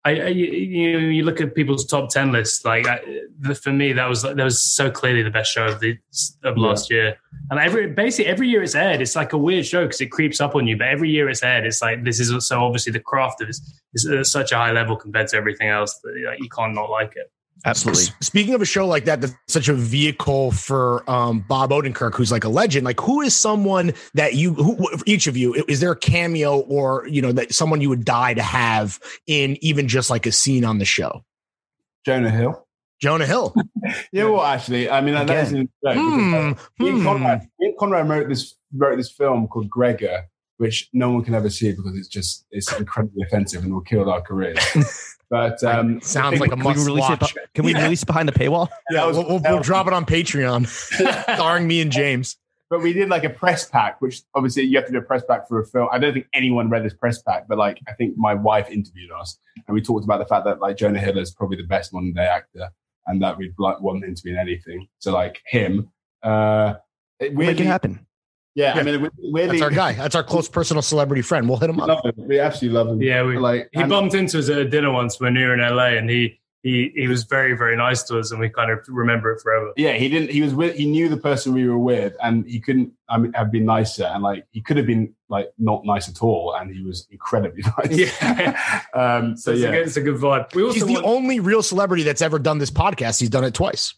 I, I you, you know, you look at people's top ten lists. Like I, the, for me, that was that was so clearly the best show of the of last year. And every basically every year it's aired, it's like a weird show because it creeps up on you. But every year it's aired, it's like this is so obviously the craft of it is, is at such a high level compared to everything else that like, you can't not like it. Absolutely. S- Speaking of a show like that, that's such a vehicle for um, Bob Odenkirk, who's like a legend. Like, who is someone that you, who, each of you, is there a cameo or you know that someone you would die to have in even just like a scene on the show? Jonah Hill. Jonah Hill. Yeah, well, actually, I mean that is Again. an Hmm, Me and hmm. Konrad, me and Konrad wrote this wrote this film called Gregor, which no one can ever see because it's just it's incredibly offensive and will kill our careers. but um, Sounds like a Can must release watch. be- Can we Yeah. release it behind the paywall? yeah, was- we'll, we'll, we'll was- drop it on Patreon, starring me and James. but we did like a press pack, which obviously you have to do a press pack for a film. I don't think anyone read this press pack, but like I think my wife interviewed us and we talked about the fact that like Jonah Hill is probably the best modern day actor and that we'd like want him to be in anything. So like him, uh, it We'll make it happen. Yeah, Yeah. I mean, we- weirdly, That's our guy. That's our close personal celebrity friend. We'll hit him We up. love him. We absolutely love him. Yeah, we- like he and- bumped into us at a dinner once when we were in LA, and he he he was very very nice to us, and we kind of remember it forever. yeah, he didn't. He was with. He knew the person we were with, and he couldn't. I mean, have been nicer, and like he could have been like not nice at all, and he was incredibly nice. Yeah. um. So So it's, yeah. a good, it's a good vibe. We also He's the want- only real celebrity that's ever done this podcast. He's done it twice.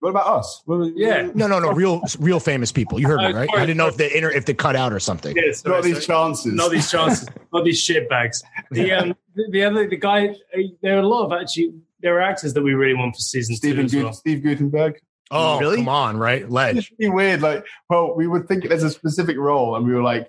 What about us? What was- Yeah. No, no, no. Real, real famous people. You heard me, Uh, right? I didn't know if the inter, if they cut out or something. Yeah, sorry, Not these sorry. chances. not these chances, not these shit bags. The um, the, the other the guy, uh, there are a lot of actually there are actors that we really want for season Stephen two as Gut- well. Steve Guttenberg. Oh, Really? come on, right? It's really weird. Like, well, we would think there's a specific role, and we were like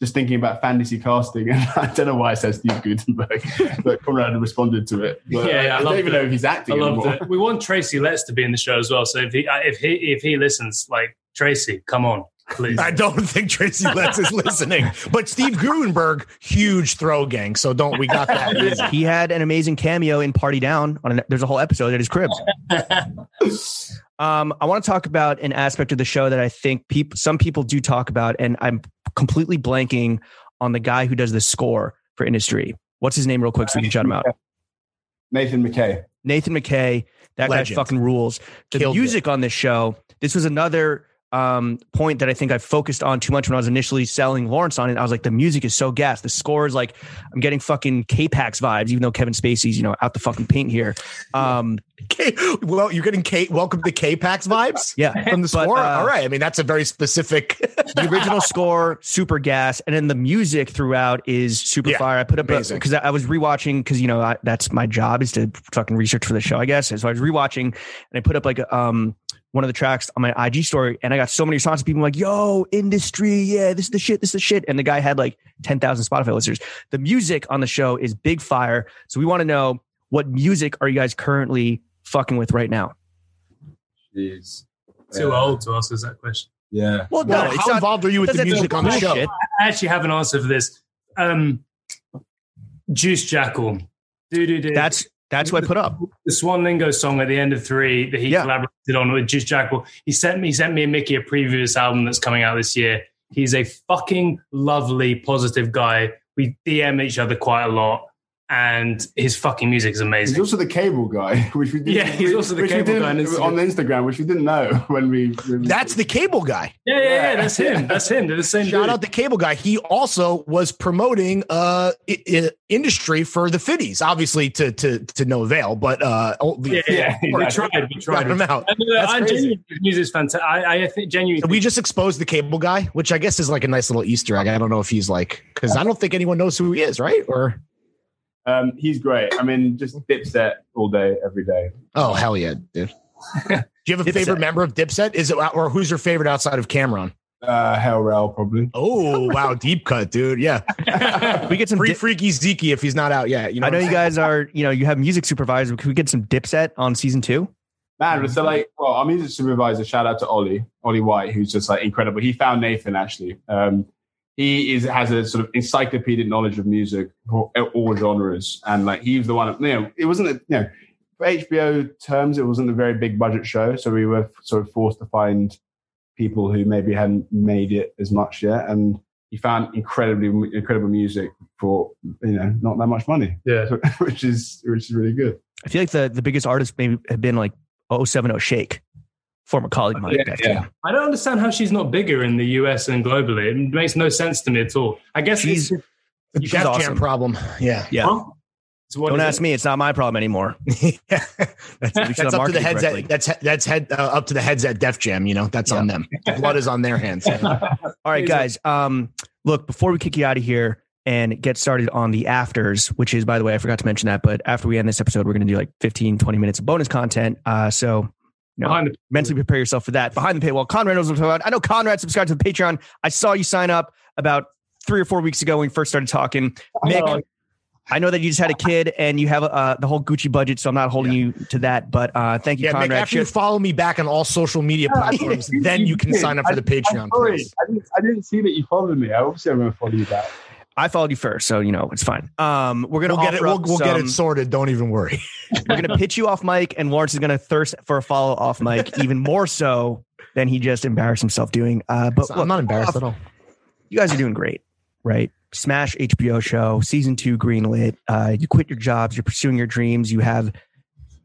just thinking about fantasy casting, and I don't know why I said Steve Guttenberg, but Konrad responded to it. But Yeah, yeah, I I, don't even it. know if he's I acting loved anymore. it. We want Tracy Letts to be in the show as well. So if he uh, if he if he listens, like Tracy, come on, please. I don't think Tracy Letts is listening, but Steve Guttenberg, huge throw gang. So don't we got that? easy. He had an amazing cameo in Party Down. On an, there's a whole episode at his crib. Um, I want to talk about an aspect of the show that I think people, some people do talk about, and I'm completely blanking on the guy who does the score for Industry. What's his name, real quick, so we can shout him out? Nathan Micay. Nathan Micay. That Legend. guy fucking rules. The Killed it. music on this show. This was another um, point that I think I focused on too much when I was initially selling Lawrence on it. I was like, the music is so gas. The score is like, I'm getting fucking K-Pax vibes, even though Kevin Spacey's, you know, out the fucking paint here. Um, K- well, you're getting K. Welcome to K-Pax vibes yeah. from the But, score. uh, All right. I mean, that's a very specific. the original score, super gas, and then the music throughout is super Yeah, fire. I put up because I was rewatching because you know I, that's my job is to fucking research for the show, I guess. So I was rewatching and I put up like a, um one of the tracks on my IG story, and I got so many responses. People like, "Yo, industry, yeah, this is the shit, this is the shit," and the guy had like ten thousand Spotify listeners. The music on the show is big fire, so we want to know what music are you guys currently fucking with right now? Jeez. Too Yeah. old to ask us that question. Yeah. Well, Well, it's how not- involved are you with the doesn't have to music on the show? bullshit. I actually have an answer for this. Um, Juice Jackal. Do do do. That's that's what I put up. the Swan Lingo song at the end of three that he Yeah. collaborated on with Juice Jackal. He sent me, he sent me and Mickey a preview of this album that's coming out this year. He's a fucking lovely, positive guy. We DM each other quite a lot, and his fucking music is amazing. He's also the cable guy, which we didn't, Yeah, he's also the cable guy on Instagram. on Instagram, which we didn't know when we. when we- That's the cable guy. Yeah, yeah, yeah. That's him. That's him. They're the same. Shout dude. out the cable guy. He also was promoting uh I- I- industry for the fitties, obviously to to to no avail, but uh only- Yeah, yeah. We tried. We Got tried. him out. I, know, That's I crazy. genuinely his music is fantastic. I, I think genuinely. So we just exposed the cable guy, which I guess is like a nice little Easter egg. I don't know if he's like because I don't think anyone knows who he is, right? Or um, he's great. I mean, just Dipset all day, every day. oh hell yeah, dude. Do you have a Dipset. favorite member of Dipset? Is it or who's your favorite outside of Cam'ron? Uh, Hell Rel, probably. Oh wow, deep cut, dude. Yeah, We get some free di- freaky Zeke if he's not out yet. You know, I know you guys are, you know, you have music supervisor. Can we get some Dipset on season two? Man, so like, well, our music supervisor, shout out to Ollie, Ollie White, who's just like incredible. He found Nathan actually. Um, he is has a sort of encyclopedic knowledge of music for all genres, and like he was the one. You know, it wasn't a, you know for HBO terms, it wasn't a very big budget show, so we were sort of forced to find people who maybe hadn't made it as much yet, and he found incredibly incredible music for you know not that much money, yeah. which is which is really good. I feel like the, the biggest artists maybe have been like 070 Shake, former colleague of mine. Yeah, yeah. I don't understand how she's not bigger in the US and globally. It makes no sense to me at all. I guess She's- it's, The She's Def Jam awesome. problem. Yeah. Yeah. Huh? So Don't ask it? me. It's not my problem anymore. yeah. That's, that's up to the heads at that's that's head uh, up to the heads at Def Jam. You know, that's on them. The blood is on their hands. All right, guys. Um, look, before we kick you out of here and get started on the afters, which is, by the way, I forgot to mention that, but after we end this episode, we're going to do like 15, 20 minutes of bonus content. Uh, so you know, Behind the mentally prepare yourself for that. Behind the paywall, Konrad knows what I'm talking about. I know Konrad subscribed to the Patreon. I saw you sign up about three or four weeks ago when we first started talking. Mick, I know that you just had a kid and you have uh, the whole Gucci budget, so I'm not holding you to that. But uh, thank you, Yeah, Mick, Konrad. after you follow me back on all social media platforms, then you can sign up for the Patreon. Sorry, please. I didn't, I didn't see that you followed me. I obviously I'm going to follow you back. I followed you first, so you know it's fine. Um, we're gonna We'll get it. We'll, we'll get it sorted. Don't even worry. We're gonna pitch you off mic, and Lawrence is gonna thirst for a follow off mic, even more so than he just embarrassed himself doing. Uh, but I'm not embarrassed at all. you guys are doing great, right? Smash HBO show, season two greenlit. Uh, you quit your jobs, you're pursuing your dreams, you have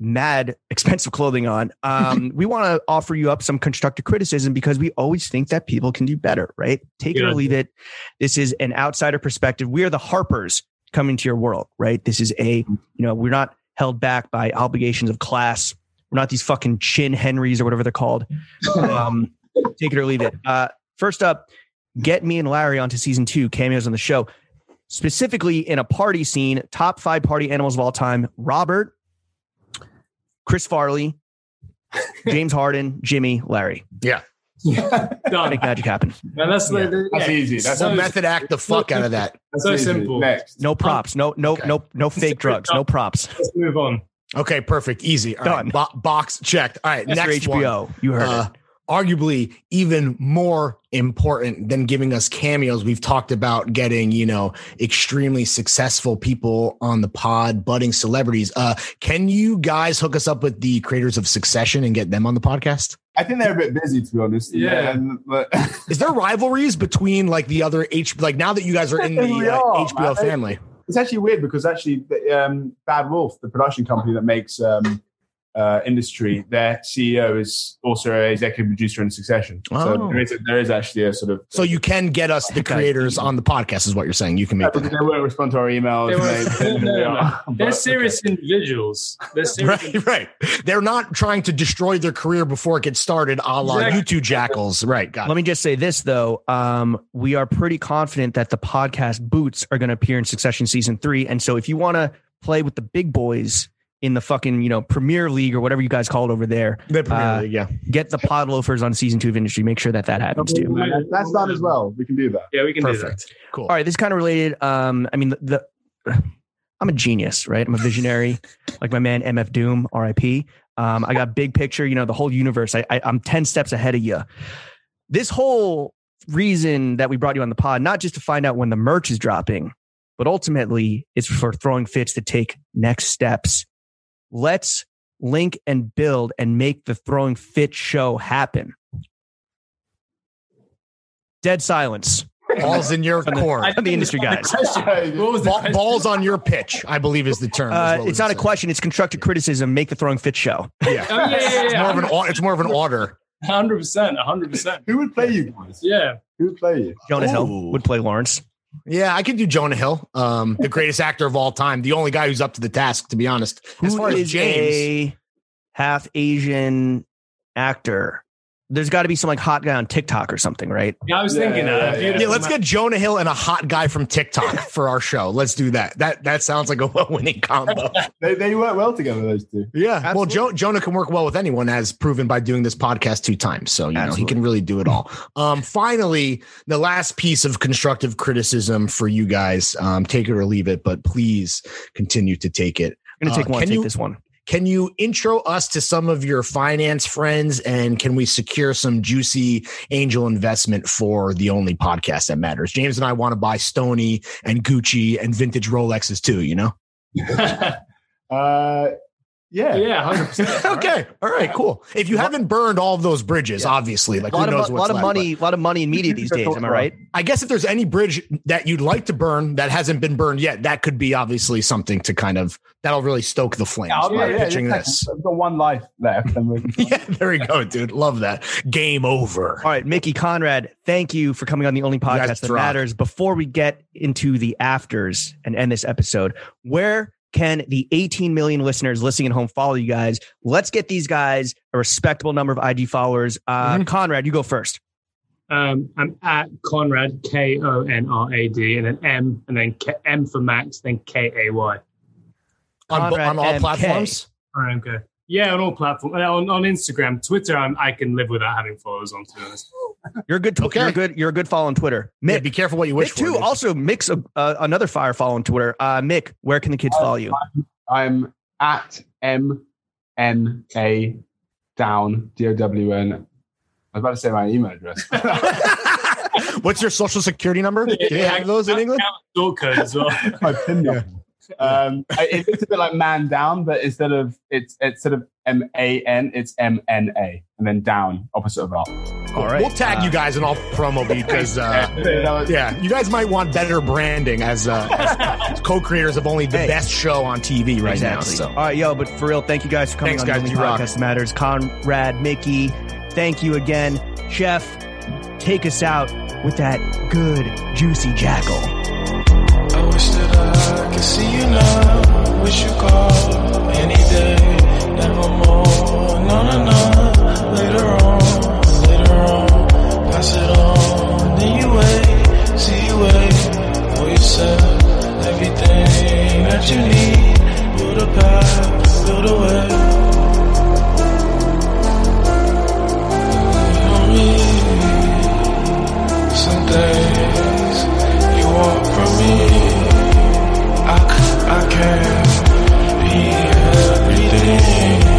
mad expensive clothing on. Um, we want to offer you up some constructive criticism because we always think that people can do better, right? Take it or leave it. This is an outsider perspective. We are the Harpers coming to your world, right? This is a, you know, we're not held back by obligations of class. We're not these fucking chin Henrys or whatever they're called. Um, take it or leave it. Uh, first up, get me and Larry onto season two cameos on the show, specifically in a party scene. Top five party animals of all time: Robert, Chris Farley, James Harden, Jimmy, Larry. Yeah. Done. Make magic happen. Man, that's Yeah. the, That's yeah. easy. That's So- We'll method act the fuck out of that. That's so easy. simple. Next. No props. No no Okay. no no fake drugs. No props. Let's move on. Okay, perfect, easy. All right, Done. bo- box checked. All right, Mr. next one. HBO. You heard Uh, it. Arguably even more important than giving us cameos we've talked about getting you know extremely successful people on the pod budding celebrities uh can you guys hook us up with the creators of succession and get them on the podcast I think they're a bit busy, to be honest. Yeah. And, but, is there rivalries between like the other h like now that you guys are in the We uh, hbo man. family it's actually weird because actually, um, Bad Wolf, the production company that makes um, uh, industry, their CEO is also an executive producer in Succession. Oh. So there is, a, there is actually a sort of. So you can get us the creators on the podcast, is what you're saying. You can make But them. they won't respond to our emails. They won't- They- they- no, no, they no. are. They're But- serious individuals. They're serious. Right, right. They're not trying to destroy their career before it gets started, a la Exactly. you two jackals. Right, got Let it. me just say this though. Um, we are pretty confident that the podcast boots are going to appear in Succession season three. And so if you want to play with the big boys in the fucking, you know, Premier League or whatever you guys call it over there, The Premier uh, League, yeah. get the pod loafers on season two of industry. Make sure that that happens too. That's done as well. We can do that. Yeah, we can do that. Perfect. Cool. All right, this is kind of related. Um, I mean, the, the I'm a genius, right? I'm a visionary, like my man MF Doom, RIP. Um, I got big picture, you know, the whole universe. I, I I'm ten steps ahead of you. This whole reason that we brought you on the pod, not just to find out when the merch is dropping, but ultimately it's for throwing fits to take next steps. Let's link and build and make the throwing fit show happen. Dead silence Balls in your court. on the industry guys. What was the Ball, balls on your pitch, I believe is the term. Uh, what it's not a said. question. It's constructive criticism. Make the throwing fit show. Yeah. Oh, yeah, yeah, It's more of an it's more of an order. Hundred percent, hundred percent. Who would play you guys? Yeah, Who would play you? Jonah Ooh. Hill would play Lawrence. Yeah, I could do Jonah Hill, um, the greatest actor of all time, the only guy who's up to the task, to be honest. As Who far as James, a half Asian actor? There's got to be some like hot guy on TikTok or something, right? yeah. I was Yeah, thinking yeah, that. yeah, yeah. yeah, let's get Jonah Hill and a hot guy from TikTok for our show. Let's do that. That that sounds like a well-winning combo. They, they work well together, those two. Yeah. Well, jo- Jonah can work well with anyone, as proven by doing this podcast two times. So, you know, he can really do it all. Um, finally, the last piece of constructive criticism for you guys, um, take it or leave it, but please continue to take it. I'm gonna take Uh, one. Take you- this one. Can you intro us to some of your finance friends and can we secure some juicy angel investment for the only podcast that matters? James and I want to buy Stony and Gucci and vintage Rolexes too, you know? Uh, yeah. yeah, okay. All right, cool. If you haven't burned all of those bridges, obviously, like A lot who of, knows mo- what's lot of money, a lot of money in media these days. Am I right? I guess if there's any bridge that you'd like to burn that hasn't been burned yet, that could be obviously something to kind of that'll really stoke the flames. Yeah, by yeah, pitching yeah, this. I've got one life left. Yeah, there we go, dude. Love that. Game over. All right, Mickey Konrad, thank you for coming on the only podcast that matters. Before we get into the afters and end this episode, where can the 18 million listeners listening at home follow you guys? Let's get these guys a respectable number of IG followers. Uh, Mm-hmm. Konrad, you go first. Um, I'm at Konrad K O N R A D and then M and then K- M for Max, then K A Y. On, on all MK. platforms. Okay. Yeah, on all platforms. On, on Instagram, Twitter, I'm, I can live without having followers on. To be honest. You're a good. Okay. You're a good. You're a good follow on Twitter. Yeah, Mick, be careful what you wish Mick for. too. dude. Also, Mick's a, uh, another fire follow on Twitter. Uh, Mick, where can the kids follow you? I'm at M N A down D O W N. I was about to say my email address. What's your social security number? Do they have those in England? Short code as well. my pin number. Um, I- it looks a bit like man down, but instead of it's it's sort of M A N, it's M N A, and then down, opposite of up. All right. We'll tag you guys in all promo because, uh, yeah, you guys might want better branding as, uh, as co-creators of only the Hey. best show on TV right now. Exactly. So All right, yo, but for real, thank you guys for coming Thanks, on guys. the You Only rock. Podcast Matters. Konrad, Mickey, thank you again. Chef, take us out with that good, juicy jackal can see you now. Wish you any day. Never more. No, no, no. Later on, later on. Pass it on. Then you wait, see you wait for yourself. Everything that you need. Build a path, build a way. Someday. care be everything.